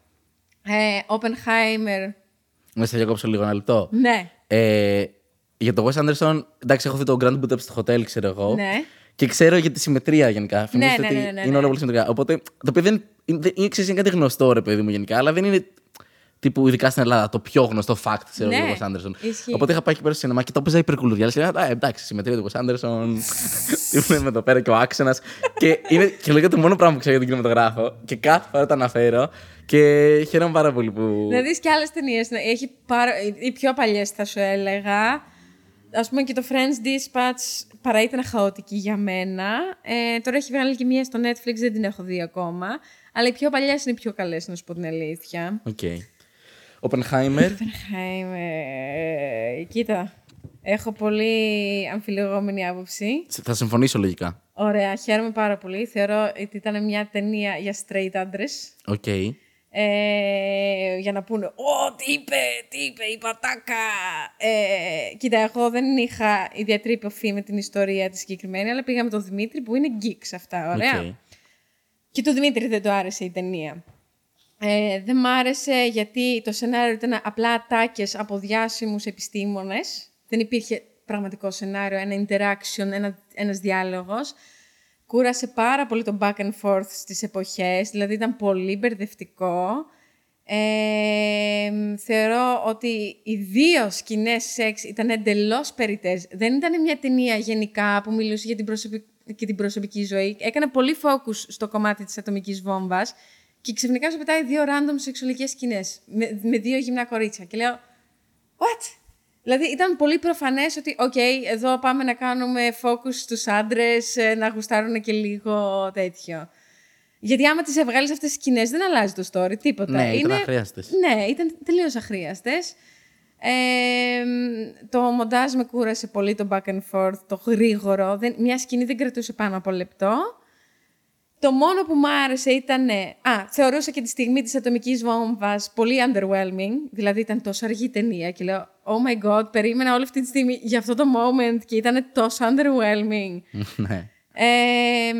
S2: Ε, Oppenheimer,
S1: Να σε διακόψω λίγο ένα λεπτό.
S2: ναι.
S1: Ε, για το Wes Anderson, εντάξει, έχω δει το Grand Budapest Hotel, ξέρω εγώ.
S2: Ναι.
S1: Και ξέρω για τη συμμετρία γενικά. Φημίζεται
S2: ναι,
S1: ότι
S2: ναι, ναι, ναι,
S1: είναι
S2: ναι.
S1: όλα πολύ συμμετρικά. Οπότε το οποίο δεν. είναι, δεν- ξέρεις, είναι κάτι γνωστό, ρε παιδί μου γενικά, αλλά δεν είναι. Τύπου, ειδικά στην Ελλάδα, το πιο γνωστό fact, ξέρω
S2: Ναι,
S1: για τον Wes Anderson.
S2: ισχύει.
S1: Οπότε είχα πάει εκεί πέρα στο σινεμά και το έπαιζα υπερκουλουδιά. Λέω, Α, εντάξει, συμμετρία του Wes Anderson. Ήμουν εδώ πέρα και ο άξονα. και είναι και λέγεται το μόνο πράγμα που ξέρω για τον κινηματογράφο. Και κάθε φορά το αναφέρω. Και χαίρομαι πάρα πολύ που.
S2: Να δεις και άλλες ταινίες. Να- Έχει πάρα... Οι πιο παλιές θα σου έλεγα. Ας πούμε και το French Dispatch παρά ήταν χαοτική για μένα. Ε, τώρα έχει βγάλει και μία στο Netflix, δεν την έχω δει ακόμα. Αλλά οι πιο παλιές είναι οι πιο καλές, να σου πω την αλήθεια.
S1: Οκ. Oppenheimer.
S2: Oppenheimer. Κοίτα, έχω πολύ αμφιλεγόμενη άποψη.
S1: Θα συμφωνήσω λογικά.
S2: Ωραία, χαίρομαι πάρα πολύ. Θεωρώ ότι ήταν μια ταινία για straight άντρες.
S1: Οκ.
S2: Ε, για να πούνε «Ω, τι είπε, τι είπε η ατάκα». Ε, κοίτα, εγώ δεν είχα ιδιαίτερη επαφή με την ιστορία τη συγκεκριμένη, αλλά πήγα με τον Δημήτρη που είναι geek σε αυτά, ωραία.
S1: Οκ.
S2: Και του Δημήτρη δεν του άρεσε η ταινία. Ε, δεν μ' άρεσε γιατί το σενάριο ήταν απλά ατάκες από διάσημους επιστήμονες. Δεν υπήρχε πραγματικό σενάριο, ένα interaction, ένα, ένας διάλογος. Κούρασε πάρα πολύ το back and forth στις εποχές, δηλαδή ήταν πολύ μπερδευτικό. Ε, θεωρώ ότι οι δύο σκηνές σεξ ήταν εντελώς περιττές. Δεν ήταν μια ταινία γενικά που μιλούσε για την, προσωπική, και την προσωπική ζωή. Έκανε πολύ focus στο κομμάτι της ατομικής βόμβας και ξαφνικά σου πετάει δύο random σεξουαλικές σκηνές με, με δύο γυμνά κορίτσια. Και λέω, What? Δηλαδή ήταν πολύ προφανές ότι, OK, εδώ πάμε να κάνουμε focus στους άντρες, ε, να γουστάρουν και λίγο τέτοιο. Γιατί άμα τις βγάλει αυτές τις σκηνές, δεν αλλάζει το story, τίποτα.
S1: Ναι, ήταν
S2: Είναι...
S1: αχρίαστες.
S2: Ναι, ήταν τελείως αχρίαστες. Ε, το μοντάζ με κούρασε πολύ το back and forth, το γρήγορο. Δεν, μια σκηνή δεν κρατούσε πάνω από λεπτό. Το μόνο που μου άρεσε ήταν. Α, θεωρούσα και τη στιγμή της ατομικής βόμβας πολύ underwhelming. Δηλαδή ήταν τόσο αργή ταινία και λέω, Oh my god, περίμενα όλη αυτή τη στιγμή για αυτό το moment και ήταν τόσο underwhelming.
S1: ναι.
S2: Ε,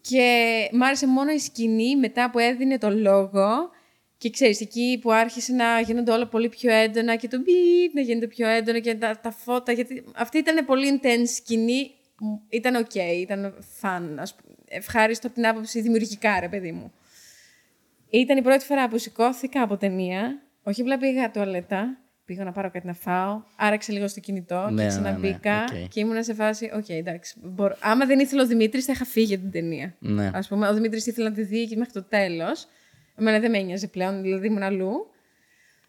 S2: και μ' άρεσε μόνο η σκηνή μετά που έδινε το λόγο και ξέρεις, εκεί που άρχισε να γίνονται όλα πολύ πιο έντονα και το μπιπ να γίνεται πιο έντονο και τα, τα φώτα, γιατί αυτή ήταν πολύ intense σκηνή, ήταν ok, ήταν fun, ας πούμε. ευχάριστο από την άποψη δημιουργικά, ρε παιδί μου. Ήταν η πρώτη φορά που σηκώθηκα από ταινία, όχι απλά πήγα τουαλέτα, πήγα να πάρω κάτι να φάω, άραξα λίγο στο κινητό
S1: Ναι,
S2: και
S1: ναι,
S2: ξαναμπήκα
S1: ναι, οκ.
S2: και ήμουν σε φάση, οκ, εντάξει, μπορώ. άμα δεν ήθελε ο Δημήτρης θα είχα φύγει από την ταινία.
S1: Ναι.
S2: Ας πούμε, ο Δημήτρης ήθελε να τη δει και μέχρι το τέλος. Εμένα δεν με ένοιαζε πλέον, δηλαδή ήμουν αλλού.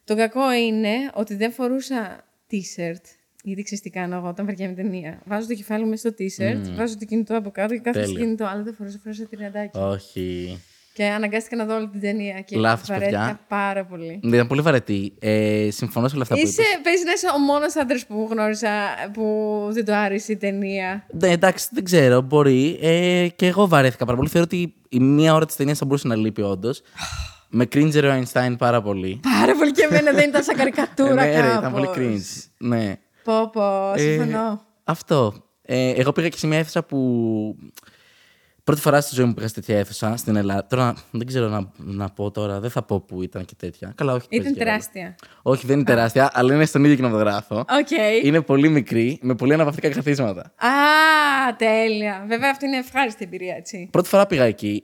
S2: Το κακό είναι ότι δεν φορούσα t-shirt. Γιατί ξέρεις τι κάνω εγώ όταν βαριέμαι ταινία. Βάζω το κεφάλι μου μέσα στο t-shirt, βάζω το κινητό από κάτω και κάθομαι στο
S1: Τέλεια.
S2: κινητό. Αλλά δεν φορούσα, φορούσα τριαντάκι.
S1: Όχι.
S2: Και αναγκάστηκα να δω όλη την ταινία. Και
S1: Λάθος,
S2: βαρέθηκα
S1: παιδιά.
S2: πάρα πολύ.
S1: Ναι, Ήταν πολύ βαρετή. Ε, συμφωνώ σε όλα αυτά που
S2: Είσαι,
S1: είπες.
S2: παίζει να είσαι ο μόνος άντρας που γνώρισα που δεν το άρεσε η ταινία.
S1: Ναι, εντάξει, δεν ξέρω, μπορεί. Ε, και εγώ βαρέθηκα πάρα πολύ. Θεωρώ ότι η μία ώρα της ταινίας θα μπορούσε να λείπει, όντως. Με cringe-αρε ο Einstein πάρα πολύ.
S2: Πάρα πολύ και εμένα δεν ήταν σαν καρικατούρα
S1: ναι, ρε,
S2: κάπως.
S1: ήταν πολύ cringe. Ναι.
S2: Πω, πω,
S1: Ε,
S2: συμφωνώ.
S1: αυτό. Ε, εγώ πήγα και σε μια αίθουσα που. Πρώτη φορά στη ζωή μου πήγα σε τέτοια αίθουσα στην Ελλάδα. Τώρα δεν ξέρω να, να πω τώρα, δεν θα πω που ήταν και τέτοια. Καλά, όχι. παίζει
S2: Ήταν
S1: και ρόλο.
S2: τεράστια.
S1: Όχι, δεν είναι τεράστια, αλλά είναι στον ίδιο κινηματογράφο.
S2: Οκ.
S1: Είναι πολύ μικρή, με πολύ αναπαυτικά καθίσματα.
S2: Α, τέλεια. Βέβαια, αυτή είναι ευχάριστη εμπειρία, έτσι.
S1: Πρώτη φορά πήγα εκεί.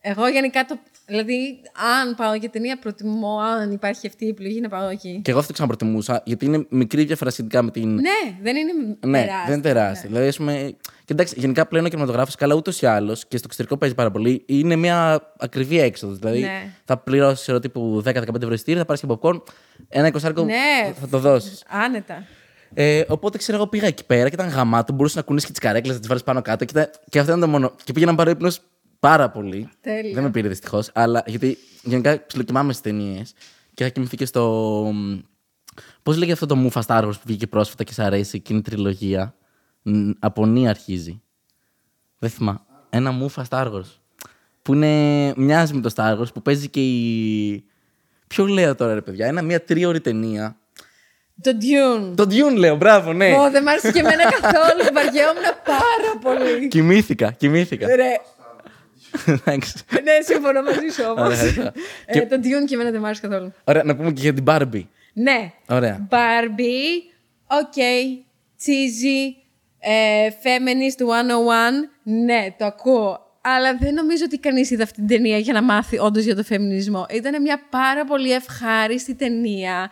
S2: Εγώ γενικά το. Δηλαδή, αν πάω για ταινία, προτιμώ, αν υπάρχει αυτή η επιλογή, να πάω εκεί.
S1: Και εγώ αυτό το ξαναπροτιμούσα, γιατί είναι μικρή διαφορά σχετικά με την.
S2: Ναι, δεν είναι
S1: Ναι,
S2: τεράστια.
S1: δεν είναι τεράστια. Δηλαδή, ας πούμε, και εντάξει, γενικά πλέον ο κινηματογράφος, καλά ούτως ή άλλως και στο εξωτερικό παίζει πάρα πολύ, είναι μια ακριβή έξοδος. Δηλαδή,
S2: Ναι.
S1: θα πληρώσεις ξέρω, τύπου 10-15 ευρώ εισιτήριο, θα πάρεις και popcorn, ένα εικοσάρικο
S2: Ναι.
S1: θα το δώσεις.
S2: Άνετα.
S1: Ε, οπότε ξέρω, εγώ πήγα εκεί πέρα και ήταν γαμάτο, μπορούσες να κουνήσεις και τις καρέκλες, να τις βάλεις πάνω κάτω. Και, ήταν- και αυτό ήταν το μόνο. Και πήγα να πάρω ύπνος πάρα πολύ.
S2: Τέλεια.
S1: Δεν με πήρε δυστυχώς, αλλά γιατί γενικά ψιλοκοιμάμαι στις ταινίες και θα κοιμηθεί και στο. Πώς λέγεται αυτό το Μούφα Star Wars που βγήκε πρόσφατα και σ' αρέσει εκείνη η τριλογία. Ν- Από νη αρχίζει. Δεν θυμάμαι. Ένα Μούφα Star Wars. Που είναι. Μοιάζει με το Star Wars που παίζει και η. Ποιο λέω τώρα, ρε παιδιά. Ένα μια τρίωρη ταινία.
S2: Το Dune.
S1: Το Dune λέω, μπράβο, ναι.
S2: Ω, δεν μ' άρεσε και εμένα καθόλου. Βαριόμουν πάρα πολύ.
S1: Κοιμήθηκα, κοιμήθηκα.
S2: Ρε,
S1: Εντάξει.
S2: Ναι, συμφωνώ μαζί σου όμως.
S1: Ωραία, ευχαριστώ.
S2: ε, το Dune και εμένα δεν μ' άρεσε καθόλου.
S1: Ωραία, να πούμε και για την Barbie.
S2: Ναι.
S1: Ωραία.
S2: Barbie, οκ, cheesy, ε, feminist 101, ναι, το ακούω. Αλλά δεν νομίζω ότι κανείς είδε αυτή την ταινία για να μάθει όντως για το φεμινισμό. Ήταν μια πάρα πολύ ευχάριστη ταινία.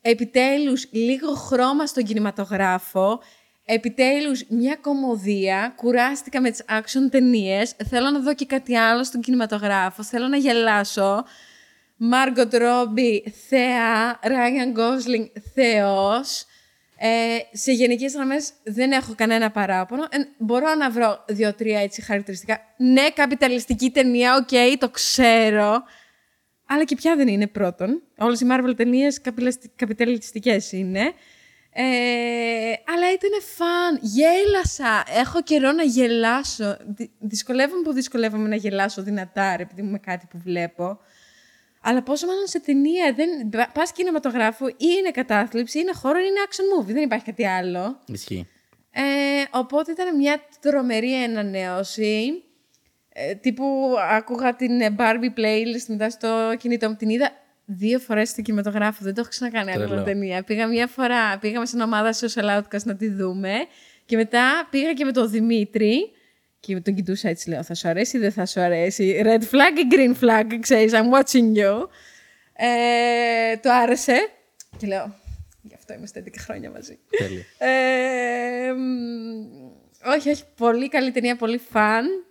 S2: Επιτέλους, λίγο χρώμα στον κινηματογράφο. Επιτέλους, μια κωμωδία. Κουράστηκα με τις action ταινίες. Θέλω να δω και κάτι άλλο στον κινηματογράφο. Θέλω να γελάσω. Μάργκοτ Ρόμπι, θεά. Ράιαν Γκόσλινγκ, θεός. Ε, σε γενικές γραμμές δεν έχω κανένα παράπονο. Ε, μπορώ να βρω δύο-τρία έτσι χαρακτηριστικά. Ναι, καπιταλιστική ταινία, οκ, το ξέρω. Αλλά και πια δεν είναι πρώτον. Όλες οι Marvel ταινίες καπιλαστι- καπιταλιστικές είναι. Ε, αλλά ήταν φαν. Γέλασα. Έχω καιρό να γελάσω. Δυ- Δυσκολεύομαι που δυσκολεύομαι να γελάσω δυνατά, ρε, επειδή μου με κάτι που βλέπω. Αλλά πόσο μάλλον σε ταινία. Δεν... Πα κινηματογράφο ή είναι κατάθλιψη, ή είναι χώρο, ή είναι action movie. Δεν υπάρχει κάτι άλλο.
S1: Ισχύει.
S2: Ε, οπότε ήταν μια τρομερή ανανέωση. Ε, τύπου άκουγα την ε, Barbie playlist μετά στο κινητό μου. Την είδα δύο φορές στο κινηματογράφο. Δεν το έχω ξανακάνει
S1: Τρελό.
S2: ακόμα ταινία. Πήγα μια φορά, πήγαμε στην ομάδα Social Outcast να τη δούμε. Και μετά πήγα και με τον Δημήτρη. Και τον κοιτούσα έτσι, λέω: Θα σου αρέσει ή δεν θα σου αρέσει; Red flag ή green flag, ξέρεις, I'm watching you. Ε, το άρεσε. Και λέω: Γι' αυτό είμαστε 11 χρόνια μαζί.
S1: Τέλεια.
S2: Ε, μ, όχι, όχι. Πολύ καλή ταινία, πολύ φαν.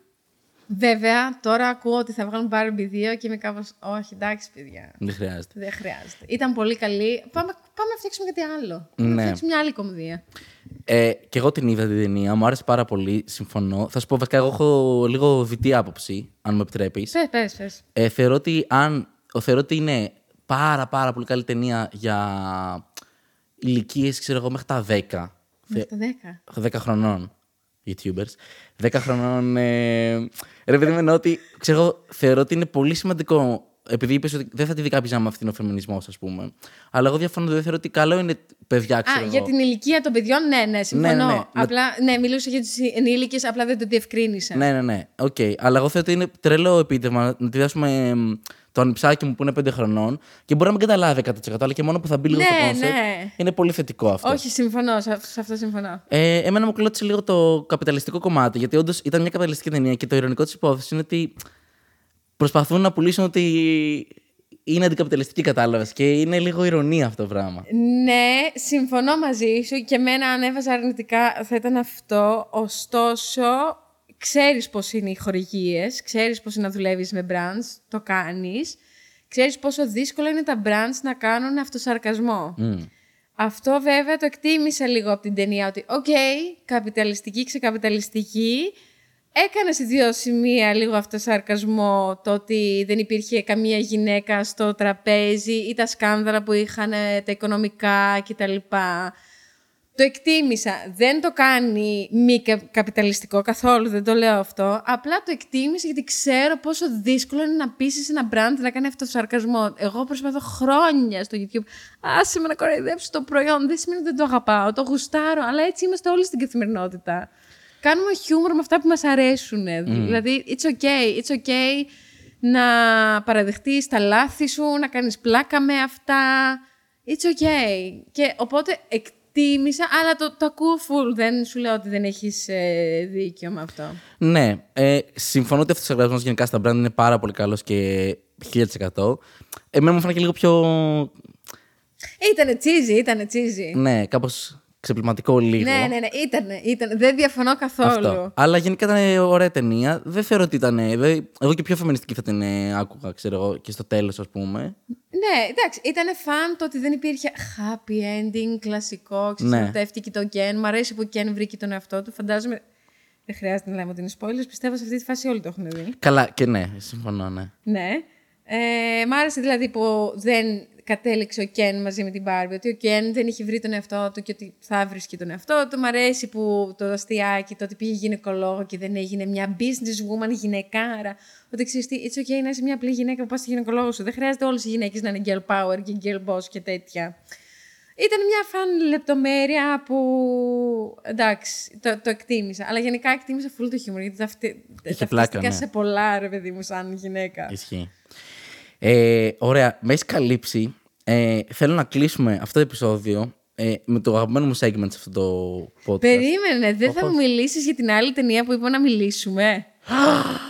S2: Βέβαια, τώρα ακούω ότι θα βγάλουν Barbie 2 και είμαι κάπως, όχι, εντάξει, παιδιά.
S1: Δεν χρειάζεται.
S2: Δεν χρειάζεται. Ήταν πολύ καλή. Πάμε, πάμε να φτιάξουμε κάτι άλλο. Πάμε
S1: Ναι.
S2: να φτιάξουμε μια άλλη κομμωδία.
S1: Ε, και εγώ την είδα την ταινία, μου άρεσε πάρα πολύ, συμφωνώ. Θα σου πω, βασικά, εγώ έχω λίγο δυτή άποψη, αν μου επιτρέπεις.
S2: Πες, πες, πες.
S1: Ε, θεωρώ, ότι αν, θεωρώ ότι είναι πάρα πάρα πολύ καλή ταινία για ηλικίες, ξέρω εγώ, μέχρι τα 10.
S2: Μέχρι τα 10.
S1: 10 χρονών YouTubers. 10 χρονών. Ε, ρε παιδί μου, εννοώ ότι ξέρω, εγώ, θεωρώ ότι είναι πολύ σημαντικό. Επειδή είπες ότι δεν θα τη δει κάποιος άμα αυτή ο φεμινισμός, ας πούμε. Αλλά εγώ διαφωνώ, δεν θεωρώ ότι καλό είναι παιδιά, ξέρω
S2: Α,
S1: εγώ.
S2: για την ηλικία των παιδιών, ναι, ναι, συμφωνώ.
S1: Ναι, ναι, ναι.
S2: Απλά, ναι, μιλούσα για τις ενήλικες, απλά δεν το διευκρίνησα.
S1: Ναι, ναι, ναι. Οκ. Αλλά εγώ θεωρώ ότι είναι τρελό επίτευγμα να τη δώσουμε εμ, το ανιψάκι μου που είναι 5 χρονών και μπορεί να μην καταλάβει 100% αλλά και μόνο που θα μπει λίγο
S2: Ναι,
S1: στο concept.
S2: ναι.
S1: Είναι πολύ θετικό αυτό.
S2: Όχι, συμφωνώ, σε σε αυτό συμφωνώ.
S1: Ε, εμένα μου κλώτησε λίγο το καπιταλιστικό κομμάτι, γιατί όντως ήταν μια καπιταλιστική ταινία και το ειρωνικό της υπόθεσης είναι ότι προσπαθούν να πουλήσουν ότι είναι αντικαπιταλιστική, κατάλαβες. Και είναι λίγο ηρωνία αυτό το πράγμα.
S2: Ναι, συμφωνώ μαζί σου και εμένα αν έβαζα αρνητικά θα ήταν αυτό. Ωστόσο, ξέρεις πώς είναι οι χορηγίες, ξέρεις πώς είναι να δουλεύεις με brands, το κάνεις. Ξέρεις πόσο δύσκολο είναι τα brands να κάνουν αυτοσαρκασμό.
S1: Μμ.
S2: Αυτό βέβαια το εκτίμησα λίγο από την ταινία ότι οκ, καπιταλιστική, ξεκαπιταλιστική. Έκανε σε δύο σημεία λίγο αυτό σαρκασμό το ότι δεν υπήρχε καμία γυναίκα στο τραπέζι ή τα σκάνδαλα που είχαν ε, τα οικονομικά κτλ. Το εκτίμησα. Δεν το κάνει μη κα- καπιταλιστικό καθόλου, δεν το λέω αυτό. Απλά το εκτίμησα γιατί ξέρω πόσο δύσκολο είναι να πείσει ένα brand να κάνει αυτό το σαρκασμό. Εγώ προσπαθώ χρόνια στο YouTube. Άσε με να κοροϊδέψω το προϊόν. Δεν σημαίνει ότι δεν το αγαπάω, το γουστάρω. Αλλά έτσι είμαστε όλοι στην καθημερινότητα. Κάνουμε χιούμορ με αυτά που μας αρέσουν. Δηλαδή, it's okay. It's okay να παραδεχτείς τα λάθη σου, να κάνεις πλάκα με αυτά. It's okay. Και οπότε εκτίμησα, αλλά το, το ακούω full. Δεν σου λέω ότι δεν έχεις ε, δίκιο με αυτό.
S1: Ναι, ε, συμφωνώ ότι αυτός ο σαρκασμό γενικά στα brand είναι πάρα πολύ καλός και 1000%. Εμένα μου φάνηκε λίγο πιο.
S2: Ήτανε τσίζι, ήτανε τσίζι.
S1: Ναι, κάπως ξεπληματικό λίγο.
S2: Ναι, ναι, ναι, ήτανε, ήτανε. Δεν διαφωνώ καθόλου.
S1: Αυτό. Αλλά γενικά ήταν ωραία ταινία. Δεν θεωρώ ότι ήταν. δε- Εγώ και πιο φεμινιστική θα την ε, άκουγα, ξέρω εγώ, και στο τέλος, ας πούμε.
S2: Ναι, εντάξει, ήταν φαν το ότι δεν υπήρχε happy ending, κλασικό, ξέρεις,
S1: Ναι.
S2: ερωτεύτηκε το Ken. Μ' αρέσει που ο Ken βρήκε τον εαυτό του. Φαντάζομαι. Δεν χρειάζεται να λέμε ότι είναι spoilers. Πιστεύω σε αυτή τη φάση όλοι το έχουν δει.
S1: Καλά, και ναι, συμφωνώ, ναι.
S2: Ναι. Ε, μ' άρεσε δηλαδή που δεν κατέληξε ο Ken μαζί με την Barbie. Ότι ο Ken δεν είχε βρει τον εαυτό του και ότι θα βρίσκει τον εαυτό του. Μ' αρέσει που το αστιάκι, το ότι πήγε γυναικολόγο και δεν έγινε μια business woman γυναικάρα. Ότι ξέρεις τι, it's okay να είσαι μια απλή γυναίκα που πας στη γυναικολόγο σου. Δεν χρειάζεται όλες οι γυναίκες να είναι girl power και girl boss και τέτοια. Ήταν μια φαν λεπτομέρεια που εντάξει, το, το εκτίμησα. Αλλά γενικά εκτίμησα full το χιούμορ γιατί ταυτι-
S1: Είχε πλάκα,
S2: ταυτίστηκα
S1: ναι.
S2: σε πολλά ρε παιδί μου σαν γυναίκα.
S1: Ισχύει. Ε, ωραία, με έχεις καλύψει. Ε, θέλω να κλείσουμε αυτό το επεισόδιο ε, με το αγαπημένο μου segment σε αυτό το podcast.
S2: Περίμενε, δεν θα μου μιλήσεις για την άλλη ταινία που είπα να μιλήσουμε.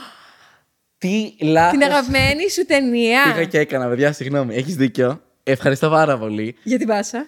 S1: Τι λάθος
S2: την αγαπημένη σου ταινία.
S1: πήγα και έκανα, παιδιά, συγγνώμη. Έχεις δίκιο. Ευχαριστώ πάρα πολύ.
S2: Για την Πάσα.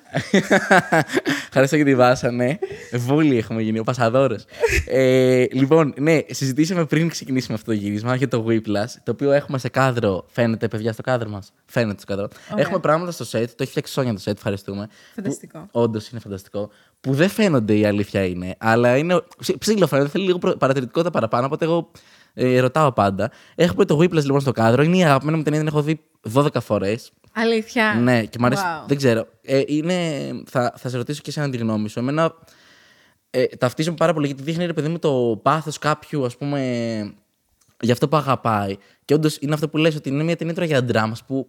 S1: Ευχαριστώ για τη βάσα, ναι. Βούλη έχουμε γίνει, ο Πασαδόρος. ε, λοιπόν, ναι, συζητήσαμε πριν ξεκινήσουμε αυτό το γύρισμα για το Whiplash, το οποίο έχουμε σε κάδρο. Φαίνεται, παιδιά, στο κάδρο μας. Φαίνεται στο κάδρο. Έχουμε πράγματα στο set, το έχει φτιάξει Σόνια το set, ευχαριστούμε.
S2: Φανταστικό.
S1: Όντως είναι φανταστικό. Που δεν φαίνονται η αλήθεια είναι, αλλά είναι. ψ- Ψήλο φαίνεται, θέλει λίγο προ- παρατηρητικότητα παραπάνω, οπότε εγώ ε, ρωτάω πάντα. Έχουμε το Whiplash λοιπόν στο κάδρο, είναι η αγαπημένη μου ταινία, την έχω δει 12 φορές.
S2: Αλήθεια.
S1: Ναι, και μου αρέσει.
S2: Wow.
S1: Δεν ξέρω. Ε, είναι, θα, θα σε ρωτήσω και εσένα τη γνώμη σου. Εμένα ε, ταυτίζομαι πάρα πολύ γιατί δείχνει ρε παιδί μου το πάθος κάποιου, ας πούμε, για αυτό που αγαπάει. Και όντως είναι αυτό που λες ότι είναι μια ταινία τώρα για dramas που.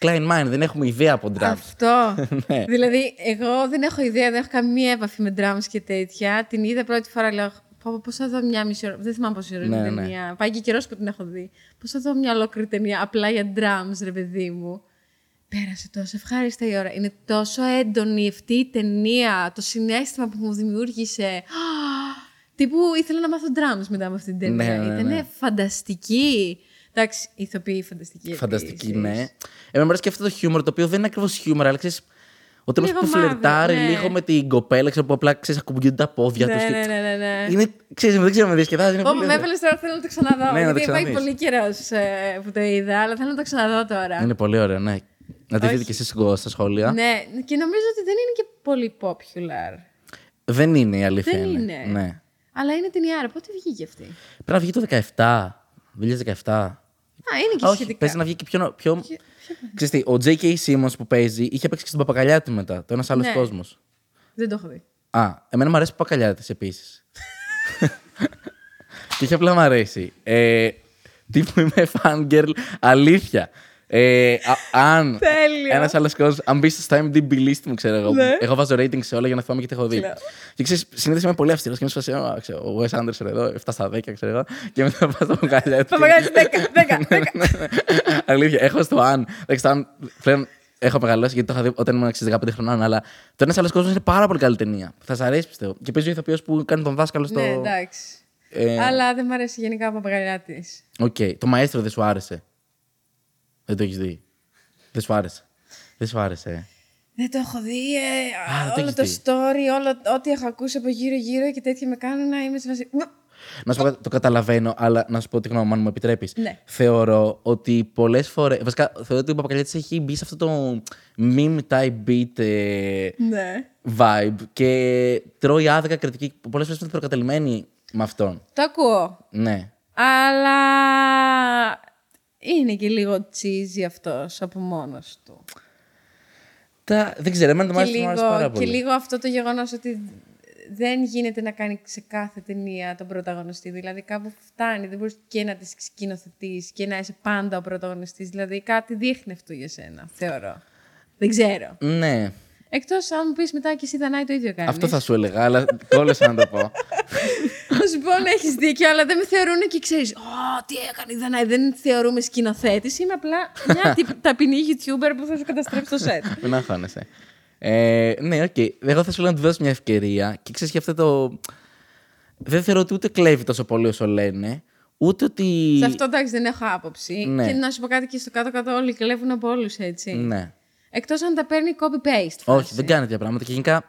S1: Klein mind, δεν έχουμε ιδέα από dramas.
S2: Αυτό.
S1: Ναι.
S2: Δηλαδή, εγώ δεν έχω ιδέα, δεν έχω καμία επαφή με drums και τέτοια. Την είδα πρώτη φορά, λέω, Πω, πω, πώς θα δω μια μισή ώρα. Δεν θυμάμαι πόση ώρα είναι
S1: Ναι,
S2: η
S1: ναι.
S2: ταινία. Πάει και καιρός που την έχω δει. Πώς θα δω μια ολόκληρη ταινία απλά για drums, ρε παιδί μου. Πέρασε τόσο ευχάριστα η ώρα. Είναι τόσο έντονη αυτή η ταινία. Το συνέστημα που μου δημιούργησε. Τύπου ήθελα να μάθω drums μετά από αυτή την ταινία.
S1: Ναι, ναι,
S2: Ήταν
S1: ναι.
S2: φανταστική. Εντάξει, ηθοποιοί φανταστική.
S1: Φανταστική,
S2: επίσης.
S1: ναι. Εμένα μου αρέσει και αυτό το χιούμορ, το οποίο δεν είναι ακριβώς χιούμορ, αλλά ξέρεις. Ο τρόπος
S2: Λίγο
S1: που φλερτάρει
S2: μαύρο, ναι.
S1: λίγο με την κοπέλα, ξέρω που απλά ξέρεις, ακουμπιούνται τα πόδια
S2: Ναι,
S1: τους.
S2: ναι, ναι, ναι, ναι.
S1: Είναι, ξέρεις, δεν ξέρω με διασκεδάζει. Είναι
S2: Ω,
S1: πολύ
S2: με
S1: ωραίο.
S2: έβαλες τώρα, θέλω να το ξαναδώ.
S1: Ναι, να το
S2: γιατί πάει
S1: ξαναδείς.
S2: πολύ καιρός που το είδα, αλλά θέλω να το ξαναδώ τώρα.
S1: Είναι πολύ ωραίο, ναι. Να τη
S2: Όχι.
S1: δείτε και εσεί στα σχόλια.
S2: Ναι, και νομίζω ότι δεν είναι και πολύ popular.
S1: Δεν είναι η αλήθεια.
S2: Δεν
S1: είναι.
S2: είναι.
S1: Ναι.
S2: Αλλά είναι ταινιάρα. Πότε βγήκε αυτή;
S1: Πρέπει να βγει το 17. 2017.
S2: Α, είναι και
S1: Α, όχι,
S2: σχετικά.
S1: παίζει να βγει και πιο. πιο...
S2: Ποιο- ποιο-
S1: Ξέρεις τι, ο J.K. Simmons που παίζει είχε παίξει και στην Παπακαλιάτη μετά. Το ένας άλλος
S2: Ναι.
S1: κόσμος.
S2: Δεν το έχω δει.
S1: Α, εμένα μου αρέσει ο Παπακαλιάτης επίσης. και είχε απλά μου αρέσει. Ε, τύπου είμαι fangirl αλήθεια. Ε, α- αν
S2: Τέλειο.
S1: ένας άλλος κόσμος, αν μπεις στο IMDb list μου, ξέρω εγώ.
S2: Ναι.
S1: Εγώ βάζω rating σε όλα για να θυμάμαι και τι έχω δει.
S2: Κλαίω.
S1: Και ξέρεις, συνήθως είμαι πολύ αυστηρός και είμαι σε φάση, «Α, ξέρω, ο Wes Anderson εδώ, 7 στα 10, ξέρω εγώ. Και μετά πάω στο Παπακαλιάτη.
S2: Παπαγάλη 10, 10, 10.
S1: Αλήθεια, έχω στο αν. Εντάξει, το αν πλέον έχω μεγαλώσει γιατί το είχα δει όταν ήμουν 15 χρονών. Αλλά το ένας άλλος κόσμος είναι πάρα πολύ καλή ταινία. Θα σ' αρέσει πιστεύω. Και παίζει ο ηθοποιός που κάνει τον δάσκαλο στο.
S2: Ναι, εντάξει.
S1: Ε,
S2: Αλλά δεν μου αρέσει γενικά ο Παπακαλιάτης.
S1: Οκ. Το Μαέστρο δεν σου άρεσε. Δεν το έχεις δει. Δεν σου άρεσε. Δεν σου άρεσε. ε.
S2: Δεν το έχω δει. Ε,
S1: Α, δεν το
S2: όλο
S1: έχεις
S2: το
S1: δει.
S2: story, όλο, ό,τι έχω ακούσει από γύρω-γύρω και τέτοια με κάνουν να είμαι σε φάση. «Μ,
S1: Να σου πω, κάτι, το καταλαβαίνω, αλλά να σου πω τη γνώμη μου, αν μου επιτρέπεις.
S2: Ναι.
S1: Θεωρώ ότι πολλές φορές. Βασικά, θεωρώ ότι ο Παπακαλιάτης έχει μπει σε αυτό το meme type beat ε,
S2: Ναι.
S1: vibe και τρώει άδικα κριτική. Πολλές φορές είναι προκατελημένη με αυτόν.
S2: Το ακούω.
S1: Ναι.
S2: Αλλά είναι και λίγο cheesy αυτός από μόνος του.
S1: Τα, δεν ξέρω, εμένα το
S2: και,
S1: μάλιστα μου άρεσε πάρα
S2: λίγο,
S1: πολύ.
S2: και λίγο αυτό το γεγονός ότι δεν γίνεται να κάνει σε κάθε ταινία τον πρωταγωνιστή. Δηλαδή κάπου φτάνει, δεν μπορείς και να τη σκηνοθετείς και να είσαι πάντα ο πρωταγωνιστής. Δηλαδή κάτι δείχνει αυτό για σένα, θεωρώ. Δεν ξέρω.
S1: Ναι,
S2: Εκτός αν μου πεις μετά και εσύ Δανάη το ίδιο κάνεις.
S1: αυτό θα σου έλεγα, αλλά κόλλησα να το πω.
S2: Θα σου πω να έχεις δίκιο, αλλά δεν με θεωρούν και ξέρεις. Ω, τι έκανε η Δανάη. Δεν θεωρούμαι σκηνοθέτης. Είμαι απλά μια τυπ- ταπεινή YouTuber που θα σου καταστρέψει το σετ.
S1: Μην αγχώνεσαι. Ε, ναι, οκ. Εγώ θα σου λέω να του δώσω μια ευκαιρία και ξέρεις και αυτό το. Δεν θεωρώ ότι ούτε κλέβει τόσο πολύ όσο λένε, ούτε ότι.
S2: Σε αυτό εντάξει δεν έχω άποψη.
S1: Ναι.
S2: Και να σου πω κάτι και στο κάτω-κάτω όλοι κλέβουν από όλους έτσι.
S1: Ναι.
S2: Εκτός αν τα παίρνει copy-paste.
S1: Όχι,
S2: φάση.
S1: δεν κάνει τέτοια πράγματα. Και γενικά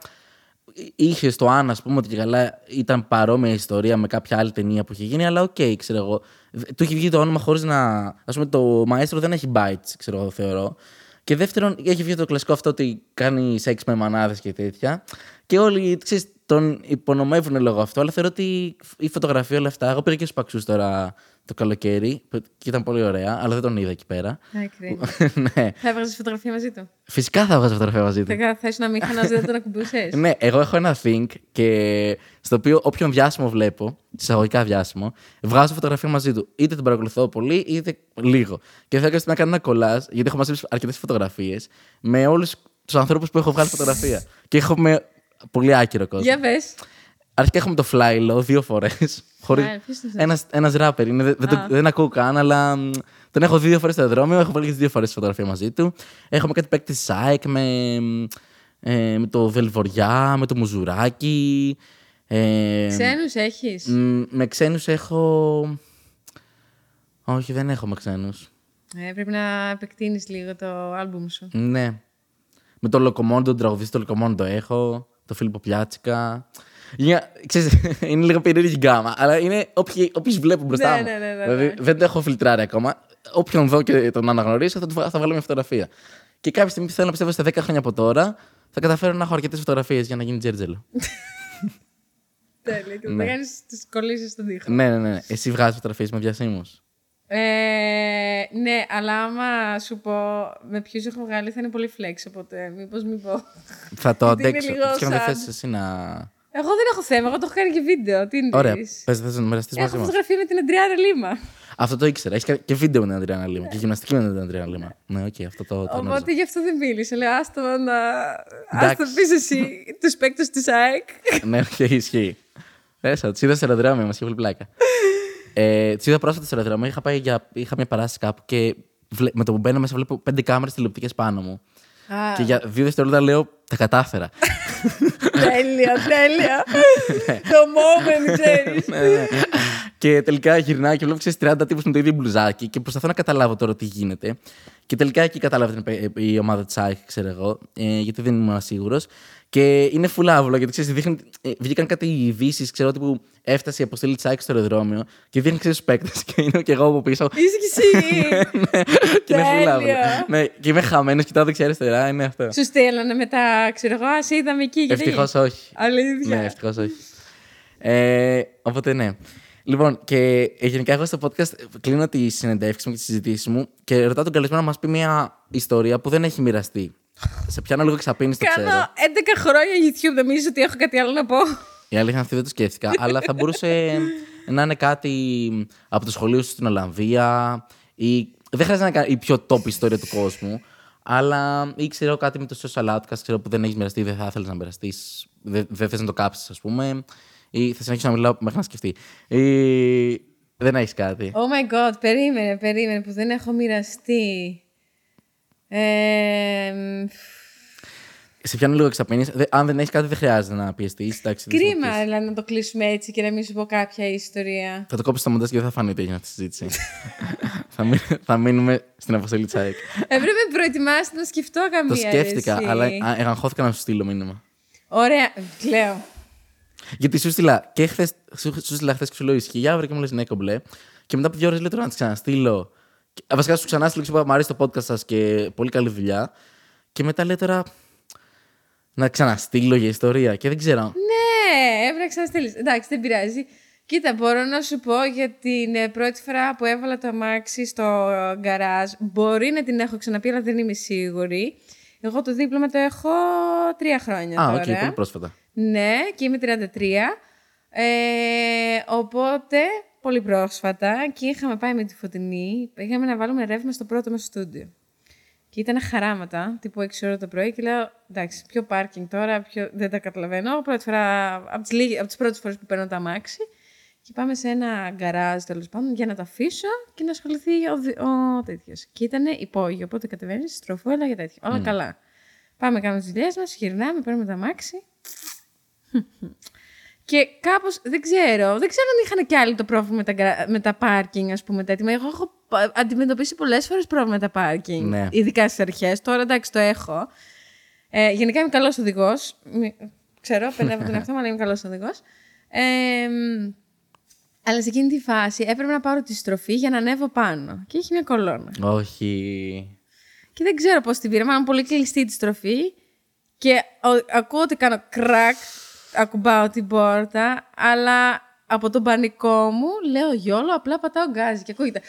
S1: είχε στο Άννα, ας πούμε, ότι και καλά ήταν παρόμοια ιστορία με κάποια άλλη ταινία που είχε γίνει, αλλά οκ, ξέρω εγώ. Του έχει βγει το όνομα χωρίς να. Α πούμε, το Μαέστρο δεν έχει bites, ξέρω εγώ, θεωρώ. Και δεύτερον, έχει βγει το κλασικό αυτό ότι κάνει σεξ με μανάδες και τέτοια. Και όλοι ξέρεις, τον υπονομεύουν λόγω αυτό, αλλά θεωρώ ότι η φωτογραφία όλα αυτά. Εγώ πήγα και στους Παξούς τώρα το καλοκαίρι, που- και ήταν πολύ ωραία, αλλά δεν τον είδα εκεί πέρα.
S2: Α, κρίμα.
S1: ναι.
S2: θα έβγαζες φωτογραφία μαζί του.
S1: Φυσικά θα βγάζω φωτογραφία μαζί του.
S2: Θα θες να μην χανάς, δεν τον ακουμπούσες;
S1: Ναι, εγώ έχω ένα think και στο οποίο όποιον διάσημο βλέπω, εισαγωγικά διάσημο, βγάζω φωτογραφία μαζί του. Είτε τον παρακολουθώ πολύ, είτε λίγο. Και θέλω να κάνω ένα κολλάζ, γιατί έχω μαζέψει αρκετές φωτογραφίες, με όλους τους ανθρώπους που έχω βγάλει φωτογραφία. και έχω με πολύ άκυρο κόσμο.
S2: Για πες.
S1: Αρχικά έχουμε το Flylo δύο φορές. Χωρίς...
S2: Flylo, ποιος είναι αυτός;
S1: Ένας, ένας ράπερ είναι, δεν, δεν, το-
S2: Α.
S1: δεν ακούω καν, αλλά μ, τον έχω δει δύο φορές στο αεροδρόμιο. Έχω βάλει και τις δύο φορές φωτογραφία μαζί του. Έχουμε κάτι παίκτες ΑΕΚ με, μ, ε, με το Βελβοριά, με το Μουζουράκη. Ε,
S2: Ξένους έχεις;
S1: μ, με ξένους έχω. Όχι, δεν έχω με ξένους.
S2: Ε, πρέπει να επεκτείνεις λίγο το άλμπουμ σου.
S1: Ναι. Με το Locomondo, τον τραγουδιστή το Locomondo έχω. Το Φίλιππο Πλιάτσικα. Για, ξέρεις, είναι λίγο περίεργη γκάμα, αλλά είναι όποιοι, όποιους βλέπω μπροστά
S2: Ναι,
S1: μου.
S2: ναι, ναι, ναι,
S1: Δηλαδή,
S2: ναι.
S1: δεν το έχω φιλτράρει ακόμα. Όποιον δω και τον αναγνωρίσω, θα, του, βγα- θα βγάλω μια φωτογραφία. Και κάποια στιγμή θέλω να πιστεύω στα 10 χρόνια από τώρα θα καταφέρω να έχω αρκετές φωτογραφίες για να γίνει τζέρτζελο.
S2: Τέλεια. Και
S1: Ναι.
S2: θα κάνεις τις κολλήσεις στον τοίχο.
S1: ναι, ναι, ναι. Εσύ βγάζεις φωτογραφίες με διασύμους.
S2: Ε, ναι, αλλά άμα σου πω με ποιους έχω βγάλει θα είναι πολύ flex. Οπότε μήπως μην πω.
S1: θα το
S2: Γιατί είναι
S1: αντέξω.
S2: λίγο
S1: Και αν δεν
S2: sad.
S1: θες εσύ να.
S2: Εγώ δεν έχω θέμα, εγώ το έχω κάνει και βίντεο. Τι είναι.
S1: Ωραία. Πες, θε να μοιραστείς μαζί
S2: Έχω
S1: μας.
S2: φωτογραφία με την Αντριάνα Λίμα.
S1: Αυτό το ήξερα. Έχεις και βίντεο με την Αντριάννα Λίμα. Και γυμναστική με την Αντριάννα Λίμα. Ναι, οκ, αυτό το, το γνώριζα.
S2: Οπότε γι' αυτό δεν μίλησε. Λέω, άστο να.
S1: Εντάξει.
S2: Άστο να πεις εσύ τους παίκτες της ΑΕΚ.
S1: ναι, οκ, ισχύει. Πέσα, τους είδα στο αεροδρόμιο, μας είχε πολύ πλάκα. ε, τους είδα πρόσφατα στο αεροδρόμιο. Είχα, πάει για, είχα μια παράσταση κάπου και βλέ- με το που μπαίνω μέσα βλέπω πέντε κάμερες τηλεοπτικές πάνω μου.
S2: Α,
S1: Και για δύο δευτερόλεπτα λέω τα κατάφερα.
S2: Τέλεια, τέλεια. το moment, ξέρεις.
S1: Ναι, ναι. και τελικά γυρνάω και βλέπω ξέρεις, 30 τύπους με το ίδιο μπλουζάκι και προσπαθώ να καταλάβω τώρα τι γίνεται. Και τελικά εκεί κατάλαβε την επε- η ομάδα της ΑΕΚ, ξέρω εγώ, ε, γιατί δεν ήμουν σίγουρος. Και είναι φουλάβουλο, γιατί ξέρεις, δείχνουν, ε, βγήκαν κάτι ειδήσεις, ξέρω ότι που έφτασε η αποστολή της ΑΕΚ στο αεροδρόμιο και δείχνει ξέρεις τους παίκτες και είναι και εγώ από πίσω.
S2: Είσαι κι εσύ.
S1: και είναι φουλάβουλο.
S2: Τέλεια.
S1: ναι, και είμαι χαμένος, κοιτάω δεξιά-αριστερά, είναι αυτό.
S2: Σου στέλνανε μετά, ξέρω εγώ, α είδαμε εκεί. γιατί-
S1: Ευτυχώς όχι.
S2: Αλήθεια.
S1: Ναι, ευτυχώς όχι. Ε, οπότε ναι. Λοιπόν, και ε, γενικά εγώ στο podcast κλείνω τι συνεντεύξει μου και τις συζητήσεις μου και ρωτάω τον καλεσμένο να μας πει μια ιστορία που δεν έχει μοιραστεί. Σε πιάνω λίγο ξαπίνεις, το
S2: Κάνω
S1: ξέρω.
S2: 11 χρόνια YouTube, νομίζω ότι έχω κάτι άλλο να πω.
S1: Η αλήθεια είναι αυτή δεν το σκέφτηκα. αλλά θα μπορούσε να είναι κάτι από το σχολείο σου στην Ολλανδία ή. Δεν χρειάζεται να είναι η πιο top ιστορία του κόσμου. Αλλά ή ξέρω κάτι με το social outcast ξέρω, που δεν έχεις μοιραστεί, δεν θα ήθελες να μοιραστείς. Δεν, δεν θες να το κάψεις, ας πούμε. Ή θα συνεχίσω να μιλάω μέχρι να σκεφτεί. Ή δεν έχεις κάτι.
S2: Oh my god, περίμενε, περίμενε, που δεν έχω μοιραστεί. Ε, μ,
S1: Σε πιάνω λίγο εξαπίνεις. Αν δεν έχεις κάτι, δεν χρειάζεται να πιεστείς.
S2: κρίμα, δηλαδή, να το κλείσουμε έτσι και να μην σου πω κάποια ιστορία.
S1: Θα το κόψω στα μοντάζ και δεν θα φανεί ότι έγινε αυτή η συζήτηση. θα, μείν- θα μείνουμε στην αποστολή τη ΑΕΚ.
S2: Έπρεπε να προετοιμάσετε να σκεφτώ καμία.
S1: Το σκέφτηκα,
S2: ρε, εσύ.
S1: αλλά α, εγαγχώθηκα να σου στείλω μήνυμα.
S2: Ωραία, λέω.
S1: Γιατί σου στείλα και χθες, σου, σου στείλα χθες και σου λέω ισχύει για αύριο και μου λες ναι, κομπλέ. Και μετά από δύο ώρες λέω τώρα να τη ξαναστείλω. Και, α, βασικά σου ξανά στείλω και σου είπα, Μ' αρέσει το podcast σας και πολύ καλή δουλειά. Και μετά λέει τώρα να ξαναστείλω για ιστορία. Και δεν ξέρω.
S2: Ναι, έπρεπε να ξαναστείλεις. Εντάξει, δεν πειράζει. Κοίτα, μπορώ να σου πω για την ε, πρώτη φορά που έβαλα το αμάξι στο γκαράζ. Μπορεί να την έχω ξαναπεί, αλλά δεν είμαι σίγουρη. Εγώ το δίπλωμα το έχω τρία χρόνια
S1: Α,
S2: τώρα.
S1: οκ, πολύ πρόσφατα.
S2: Ναι, και είμαι 33. Ε, οπότε, πολύ πρόσφατα και είχαμε πάει με τη Φωτεινή, πήγαμε να βάλουμε ρεύμα στο πρώτο μας στούντιο. Και ήταν χαράματα, τύπου 6 ώρα το πρωί και λέω, εντάξει, ποιο πάρκινγκ τώρα, ποιο... δεν τα καταλαβαίνω. Πρώτη φορά, από τις, λίγες, από τις πρώτες φορές που παίρνω το αμάξι. Και πάμε σε ένα γκαράζ, τέλος πάντων, για να το αφήσω και να ασχοληθεί ο, δι- ο τέτοιος. Και ήταν υπόγειο, οπότε κατεβαίνεις, στροφούλα και τέτοια. Όλα καλά. Πάμε, κάνουμε τις δουλειές μας, γυρνάμε, παίρνουμε το αμάξι. Και κάπως δεν ξέρω, δεν ξέρω αν είχαν κι άλλοι το πρόβλημα με τα, γκρα- με τα πάρκινγκ, ας πούμε, τα έτοιμα. Εγώ έχω πα- αντιμετωπίσει πολλές φορές πρόβλημα με τα πάρκινγκ.
S1: Ναι.
S2: Ειδικά στις αρχές. Τώρα εντάξει, το έχω. Ε, γενικά είμαι καλός οδηγός. Ξέρω, πενεύω τον εαυτό μου, αλλά είμαι καλός οδηγός. Ε, μ, αλλά σε εκείνη τη φάση έπρεπε να πάρω τη στροφή για να ανέβω πάνω. Και έχει μια κολόνα.
S1: Όχι.
S2: Και δεν ξέρω πώς την πήρα. Μάλλον πολύ κλειστή τη στροφή. Και ο- ακούω ότι κάνω κρακ, ακουμπάω την πόρτα, αλλά από τον πανικό μου λέω γιόλο, απλά πατάω γκάζι και ακούγεται.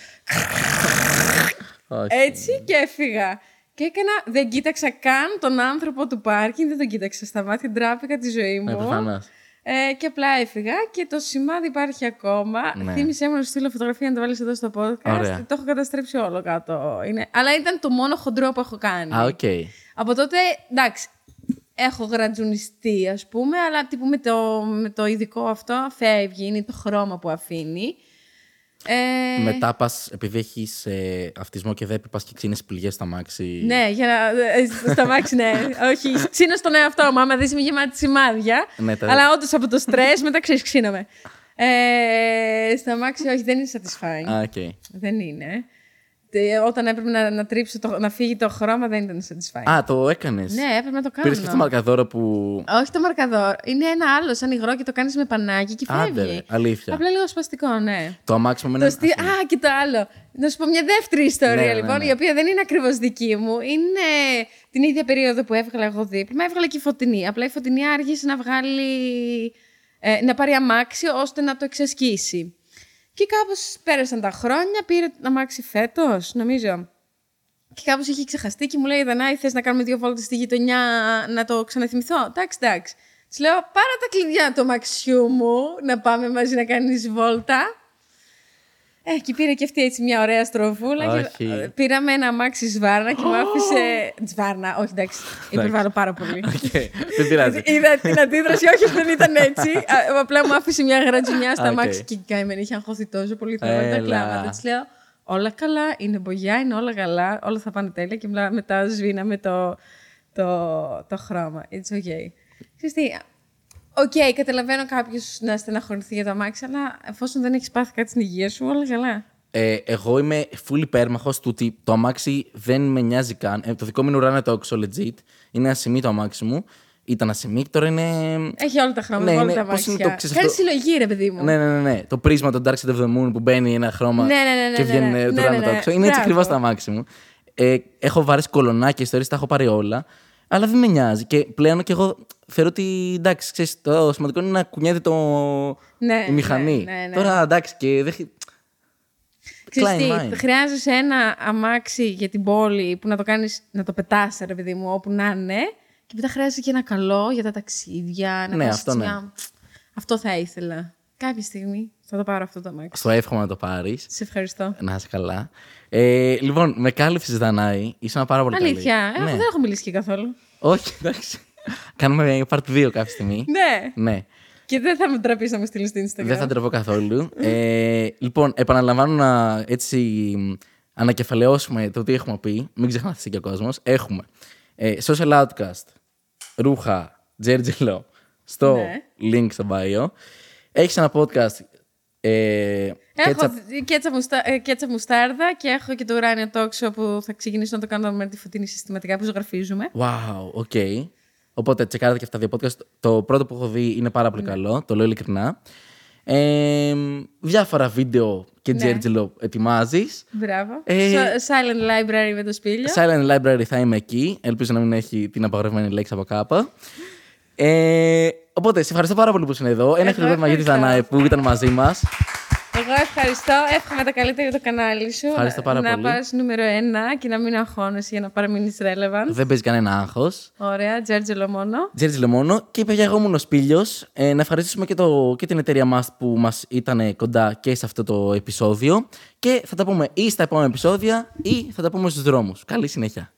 S1: Όχι.
S2: Έτσι και έφυγα. Και έκανα, δεν κοίταξα καν τον άνθρωπο του πάρκινγκ, δεν τον κοίταξα στα μάτια, ντράπηκα τη ζωή
S1: Ναι,
S2: μου.
S1: προφανώς.
S2: Ε, και απλά έφυγα και το σημάδι υπάρχει ακόμα.
S1: Ναι.
S2: Θύμησέ μου να σου στείλω φωτογραφία να το βάλεις εδώ στο podcast.
S1: Ωραία.
S2: Το έχω καταστρέψει όλο κάτω. Είναι... Αλλά ήταν το μόνο χοντρό που έχω κάνει.
S1: Α, οκ.
S2: Από τότε, εντάξει, έχω γρατζουνιστεί, ας πούμε, αλλά τύπου με το, με το ειδικό αυτό φεύγει, είναι το χρώμα που αφήνει. Ε,
S1: Μετά πας, επειδή έχεις ε, αυτισμό και δεν πας και ξύνεις πληγές στ' αμάξι.
S2: Ναι, για να. ε, Στ' αμάξι, ναι. Όχι, ξύνω στον εαυτό μου. Άμα δεις με γεμάτη σημάδια.
S1: Ναι, τα-
S2: Αλλά όντως από το στρες μετά ξέρεις, ξύνομαι. Ε, στ' αμάξι, όχι, δεν είναι satisfying.
S1: Α, οκ.
S2: δεν είναι. Τε- Όταν έπρεπε να, να, τρίψω το, να φύγει το χρώμα, δεν ήταν satisfying.
S1: Α, το έκανες.
S2: ναι, έπρεπε να το κάνω.
S1: Πήρες και αυτό το μαρκαδόρο που.
S2: Όχι το μαρκαδόρ. Είναι ένα άλλο σαν υγρό και το κάνεις με πανάκι και
S1: Άντε,
S2: φεύγει.
S1: ρε, αλήθεια.
S2: Απλά λίγο σπαστικό, ναι.
S1: Το αμάξι μου
S2: Το
S1: είναι.
S2: στυλ... Α, και το άλλο. Να σου πω μια δεύτερη ιστορία,
S1: Ναι, ναι,
S2: λοιπόν,
S1: ναι.
S2: η οποία δεν είναι ακριβώς δική μου. Είναι την ίδια περίοδο που έβγαλα εγώ δίπλωμα, έβγαλα και η φωτεινή. Απλά η φωτεινή άργησε να βγάλει. Ε, να πάρει αμάξι ώστε να το εξασκήσει. Και κάπως πέρασαν τα χρόνια, πήρε το αμάξι φέτος, νομίζω. Και κάπως είχε ξεχαστεί και μου λέει: Δανάη, θες να κάνουμε δύο βόλτες στη γειτονιά να το ξαναθυμηθώ; Εντάξει, εντάξει. Της λέω: Πάρε τα κλειδιά του αμαξιού μου να πάμε μαζί να κάνεις βόλτα. Ε, και πήρε και αυτή έτσι μια ωραία στροφούλα.
S1: Όχι.
S2: Και ε, πήραμε ένα αμάξι σβάρνα και μου άφησε. Σβάρνα, όχι εντάξει. Υπερβάλλω πάρα πολύ.
S1: Οκ, Δεν πειράζει.
S2: Είδα την αντίδραση, όχι δεν ήταν έτσι. Α, Απλά μου άφησε μια γρατζουνιά στα
S1: Οκ.
S2: αμάξι και η καημένη είχε αγχωθεί τόσο πολύ. Τώρα τα
S1: Έλα.
S2: κλάματα. Της λέω όλα καλά, είναι μπογιά, είναι όλα καλά, όλα θα πάνε τέλεια. Και μετά- μετά σβήναμε το, το, το χρώμα. It's okay. Ξέρεις τι, Οκ, καταλαβαίνω κάποιος να στεναχωρηθεί για το αμάξι, αλλά εφόσον δεν έχεις πάθει κάτι στην υγεία σου, όλα καλά.
S1: Ε, εγώ είμαι full υπέρμαχος του ότι το αμάξι δεν με νοιάζει καν. Ε, το δικό μου είναι ουράνιο τόξο, legit. Είναι ασημί το αμάξι μου. Ήταν ασημί, τώρα είναι.
S2: Έχει όλα τα χρώματα,
S1: Ναι,
S2: όλα
S1: είναι-
S2: τα
S1: πώς είναι
S2: αμάξια.
S1: το- ξέρεις
S2: Κάνει
S1: αυτό-
S2: συλλογή, ρε παιδί μου.
S1: Ναι, ναι, ναι, ναι. Το πρίσμα, το Dark Side of the Moon που μπαίνει ένα χρώμα
S2: Ναι, ναι, ναι, ναι,
S1: και
S2: ναι,
S1: βγαίνει
S2: ναι.
S1: το
S2: Ναι,
S1: ουράνιο
S2: ναι, ναι.
S1: τόξο. Είναι έτσι
S2: Μπράβο.
S1: ακριβώς το αμάξι μου. Ε, έχω βαρέσει κολονάκια ιστορίες, τα έχω πάρει όλα. Αλλά δεν με νοιάζει. Και πλέον και εγώ θεωρώ ότι εντάξει, ξέρεις, το σημαντικό είναι να κουνιέται το...
S2: Ναι,
S1: η μηχανή.
S2: ναι, ναι, ναι.
S1: Τώρα εντάξει, και δεν. χει-
S2: Ξέρεις
S1: Klein
S2: τι,
S1: mind.
S2: χρειάζεσαι ένα αμάξι για την πόλη που να το κάνεις, να το πετάς, ρε παιδί μου, όπου να είναι. Και μετά χρειάζεσαι και ένα καλό για τα ταξίδια. Να
S1: Ναι,
S2: πας
S1: αυτό
S2: έτσι
S1: ναι.
S2: μια- Αυτό θα ήθελα. Κάποια στιγμή θα το πάρω αυτό το αμάξι.
S1: Στο εύχομαι να το πάρεις.
S2: Σε ευχαριστώ.
S1: Να είσαι καλά. Ε, λοιπόν, με κάλυψες Δανάη. Ήσουν πάρα πολύ καλή.
S2: Αλήθεια. Ε,
S1: Ναι.
S2: δεν έχω μιλήσει και καθόλου.
S1: Όχι, εντάξει. Κάνουμε part 2 κάποια στιγμή.
S2: Ναι.
S1: ναι.
S2: Και δεν θα με τραπείς να με στείλει στο Instagram.
S1: Δεν θα τρεβώ καθόλου. ε, λοιπόν, επαναλαμβάνω να έτσι μ, ανακεφαλαιώσουμε το τι έχουμε πει. Μην ξεχνάτε εσύ και ο κόσμος. Έχουμε ε, social outcast, ρούχα, τζέρτζελο στο
S2: Ναι.
S1: link στο bio. Έχεις ένα podcast. Ε,
S2: Έχω
S1: ketchup-
S2: κέτσα, μουστα... ε, κέτσαπ μουστάρδα και έχω και το ουράνιο τόξο που θα ξεκινήσω να το κάνω με τη φωτεινή συστηματικά που ζωγραφίζουμε.
S1: Wow, OK. Οπότε τσεκάρετε και αυτά τα δύο podcast. Το πρώτο που έχω δει είναι πάρα
S2: Ναι.
S1: πολύ καλό, το λέω ειλικρινά. Ε, διάφορα βίντεο και
S2: Ναι.
S1: τζέρτζελο ετοιμάζεις.
S2: Μπράβο.
S1: Ε,
S2: So- Silent Library με το Σπήλιο.
S1: Silent Library θα είμαι εκεί. Ελπίζω να μην έχει την απαγορευμένη λέξη από κάπου. Ε, Οπότε, σε ευχαριστώ πάρα πολύ που είσαι εδώ. Ένα χειροκρότημα για
S2: της
S1: Δανάη που ήταν μαζί μας.
S2: Εγώ ευχαριστώ. Εύχομαι τα καλύτερα για το κανάλι σου.
S1: Ευχαριστώ πάρα
S2: να
S1: πολύ.
S2: Να πας νούμερο ένα και να μην αγχώνεσαι για να παραμείνεις relevant.
S1: Δεν παίζει κανένα άγχος.
S2: Ωραία, Τζέρτζελο μόνο.
S1: Τζέρτζελο μόνο. Και παιδιά, εγώ ήμουν ο Σπίλιος. Ε, να ευχαριστήσουμε και, το, και την εταιρεία μας που μας ήταν κοντά και σε αυτό το επεισόδιο. Και θα τα πούμε ή στα επόμενα επεισόδια ή θα τα πούμε στους δρόμους. Καλή συνέχεια.